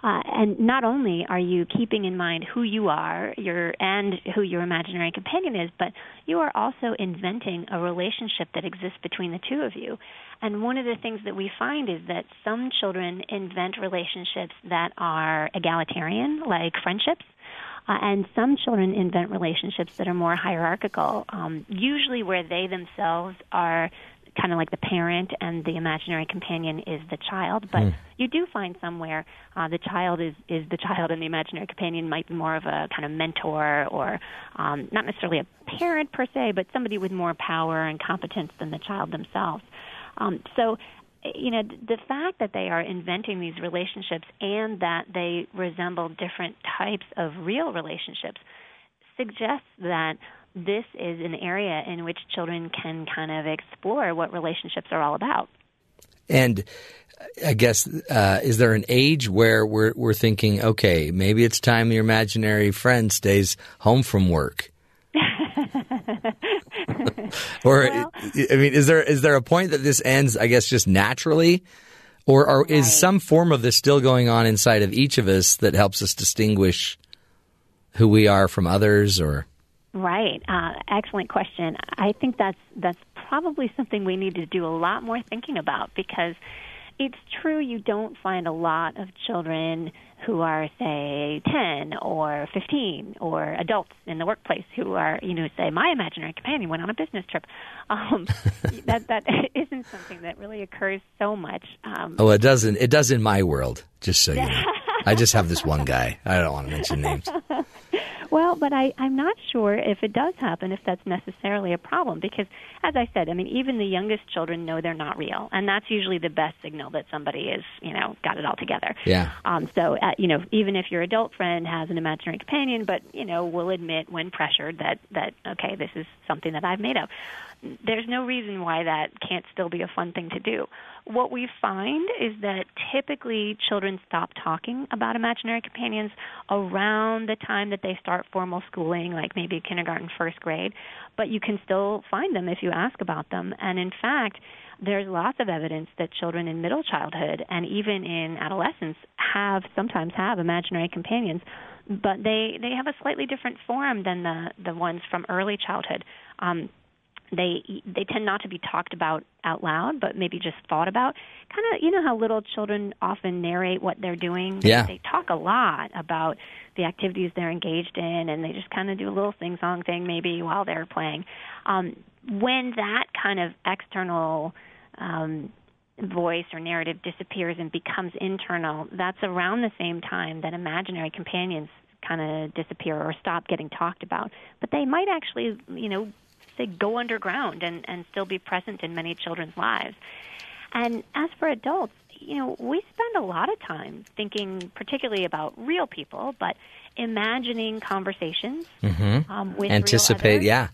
Uh, and not only are you keeping in mind who you are, your and who your imaginary companion is, but you are also inventing a relationship that exists between the two of you. And one of the things that we find is that some children invent relationships that are egalitarian, like friendships. Uh, and some children invent relationships that are more hierarchical, um, usually where they themselves are kind of like the parent and the imaginary companion is the child. But Hmm. you do find somewhere uh, the child is, is the child and the imaginary companion might be more of a kind of mentor or um, not necessarily a parent per se, but somebody with more power and competence than the child themselves. Um, so you know the fact that they are inventing these relationships and that they resemble different types of real relationships suggests that this is an area in which children can kind of explore what relationships are all about. And I guess uh, is there an age where we're we're thinking, okay, maybe it's time your imaginary friend stays home from work, or I mean, is there is there a point that this ends? I guess just naturally, or, or is some form of this still going on inside of each of us that helps us distinguish who we are from others, or Right. Uh, excellent question. I think that's that's probably something we need to do a lot more thinking about because it's true you don't find a lot of children who are say 10 or 15 or adults in the workplace who are you know say my imaginary companion went on a business trip um, that that isn't something that really occurs so much um, oh, it doesn't. It does in my world. Just so you know, I just have this one guy. I don't want to mention names. Well, but I, I'm not sure if it does happen, if that's necessarily a problem. Because, as I said, I mean, even the youngest children know they're not real, and that's usually the best signal that somebody is, you know, got it all together. Yeah. Um, so, uh, you know, even if your adult friend has an imaginary companion, but you know, will admit when pressured that that okay, this is something that I've made up. There's no reason why that can't still be a fun thing to do. What we find is that typically children stop talking about imaginary companions around the time that they start formal schooling, like maybe kindergarten, first grade. But you can still find them if you ask about them. And in fact, there's lots of evidence that children in middle childhood and even in adolescence have sometimes have imaginary companions, but they they have a slightly different form than the the ones from early childhood. Um, they they tend not to be talked about out loud, but maybe just thought about. Kind of, you know how little children often narrate what they're doing. Yeah. They talk a lot about the activities they're engaged in, and they just kind of do a little sing song thing maybe while they're playing. Um, when that kind of external um, voice or narrative disappears and becomes internal, that's around the same time that imaginary companions kind of disappear or stop getting talked about. But they might actually, you know, say go underground and, and still be present in many children's lives. And as for adults, you know, we spend a lot of time thinking particularly about real people, but imagining conversations Mm-hmm. um, with Anticipate, yeah.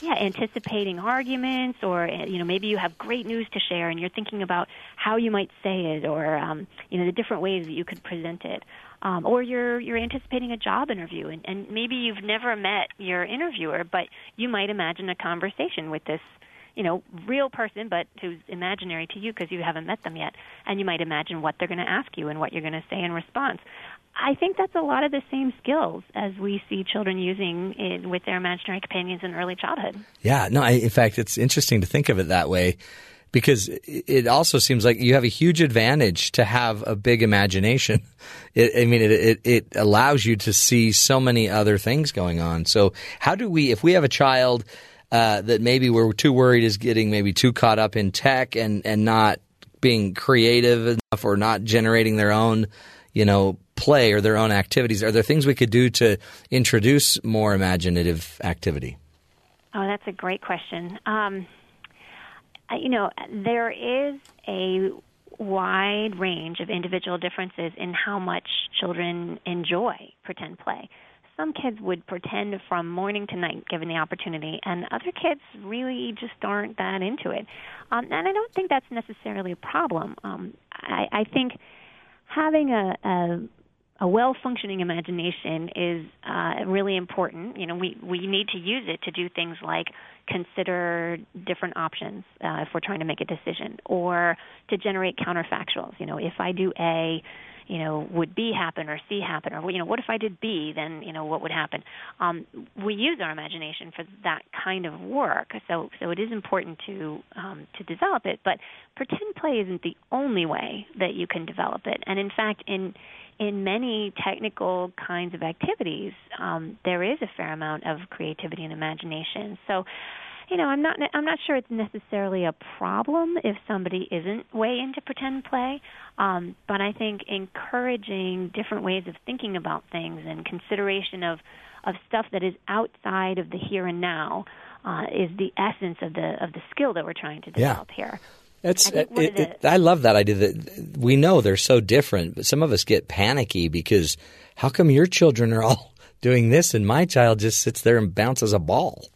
Yeah, anticipating arguments, or uh, you know, maybe you have great news to share, and you're thinking about how you might say it, or um, you know, the different ways that you could present it. Um, or you're you're anticipating a job interview, and, and maybe you've never met your interviewer, but you might imagine a conversation with this, you know, real person, but who's imaginary to you because you haven't met them yet, and you might imagine what they're going to ask you and what you're going to say in response. I think that's a lot of the same skills as we see children using in, with their imaginary companions in early childhood. Yeah, no, I, in fact, it's interesting to think of it that way because it also seems like you have a huge advantage to have a big imagination. It, I mean, it, it, it allows you to see so many other things going on. So, how do we, if we have a child uh, that maybe we're too worried is getting maybe too caught up in tech and, and not being creative enough or not generating their own, you know, play or their own activities, are there things we could do to introduce more imaginative activity? Oh, that's a great question. Um, you know, there is a wide range of individual differences in how much children enjoy pretend play. Some kids would pretend from morning to night given the opportunity, and other kids really just aren't that into it. Um, and I don't think that's necessarily a problem. Um, I, I think having a, a a well functioning imagination is uh, really important. You know, we, we need to use it to do things like consider different options uh, if we're trying to make a decision, or to generate counterfactuals. You know, if I do A, you know, would B happen or C happen, or you know, what if I did B? Then you know, what would happen? Um, we use our imagination for that kind of work, so so it is important to um, to develop it. But pretend play isn't the only way that you can develop it, and in fact, in in many technical kinds of activities, um, there is a fair amount of creativity and imagination. So, you know, I'm not I'm not sure it's necessarily a problem if somebody isn't way into pretend play, um, but I think encouraging different ways of thinking about things and consideration of of stuff that is outside of the here and now uh, is the essence of the of the skill that we're trying to Yeah. develop here. That's I think uh, one it, it, I love that idea that we know they're so different, but some of us get panicky because how come your children are all doing this, and my child just sits there and bounces a ball.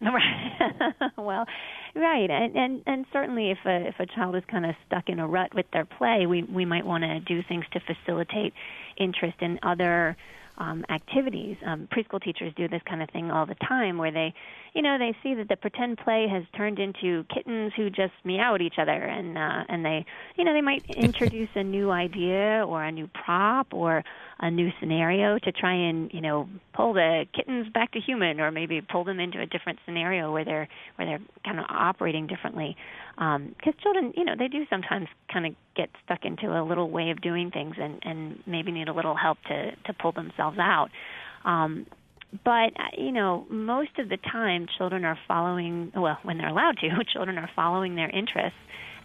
well, right, and and and certainly if a if a child is kind of stuck in a rut with their play, we we might want to do things to facilitate interest in other um, activities. Um, preschool teachers do this kind of thing all the time, where they, you know, they see that the pretend play has turned into kittens who just meow at each other, and uh, and they, you know, they might introduce a new idea or a new prop or a new scenario to try and, you know, pull the kittens back to human, or maybe pull them into a different scenario where they're where they're kind of operating differently. Because children, you know, they do sometimes kind of get stuck into a little way of doing things, and and maybe need a little help to to pull themselves out. Um, but uh, you know, most of the time, children are following. Well, when they're allowed to, children are following their interests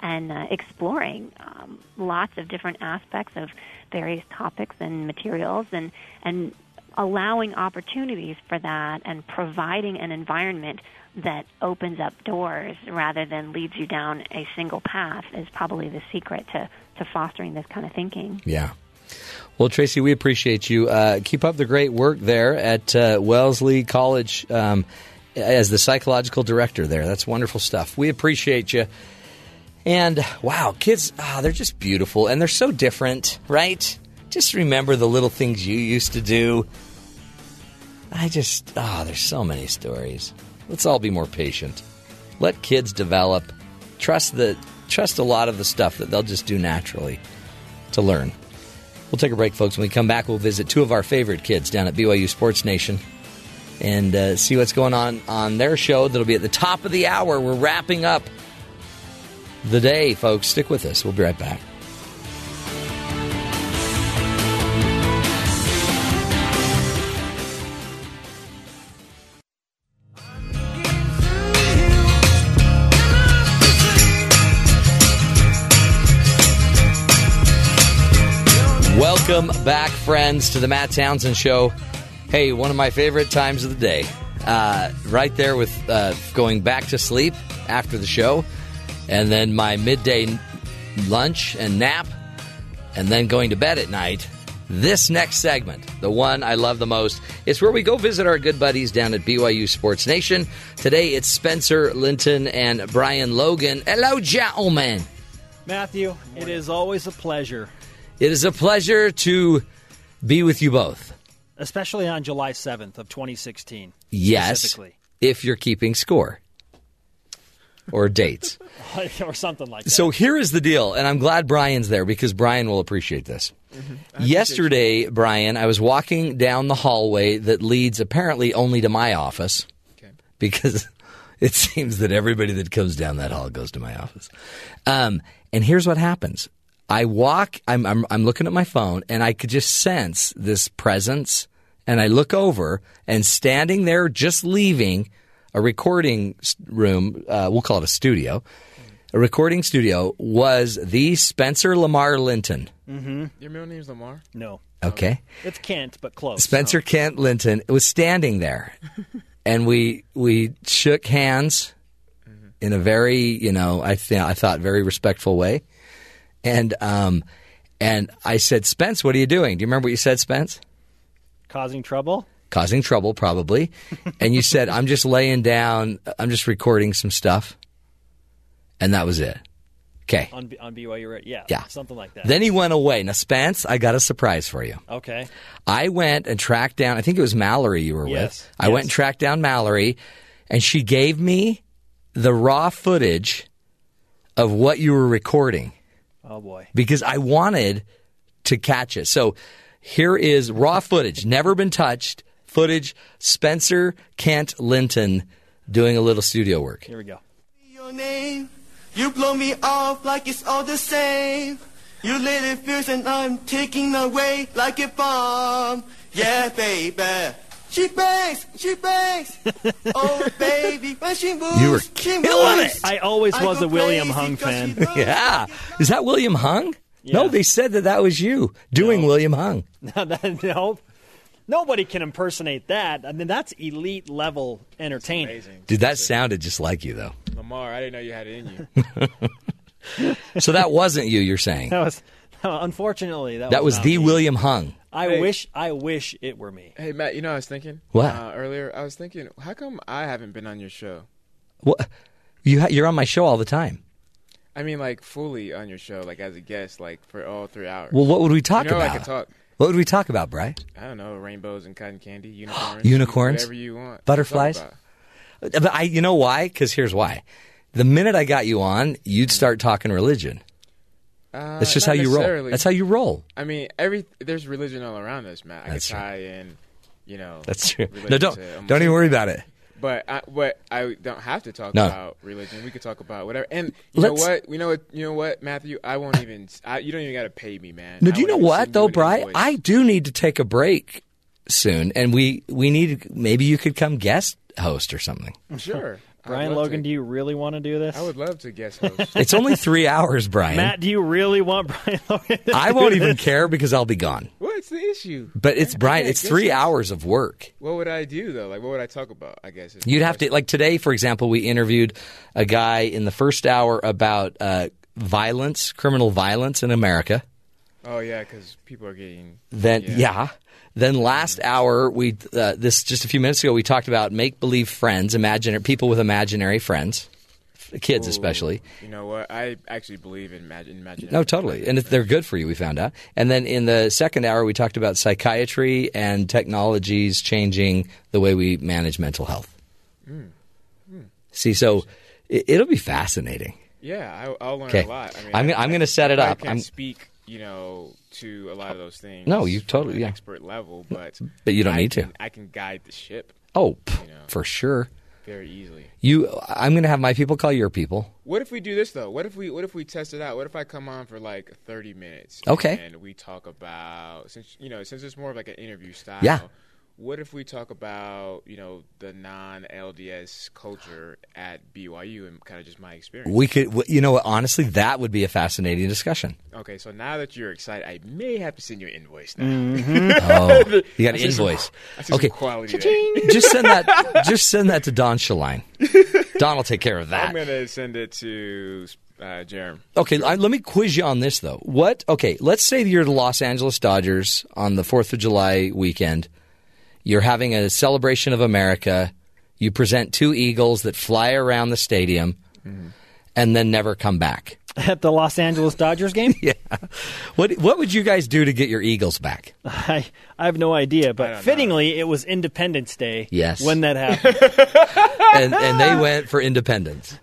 and uh, exploring um, lots of different aspects of various topics and materials, and and allowing opportunities for that, and providing an environment that opens up doors rather than leads you down a single path is probably the secret to to fostering this kind of thinking. Yeah. Well, Tracy, we appreciate you. Uh, keep up the great work there at uh, Wellesley College um, as the psychological director there. That's wonderful stuff. We appreciate you. And wow, kids, ah, they're just beautiful and they're so different, right? Just remember the little things you used to do. I just, ah, there's so many stories. Let's all be more patient. Let kids develop. Trust the trust a lot of the stuff that they'll just do naturally to learn. We'll take a break, folks. When we come back, we'll visit two of our favorite kids down at BYU Sports Nation and uh, see what's going on on their show. That'll be at the top of the hour. We're wrapping up the day, folks. Stick with us. We'll be right back. Welcome back, friends, to the Matt Townsend Show. Hey, one of my favorite times of the day. Uh, right there with uh, going back to sleep after the show, and then my midday lunch and nap, and then going to bed at night. This next segment, the one I love the most, is where we go visit our good buddies down at BYU Sports Nation. Today it's Spencer Linton and Brian Logan. Hello, gentlemen. Matthew, it is always a pleasure, It is a pleasure to be with you both. especially on July 7th of 2016. Yes, if you're keeping score or dates. or something like that. So here is the deal, and I'm glad Brian's there because Brian will appreciate this. Yesterday, Brian, I was walking down the hallway that leads apparently only to my office because it seems that everybody that comes down that hall goes to my office. Um, and here's what happens. I walk, I'm, I'm, I'm looking at my phone, and I could just sense this presence. And I look over, and standing there, just leaving a recording room, uh, we'll call it a studio, a recording studio, was the Spencer Lamar Linton. Mm-hmm. Your middle name's Lamar? No. Okay. It's Kent, but close. Spencer Kent Linton was standing there, and we we shook hands in a very you know I th- I thought very respectful way, and um and I said Spence, what are you doing? Do you remember what you said, Spence? Causing trouble? Causing trouble, probably. and you said I'm just laying down. I'm just recording some stuff, and that was it. Okay. On, on BYU, right? Yeah. Yeah. Something like that. Then he went away. Now, Spence, I got a surprise for you. Okay. I went and tracked down, I think it was Mallory you were Yes, with. I went and tracked down Mallory, and she gave me the raw footage of what you were recording Oh, boy. because I wanted to catch it. So here is raw footage, never been touched footage. Spencer Kent Linton doing a little studio work. Here we go. Your name, you blow me off like it's all the same. You lit it fierce and I'm taking away like a bomb. Yeah, baby. She bangs, she bangs. oh, baby, when she moves, You were she killing moves. it. I always was go a William Hung fan. yeah. Is that William Hung? No, they said that that was you doing William Hung. No, that, no. Nobody can impersonate that. I mean, that's elite level entertaining. Dude, that sounded just like you, though. Lamar, I didn't know you had it in you. So that wasn't you, you're saying? That was, unfortunately, that, That was not the me. William Hung. I Hey. wish I wish it were me. Hey Matt, you know what I was thinking What? uh, earlier? I was thinking, how come I haven't been on your show? What? You ha- you're on my show all the time. I mean, like fully on your show, like as a guest, like for all three hours. Well, what would we talk you know, about? I could talk. What would we talk about, Bry? I don't know, rainbows and cotton candy, unicorns, Unicorns, whatever you want, butterflies. But I, you know why? Because here's why. The minute I got you on, you'd start talking religion. Uh, That's just how you roll. That's how you roll. I mean, every there's religion all around us, Matt. I That's could tie in, you know. That's true. No, don't don't even worry about it. But I, but I don't have to talk No. about religion. We could talk about whatever. And you Let's- know what? You know what? You know what, Matthew? I won't even. I, you don't even got to pay me, man. No, do you know what though, Brian? I do need to take a break soon, and we we need maybe you could come guest host or something. Sure. I'd Brian Logan, to. do you really want to do this? I would love to guest host. It's only three hours, Brian. Matt, do you really want Brian Logan? to I do won't even this? care because I'll be gone. What's the issue? But it's I Brian. can't It's three host. hours of work. What would I do though? Like, what would I talk about? I guess You'd have to like today, for example, we interviewed a guy in the first hour about uh, violence, criminal violence in America. Oh yeah, because people are getting. Then yeah. Then last hour we uh, this just a few minutes ago we talked about make believe friends, imaginary people with imaginary friends, kids Ooh, especially. You know what? I actually believe in imagine. imagine No, totally, and they're good for you. We found out. And then in the second hour we talked about psychiatry and technologies changing the way we manage mental health. Mm. Mm. See, so it, it'll be fascinating. Yeah, I, I'll learn Okay. a lot. I mean, I'm I- gonna- I'm gonna set it I up. can't I'm- speak, you know, to a lot of those things. No, you totally- yeah. expert level, but But you don't I need to. I can guide the ship Oh, pff, for sure. very easily. You, I'm going to have my people call your people. What if we do this though? What if we what if we test it out? What if I come on for like 30 minutes? Okay. And we talk about since you know since it's more of like an interview style. Yeah. What if we talk about you know the non LDS culture at BYU and kind of just my experience? We could, you know what? Honestly, that would be a fascinating discussion. Okay, so now that you're excited, I may have to send you an invoice now. Mhm. Oh, you got an see some- invoice. I see Okay. some quality just send that. Just send that to Don Shaline. Don will take care of that. I'm gonna send it to uh, Jerem. Okay, I, let me quiz you on this though. What? Okay, let's say you're the Los Angeles Dodgers on the Fourth of July weekend. You're having a celebration of America. You present two eagles that fly around the stadium, and then never come back. At the Los Angeles Dodgers game? yeah. What What would you guys do to get your eagles back? I, I have no idea, but fittingly, it was Independence Day Yes. when that happened. and and they went for independence.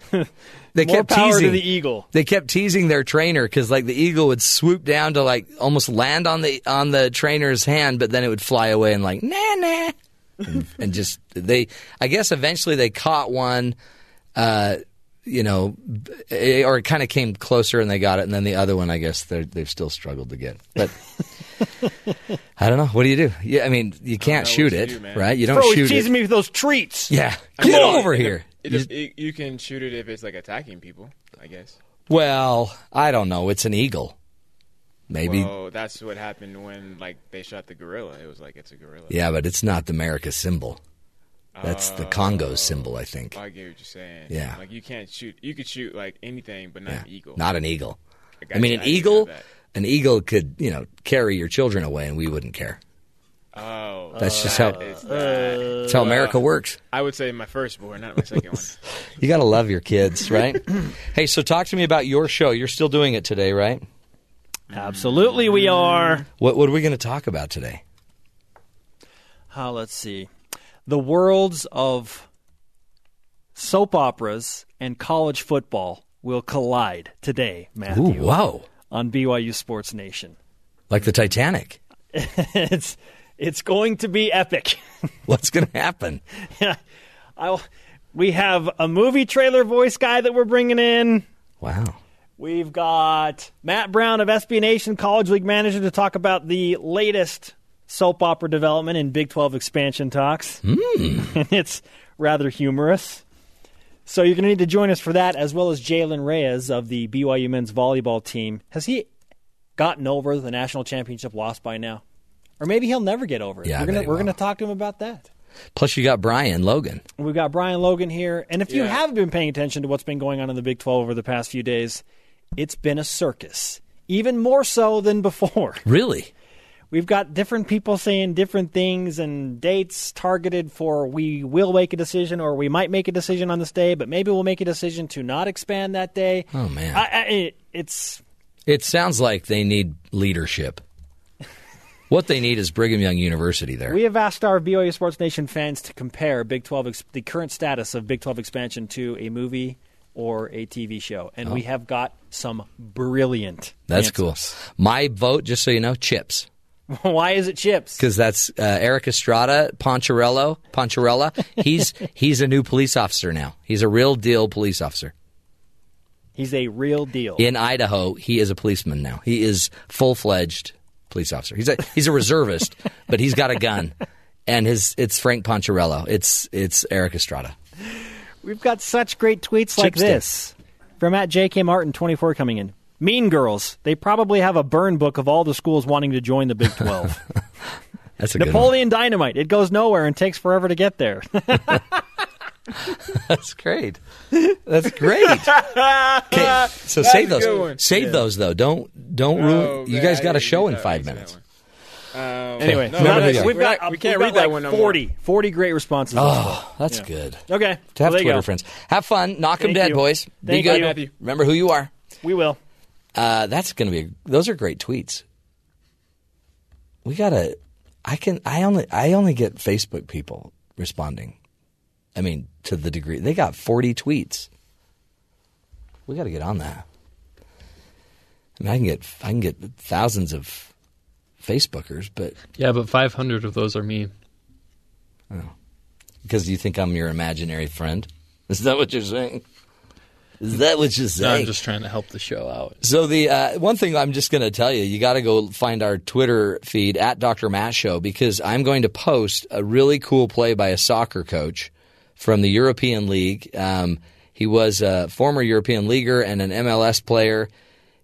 They More kept teasing the eagle. They kept teasing their trainer because like the eagle would swoop down to like almost land on the on the trainer's hand, but then it would fly away and like nah nah, and, and just they. I guess eventually they caught one. Uh, you know, b- or it kind of came closer and they got it, and then the other one, I guess they've still struggled to get. But I don't know. What do you do? Yeah, I mean, you can't shoot it, do, right? You don't Bro, he's teasing it. me with those treats. Yeah, I mean, over here. It, You- it- you can shoot it if it's like attacking people, I guess. Well, I don't know. It's an eagle. Maybe. Well, that's what happened when like they shot the gorilla. It was like it's a gorilla. Yeah, but it's not the America symbol. That's the Congo oh, symbol, I think. I get what you're saying. Yeah. Like you can't shoot. You could shoot like anything, but not an eagle. Not an eagle. I I mean, an. I eagle. An eagle could, you know, carry your children away, and we wouldn't care. Oh, That's just that how- is that. That's how America works. I would say my firstborn, not my second one. You got to love your kids, right? hey, so talk to me about your show. You're still doing it today, right? Absolutely, we are. What What are we going to talk about today? Uh, let's see. The worlds of soap operas and college football will collide today, Matthew. Ooh, wow. On BYU Sports Nation. Like the Titanic. it's it's going to be epic. What's going to happen? yeah. I'll, we have a movie trailer voice guy that we're bringing in. Wow. We've got Matt Brown of SB Nation, College League manager, to talk about the latest soap opera development in Big 12 expansion talks. Hmm. and it's rather humorous. So you're going to need to join us for that, as well as Jalen Reyes of the BYU men's volleyball team. Has he gotten over the national championship loss by now? Or maybe he'll never get over it. Yeah, we're gonna we're will. gonna talk to him about that. Plus, you got Brian Logan. We've got Brian Logan here. And if you haven't been paying attention to what's been going on in the Big 12 over the past few days, it's been a circus, even more so than before. Really? we've got different people saying different things and dates targeted for we will make a decision or we might make a decision on this day, but maybe we'll make a decision to not expand that day. Oh man, I, I, it, it's it sounds like they need leadership. What they need is Brigham Young University there. We have asked our BYU Sports Nation fans to compare Big 12 ex- the current status of Big 12 expansion to a movie or a TV show, and Oh. we have got some brilliant. That's answers. cool. My vote, just so you know, CHiPs. Why is it CHiPs? Because that's uh, Erik Estrada Poncherello. Poncherella. He's he's a new police officer now. He's a real deal police officer He's a real deal. in Idaho. He is a policeman now. He is full fledged police officer. He's a he's a reservist, but he's got a gun, and his it's Frank Poncherello. It's it's Erik Estrada. We've got such great tweets like Chipstick. this from at JK Martin twenty four coming in. Mean Girls. They probably have a burn book of all the schools wanting to join the Big Twelve. That's a good one. Napoleon Dynamite. It goes nowhere and takes forever to get there. That's great. That's great. Okay, so That's save a good one. those. Save Yeah. those though. Don't don't Oh, ruin. You man, guys got a show in five minutes. Um, anyway, no, so remember we've got, We're not- we we've can't read that like one no 40, 40 great responses. Oh, that's Yeah. good. Okay. To have well, Twitter friends. Have fun. Knock them dead, you. boys. Be Thank good. you. Matthew. Remember who you are. We will. Uh, that's going to be. Those are great tweets. We gotta. I can. I only. I only get Facebook people responding. I mean, to the degree they got forty tweets. We got to get on that. I mean, I can get. I can get thousands of Facebookers, but Yeah, but 500 of those are me. because you think I'm your imaginary friend, is that what you're saying? Is that what you're No, saying? I'm just trying to help the show out. So the uh, one thing I'm just going to tell you, you got to go find our Twitter feed at Dr. Matt Show because I'm going to post a really cool play by a soccer coach from the European League. Um, he was a former European leaguer and an MLS player.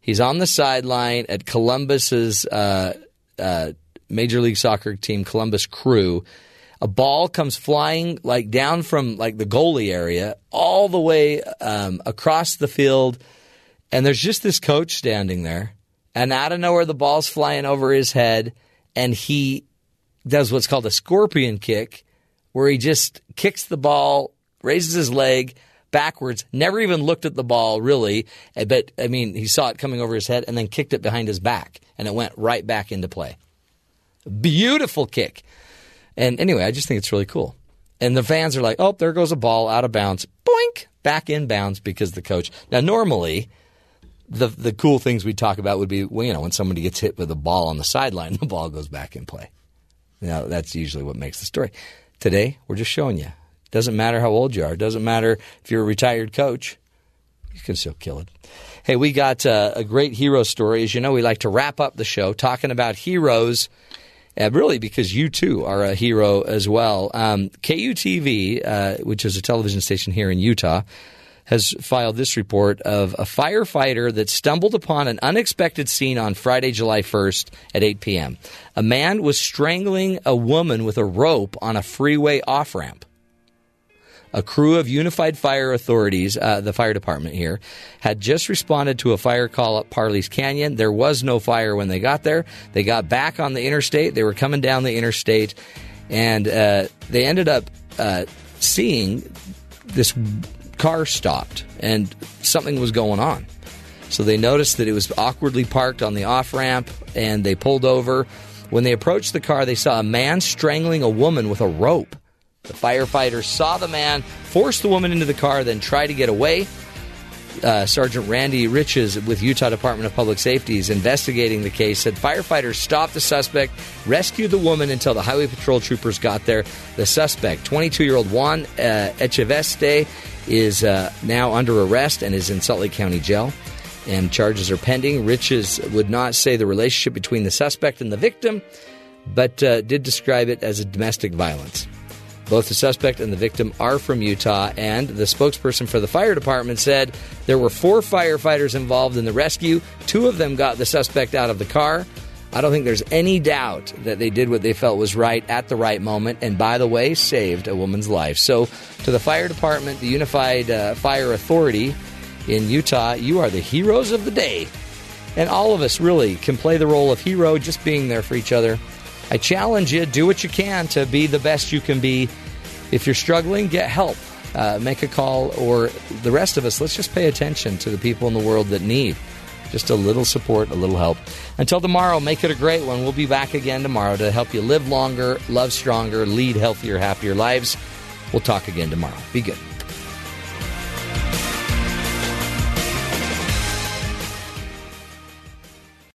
He's on the sideline at Columbus's uh, uh, Major League Soccer team, Columbus Crew. A ball comes flying like down from like the goalie area all the way um, across the field and there's just this coach standing there, and out of nowhere, the ball's flying over his head, and he does what's called a scorpion kick, where he just kicks the ball, raises his leg backwards, never even looked at the ball really, eh, but I mean, he saw it coming over his head, and then kicked it behind his back, and it went right back into play. Beautiful kick. And anyway, I just think it's really cool. And the fans are like, oh, there goes a ball out of bounds. Boink! Back in bounds because the coach. Now, normally, the the cool things we talk about would be, well, you know, when somebody gets hit with a ball on the sideline, the ball goes back in play. Now, that's usually what makes the story. Today, we're just showing you. Doesn't matter how old you are. Doesn't matter if you're a retired coach. You can still kill it. Hey, we got uh, a great hero story. As you know, we like to wrap up the show talking about heroes, uh, really because you too are a hero as well. Um, KUTV, uh, which is a television station here in Utah, has filed this report of a firefighter that stumbled upon an unexpected scene on Friday, July 1st at 8 p.m. A man was strangling a woman with a rope on a freeway off ramp. A crew of Unified Fire Authorities, uh, the fire department here, had just responded to a fire call at Parley's Canyon. There was no fire when they got there. They got back on the interstate. They were coming down the interstate, and uh, they ended up uh, seeing this car stopped and something was going on. So they noticed that it was awkwardly parked on the off ramp and they pulled over. When they approached the car, they saw a man strangling a woman with a rope. The firefighters saw the man, forced the woman into the car, then tried to get away. Uh, Sergeant Randy Riches with Utah Department of Public Safety is investigating the case. Said firefighters stopped the suspect, rescued the woman until the highway patrol troopers got there. The suspect, 22 year old Juan uh, Echeveste, is uh, now under arrest and is in Salt Lake County Jail. And charges are pending. Riches would not say the relationship between the suspect and the victim, but uh, did describe it as a domestic violence. Both the suspect and the victim are from Utah, and the spokesperson for the fire department said there were four firefighters involved in the rescue. Two of them got the suspect out of the car. I don't think there's any doubt that they did what they felt was right at the right moment, and by the way, saved a woman's life. So, to the fire department, the Unified uh, Fire Authority in Utah, you are the heroes of the day. And all of us really can play the role of hero, just being there for each other. I challenge you, do what you can to be the best you can be. If you're struggling, get help. Uh, make a call, or the rest of us, let's just pay attention to the people in the world that need just a little support, a little help. Until tomorrow, make it a great one. We'll be back again tomorrow to help you live longer, love stronger, lead healthier, happier lives. We'll talk again tomorrow. Be good.